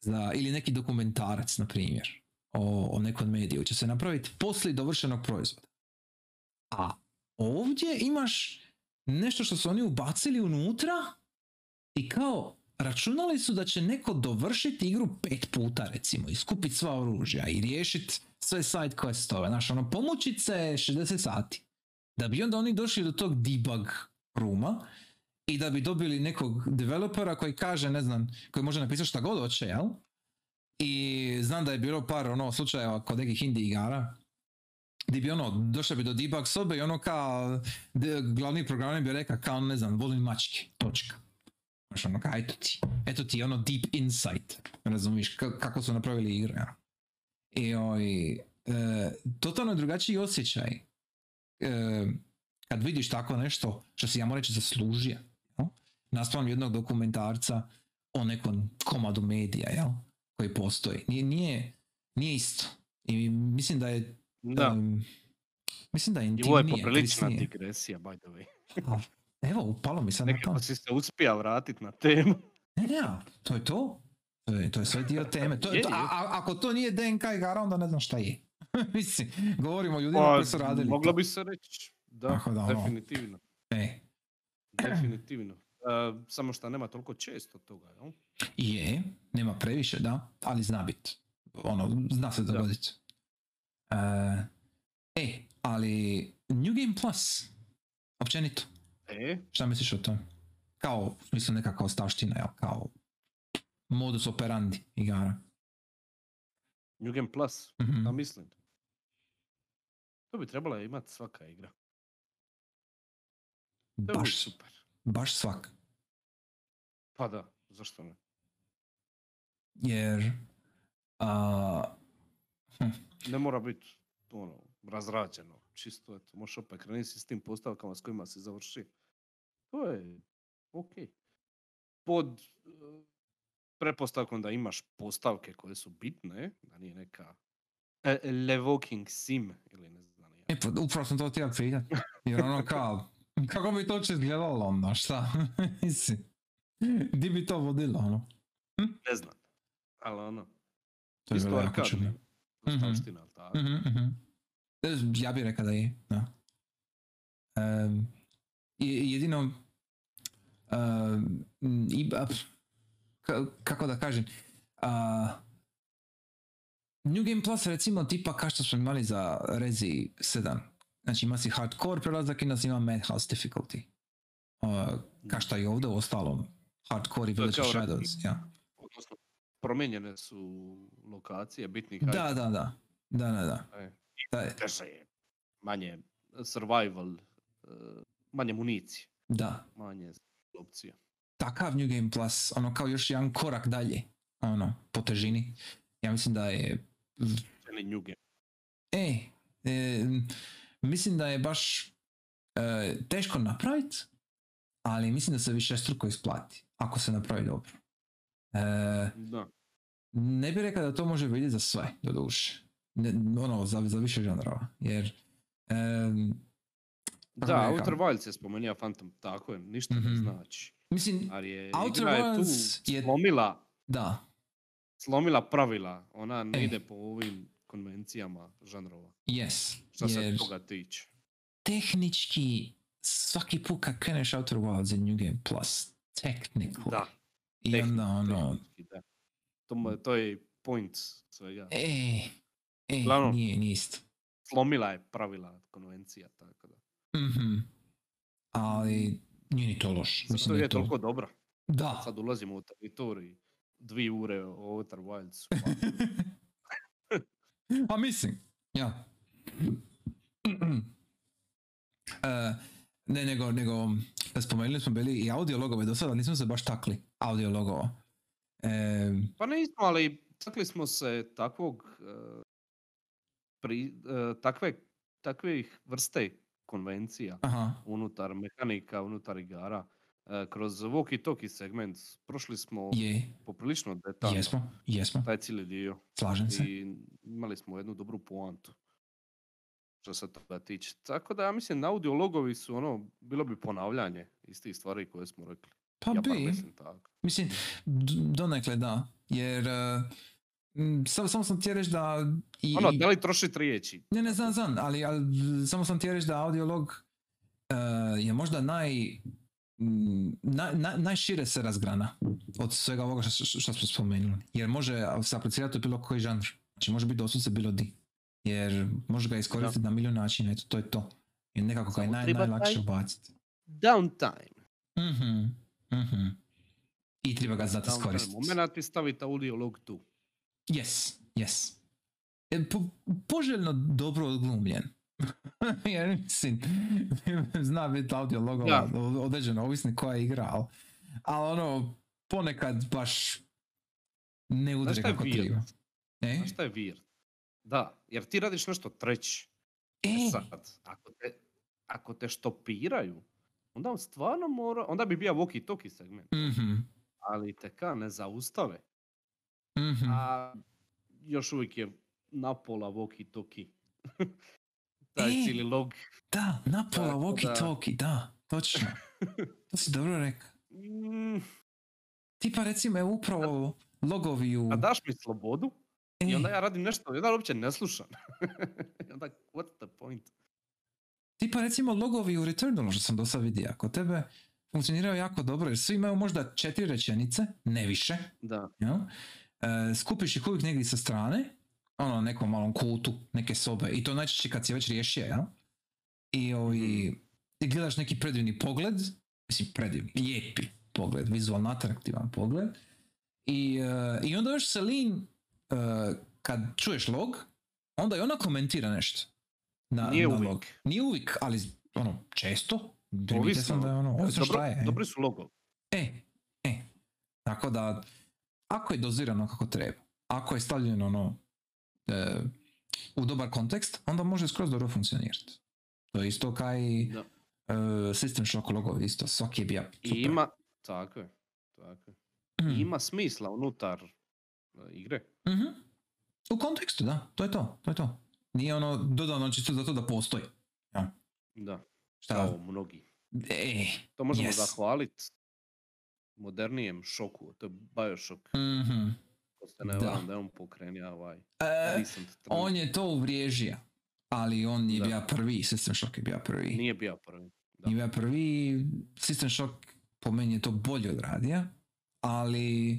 za, ili neki dokumentarac, na primjer, o, o nekom mediju će se napraviti poslije dovršenog proizvoda. A ovdje imaš nešto što su oni ubacili unutra i kao računali su da će neko dovršiti igru pet puta recimo i skupiti sva oružja i riješiti sve side questove. Znaš, ono, pomučit se 60 sati. Da bi onda oni došli do tog debug ruma i da bi dobili nekog developera koji kaže, ne znam, koji može napisati šta god hoće, jel? I znam da je bilo par ono slučajeva kod nekih indie igara gdje bi ono, došao bi do debug sobe i ono kao, glavni programer bi rekao kao, ne znam, volim mačke, točka. Znaš, ono kao, eto ti, eto ti ono deep insight, razumiješ, ka- kako su napravili igru, ja. I ovaj, e, totalno je drugačiji osjećaj e, kad vidiš tako nešto što si ja moram reći zaslužio, no? naspram jednog dokumentarca o nekom komadu medija, jel? koji postoji. Nije, nije, nije isto. I mislim da je Da. em, mislim da je I ovo je intimnije, poprilična digresija, by the way. Evo, upalo mi sad na Nekako to. si se uspija vratiti na temu. Ne, ne, to je to. To je, to je sve dio teme. To, Je, to, a, a- ako to nije DNK igara, onda ne znam šta je. <laughs> Mislim, govorimo o ljudima Pa, koji su radili moglo to. bi se reći. Da, Tako da, ono. definitivno. E, Definitivno. Uh, samo što nema toliko često toga, jel? je, nema previše, da, ali zna bit. Ono, zna se dogoditi. E, e, ali New Game Plus, općenito, E, šta misliš o tom? Kao, u smislu neka kao stavština, jel? Kao modus operandi igara. New Game Plus, Mhm. da mislim. To bi trebala imati svaka igra. To bi Baš, super. baš svak. Pa da, zašto ne? Jer a, Ne mora biti ono, razrađeno. Čisto, eto, možeš opet krenuti s tim postavkama s kojima si završi. To je ok. Pod eh, pretpostavkom da imaš postavke koje su bitne, da nije neka e, Levoking Sim ili ne znam ja. E, pa upravo sam to htio pitat. Jer ono kao, <laughs> Kako bi to uopće izgledalo onda, šta? <laughs> Mislim, di bi to vodilo, ono? Ne znam. Ali ono, To je isto bilo jako Ja bih rekao da je, da. I- jedino, em, i, a, ka- kako da kažem, a, New Game Plus recimo tipa kao što smo imali za Rezi 7. Znači ima si hardcore prelazak i onda si ima Madhouse difficulty. Uh, kao što i ovdje u ostalom. Hardcore i je Village of Shadows, ja. Odnosno, promijenjene su lokacije bitnih Da, da, da. Da, da, da. E, Teže je. Manje survival, e, manje municije, da. manje opcija. takav New Game Plus, ono kao još jedan korak dalje, ono, po težini. Ja mislim da je, New Game. e, e, mislim da je baš e, teško napraviti, ali mislim da se više struko isplati, ako se napravi dobro. E, Da. ne bih rekao da to može vidjeti za sve, do duše. Ne, ono, za, za više žanrova, jer Kako Da? Outer Wilds je spomenuo Phantom, tako je, ništa ne Mhm. znači. mislim, Ali je, Outer igra je tu je- slomila, da, slomila pravila, ona ne E. ide po ovim konvencijama žanrova, yes, što se toga tiče. tehnički svaki put kad kreneš Outer Wilds je New Game Plus, technically. Da, I onda ono. To, to je point svega. e, e, Uglavnom. nije, nije isto. Slomila je pravila konvencija, tako da. Mhm. Ali nije ni to loš. Zato Mislim da je je to... toliko dobra. Da. Sad ulazimo u teritorij, dvije ure o Outer Wilds. <laughs> A mislim, ja. <clears throat> E, ne, nego, nego, spomenuli smo bili i audio logove do sada, nismo se baš takli audio logova. E, Pa nismo, ali takli smo se takvog, eh, pri, eh, takve, takvih vrste konvencija aha, unutar mehanika, unutar igara. eh, kroz walkie-talkie segment prošli smo je, poprilično detaljno jesmo, jesmo, taj cijeli dio slažem se. i imali smo jednu dobru poantu što se toga tiče. Tako da ja mislim da audio logovi su ono, bilo bi ponavljanje istih stvari koje smo rekli. Pa ja bi, mislim tako. Mislim, donekle da, jer uh, samo, samo sam htio reći da... I, Ono, da li trošiti riječi? Ne, ne, znam, znam, ali, ali samo sam htio reći da audiolog uh, je možda naj, m, naj, naj- najšire se razgrana od svega ovoga što, smo spomenuli. Jer može se aplicirati u bilo koji žanr. Znači može biti doslovce bilo di. Jer može ga iskoristiti na milijun načina, eto, to je to. I nekako ga je naj, najlakše ubaciti. Downtime. Mhm, mhm. I treba ga znati iskoristiti. moment i staviti audio log tu. Yes, yes. E, po, poželjno dobro odglumljen. <laughs> Jer mislim, <laughs> zna biti audio logova Da. o- određeno, ovisno koja je igra, ali, ali ono, ponekad baš ne udre kako weird? treba. E? Znaš šta je weird? Da, jer ti radiš nešto treći. E E, sad, ako te, ako te štopiraju, onda on stvarno mora, onda bi bio walkie-talkie segment, mhm, ali te ka ne zaustave. Mhm. A još uvijek je napola walkie-talkie. <laughs> Taj E. cijeli log. Da, napola Tako walkie da- da, točno. <laughs> To si dobro rekao. Mm, Tipa recimo, evo upravo logovi u... a daš mi slobodu i E, onda ja radim nešto, i onda uopće ne slušam. <laughs> I onda, what's the point? Tipa recimo logovi u Returnalu što sam do sad vidio, kod tebe funkcioniraju jako dobro jer svi imaju možda četiri rečenice, ne više, Da, jel? E, skupiš ih uvijek negdje sa strane, ono nekom malom kutu, neke sobe i to najčešće kad si već riješio, jel? I, ovi, i gledaš neki predivni pogled, mislim predivni, lijepi pogled, vizualno atraktivan pogled i, e, i onda još Celine, e, kad čuješ log, onda i ona komentira nešto. Na, Nije na uvijek. log. Nije uvijek, ali ono, često. Sam da je ono, ovisno Dobro, šta je. dobri su logovi. E, e. Tako da, ako je dozirano kako treba, ako je stavljeno ono, e, u dobar kontekst, onda može skroz dobro funkcionirati. To je isto kao i Da. e, System Shock logovi, isto, svaki je bio I super. ima, tako je, tako je. Mm. I ima smisla unutar e, igre. Mhm. U kontekstu, da, to je to, to je to. Nije ono dodano čisto zato da postoji. Ja. Da, Šta? kao mnogi. E, To možemo yes. zahvaliti modernijem šoku, to je Bioshock. mhm. Se ne Da. varam da je on pokrenio ovaj E, on je to uvriježio, ali on je Da. bio prvi, System Shock je bio prvi. Nije bio prvi. Da. Nije bio prvi, System Shock po meni je to bolje odradio, ali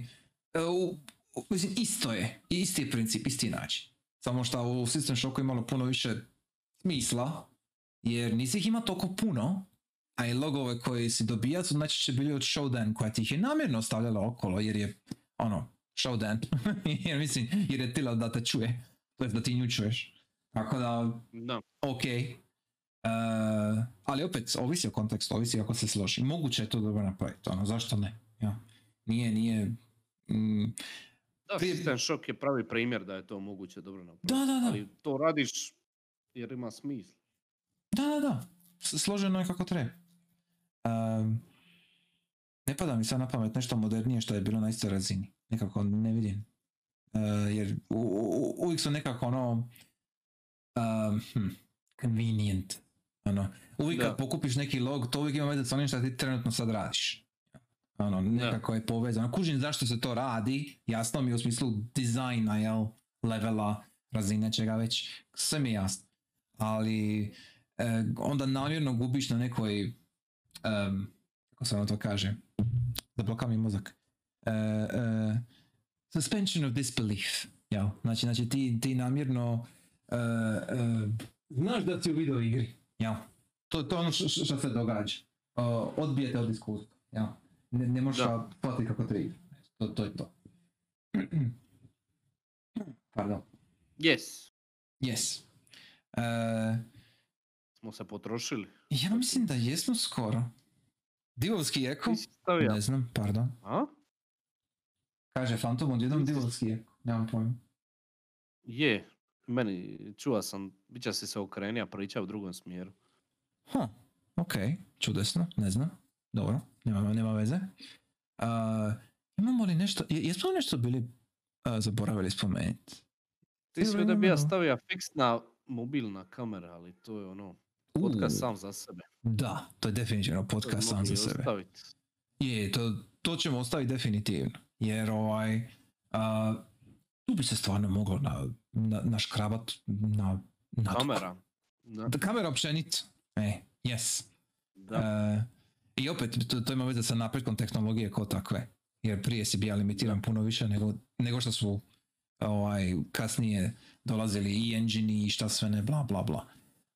e, u, u- mislim, isto je, isti je princip, isti način. Samo što u System Shocku je imalo puno više smisla, jer nisi ih ima toliko puno, a i logove koje si dobija su najčešće bili od Showdown koja ti ih je namjerno stavljala okolo jer je ono, Showdown, <laughs> jer mislim, jer je tila da te čuje, to da ti nju čuješ. Tako da, Da. ok. Uh, ali opet, ovisi o kontekstu, ovisi ako se složi. Moguće je to dobro napraviti, ono, zašto ne? Ja. Nije, nije... mm, Da, Prije- System Shock je pravi primjer da je to moguće dobro napraviti. da, da, da. Ali to radiš jer ima smisla. Da, da, da. Složeno je kako treba. Um, ne pada mi sad na pamet nešto modernije što je bilo na istoj razini. Nekako ne vidim. Uh, jer u, u- uvijek su nekako ono um, hm, convenient. Ono, uvijek Da. kad pokupiš neki log, to uvijek ima veze s onim što ti trenutno sad radiš. Ono, nekako je povezano. Kužim zašto se to radi, jasno mi je u smislu dizajna, jel, levela, razine čega već, sve mi je jasno. Ali e, onda namjerno gubiš na nekoj, em, kako se ono to kaže, zabloka mi mozak, E, e, suspension of disbelief, jel? Znači, znači ti, ti namjerno e, e, znaš da si u video igri, jel? To, to je ono što, se događa. Odbijete od iskustva, jel? Ne, ne možeš Da. shvatiti kako treba igra. To, to je to. <clears throat> Pardon. Yes. Yes. E, Smo se potrošili. ja mislim da jesmo skoro. Divovski eko? Ne znam, pardon. A? Kaže Phantom odjednom divovski eko. Nemam pojma. Je. Meni, čuo sam, bit će si se okrenija priča u drugom smjeru. Ha, ok, čudesno, ne znam. Dobro, nema, nema veze. A, imamo li nešto, je- jesmo li nešto bili zaboravili spomenuti? Ti Dobro, da bi ja stavio fiksna mobilna kamera, ali to je ono, podcast sam za sebe. Da, to je definitivno podcast sam za sebe. Je, to, to ćemo ostaviti definitivno. Jer ovaj, a, tu bi se stvarno moglo na, na, naškrabat na, na Kamera. Da. Da, kamera općenito. E, yes. da. E, I opet, to, to ima veze sa napretkom tehnologije kao takve. Jer prije si bio limitiran puno više nego, nego što su ovaj, kasnije dolazili i engine i šta sve ne, bla bla bla.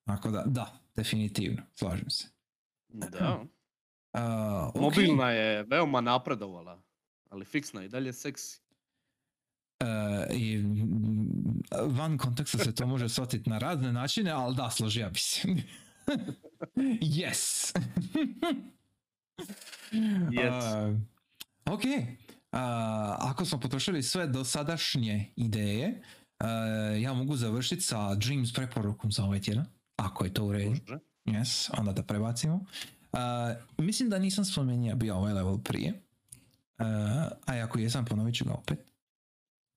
Tako da, da, definitivno, slažem se. da. A, ok. Mobilna je veoma napredovala, ali fiksna je i dalje seksi. E, I van konteksta se to može shvatiti na razne načine, ali da, složio bi se. <laughs> yes. <laughs> Yes. Uh, ok. Uh, ako smo potrošili sve dosadašnje ideje, uh, ja mogu završiti sa Dreams preporukom za ovaj tjedan. Ako je to u redu. Yes, onda da prebacimo. Uh, mislim da nisam spomenuo bio ovaj level prije. Uh, a ako jesam, ponovit ću ga opet.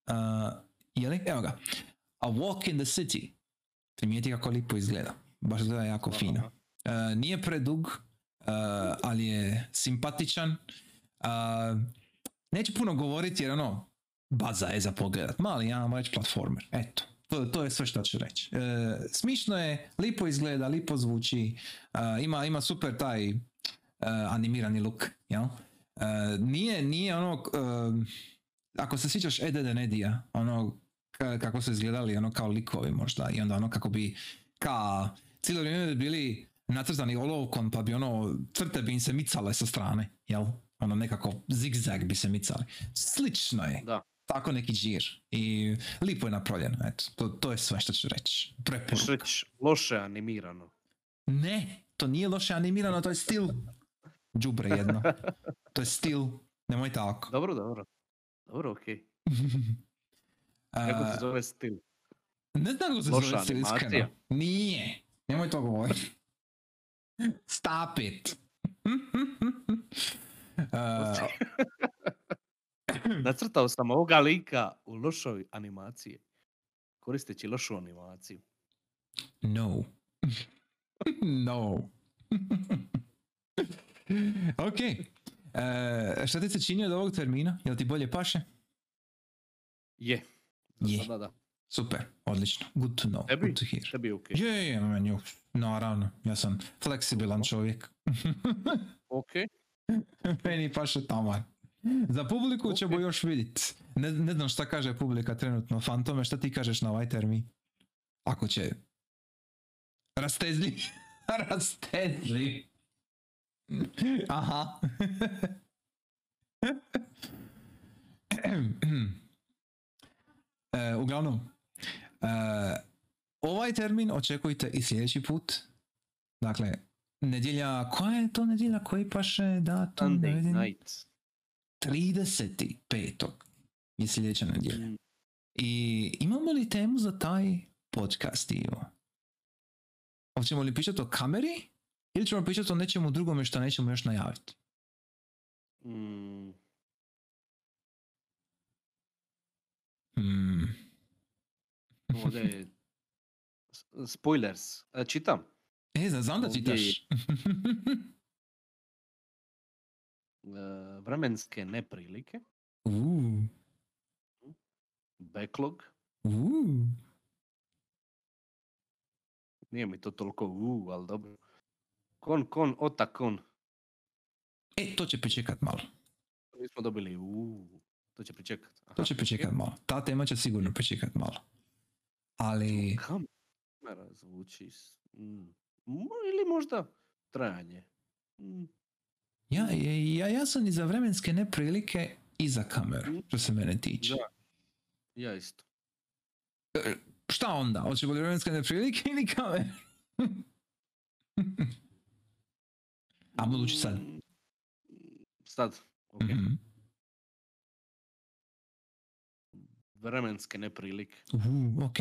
Uh, je li? Evo ga. A walk in the city. Primijeti kako lipo izgleda. Baš izgleda jako Aha. fino. Uh, nije predug, uh, ali je simpatičan. Uh, neću puno govoriti jer ono, baza je za pogledat. Mali, ja vam reći platformer. Eto, to, to je sve što ću reći. E, smišno je, lipo izgleda, lipo zvuči, e, ima, ima super taj e, animirani look, jel? E, nije, nije ono, e, ako se sjećaš Ed, Ed and Eddie-a, ono, ka- kako su izgledali ono kao likovi možda i onda ono kako bi ka cijelo vrijeme bi bili nacrtani olovkom pa bi ono crte bi im se micale sa strane, jel? Ono nekako zigzag bi se micali. Slično je. Da. Tako neki džir. I lipo je napravljeno, eto. To, to je sve što ću reći. Preporuka. reći loše animirano. Ne, to nije loše animirano, to je stil. Džubre jedno. <laughs> To je stil. Nemoj tako. Dobro, dobro. Dobro, okej. <laughs> Kako A, se zove stil? Ne znam kako se Loša zove stil, iskreno. Nije. Nemoj to govoriti. <laughs> Stop it. Uh, <clears throat> Nacrtao sam ovoga lika u lošoj animaciji. Koristeći lošu animaciju. no. <laughs> no. <laughs> ok. E, šta ti se čini od ovog termina? Jel ti bolje paše? Je. Je. sada da. Super, odlično. Good to know. Tebi? Good to hear. Tebi je ok. Je, je, je, meni je- naravno, ja sam fleksibilan čovjek. <laughs> Ok. Meni paše taman. Za publiku ćemo Ok. još vidit. Ne, ne znam šta kaže publika trenutno. Fantome, šta ti kažeš na ovaj termin? Ako će... Rastezli. <laughs> Rastezli. Aha. <clears throat> E, uglavnom, e, ovaj termin očekujte i sljedeći put. Dakle, nedjelja, koja je to nedjelja koji paše datum? Sunday night. 35. je sljedeća nedjelja. Mm, I imamo li temu za taj podcast, Ivo? Hoćemo li pričati o kameri? Ili ćemo pričati o nečemu drugome što nećemo još najaviti? mm, Hmm. <laughs> ovdje je spoilers. E, čitam. E, zna- znam da čitaš. <laughs> E, vremenske neprilike. Uuu, Backlog. uuu. Nije mi to toliko u, ali dobro. Kon, kon, ota, kon. E, to će pričekat malo. Mi smo dobili u. To će pričekat. Aha, To će pričekat malo. Ta tema će sigurno pričekat malo. Ali, Kamera zvuči... mm, Ili možda trajanje. Mm, ja, ja, ja sam i za vremenske neprilike i za kameru, što se mene tiče. Da. Ja isto. Šta onda? Hoćemo li vremenske neprilike ili kamere? <laughs> A budući sad. Mm, Sad. ok. Mhm. Vremenske neprilike. Uh, ok.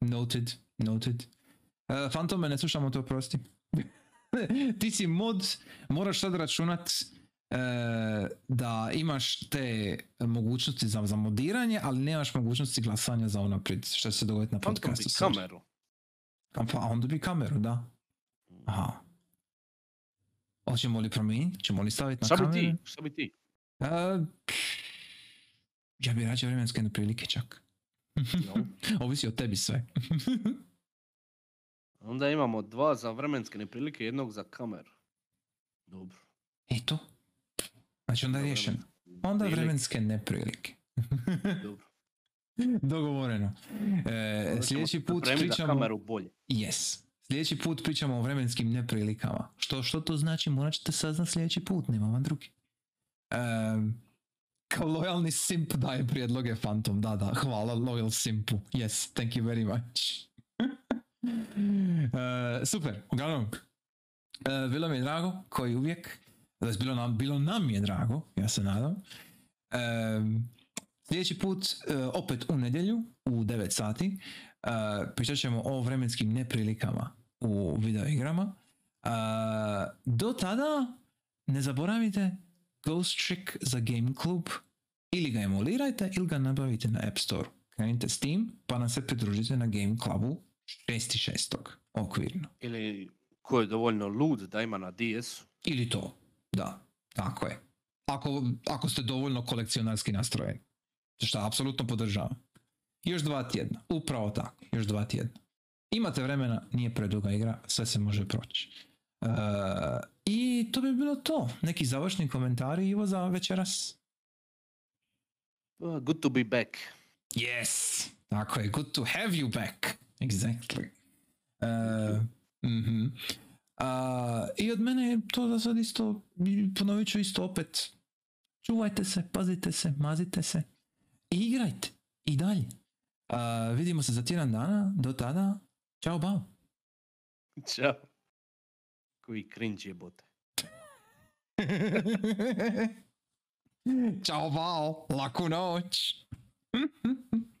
Noted, noted. Uh, Fantome, ne slušamo to, prosti. <laughs> Ti si mod, moraš sad računat uh, da imaš te mogućnosti za, za modiranje, ali nemaš mogućnosti glasanja za unaprijed što će se dogoditi na podcastu. bi sad. kameru. A Pa onda bi kameru, da. Aha. Hoćemo li promijeniti? Ćemo li staviti na Šta bi kameru? ti? Šta bi ti? Uh, ja bi rađe vremenske neprilike čak. No. <laughs> Ovisi o tebi sve. <laughs> Onda imamo dva za vremenske neprilike, jednog za kameru. Dobro. I to. Znači onda je riješeno. Onda vremenske neprilike. <laughs> Dobro. Dogovoreno. E, sljedeći put pričamo... kameru bolje. Yes. Sljedeći put pričamo o vremenskim neprilikama. Što, što to znači, morat ćete saznat sljedeći put, nema vam drugi. Ehm, kao lojalni simp daje prijedloge Phantom, da, da, hvala loyal simpu. Yes, thank you very much. E, super, uglavnom, e, bilo mi je drago, koji uvijek, znači bilo nam, bilo nam je drago, ja se nadam. Ehm, sljedeći put, e, opet u nedjelju, u 9 sati, Uh, pričat ćemo o vremenskim neprilikama u videoigrama. Uh, do tada ne zaboravite Ghost Trick za Game Club ili ga emulirajte ili ga nabavite na App Store. Krenite s tim pa nam se pridružite na Game Clubu 6.6. okvirno. Ili ko je dovoljno lud da ima na DS-u. Ili to, da, tako je. Ako, ako ste dovoljno kolekcionarski nastrojeni. Što apsolutno podržavam. Još dva tjedna, upravo tako, još dva tjedna. Imate vremena, nije preduga igra, sve se može proći. E, I to bi bilo to. Neki završni komentari Ivo za večeras? Uh, Good to be back. Yes! Tako je, good to have you back. Exactly. E, mhm. A, I od mene je to za sad isto, ponovit ću isto opet. Čuvajte se, pazite se, mazite se. I igrajte. I dalje. A, vidimo se za tjedan dana. Do tada, čao, bao. Ćao. Koji cringe jebote. <laughs> Ćao, bao. Laku noć. <laughs>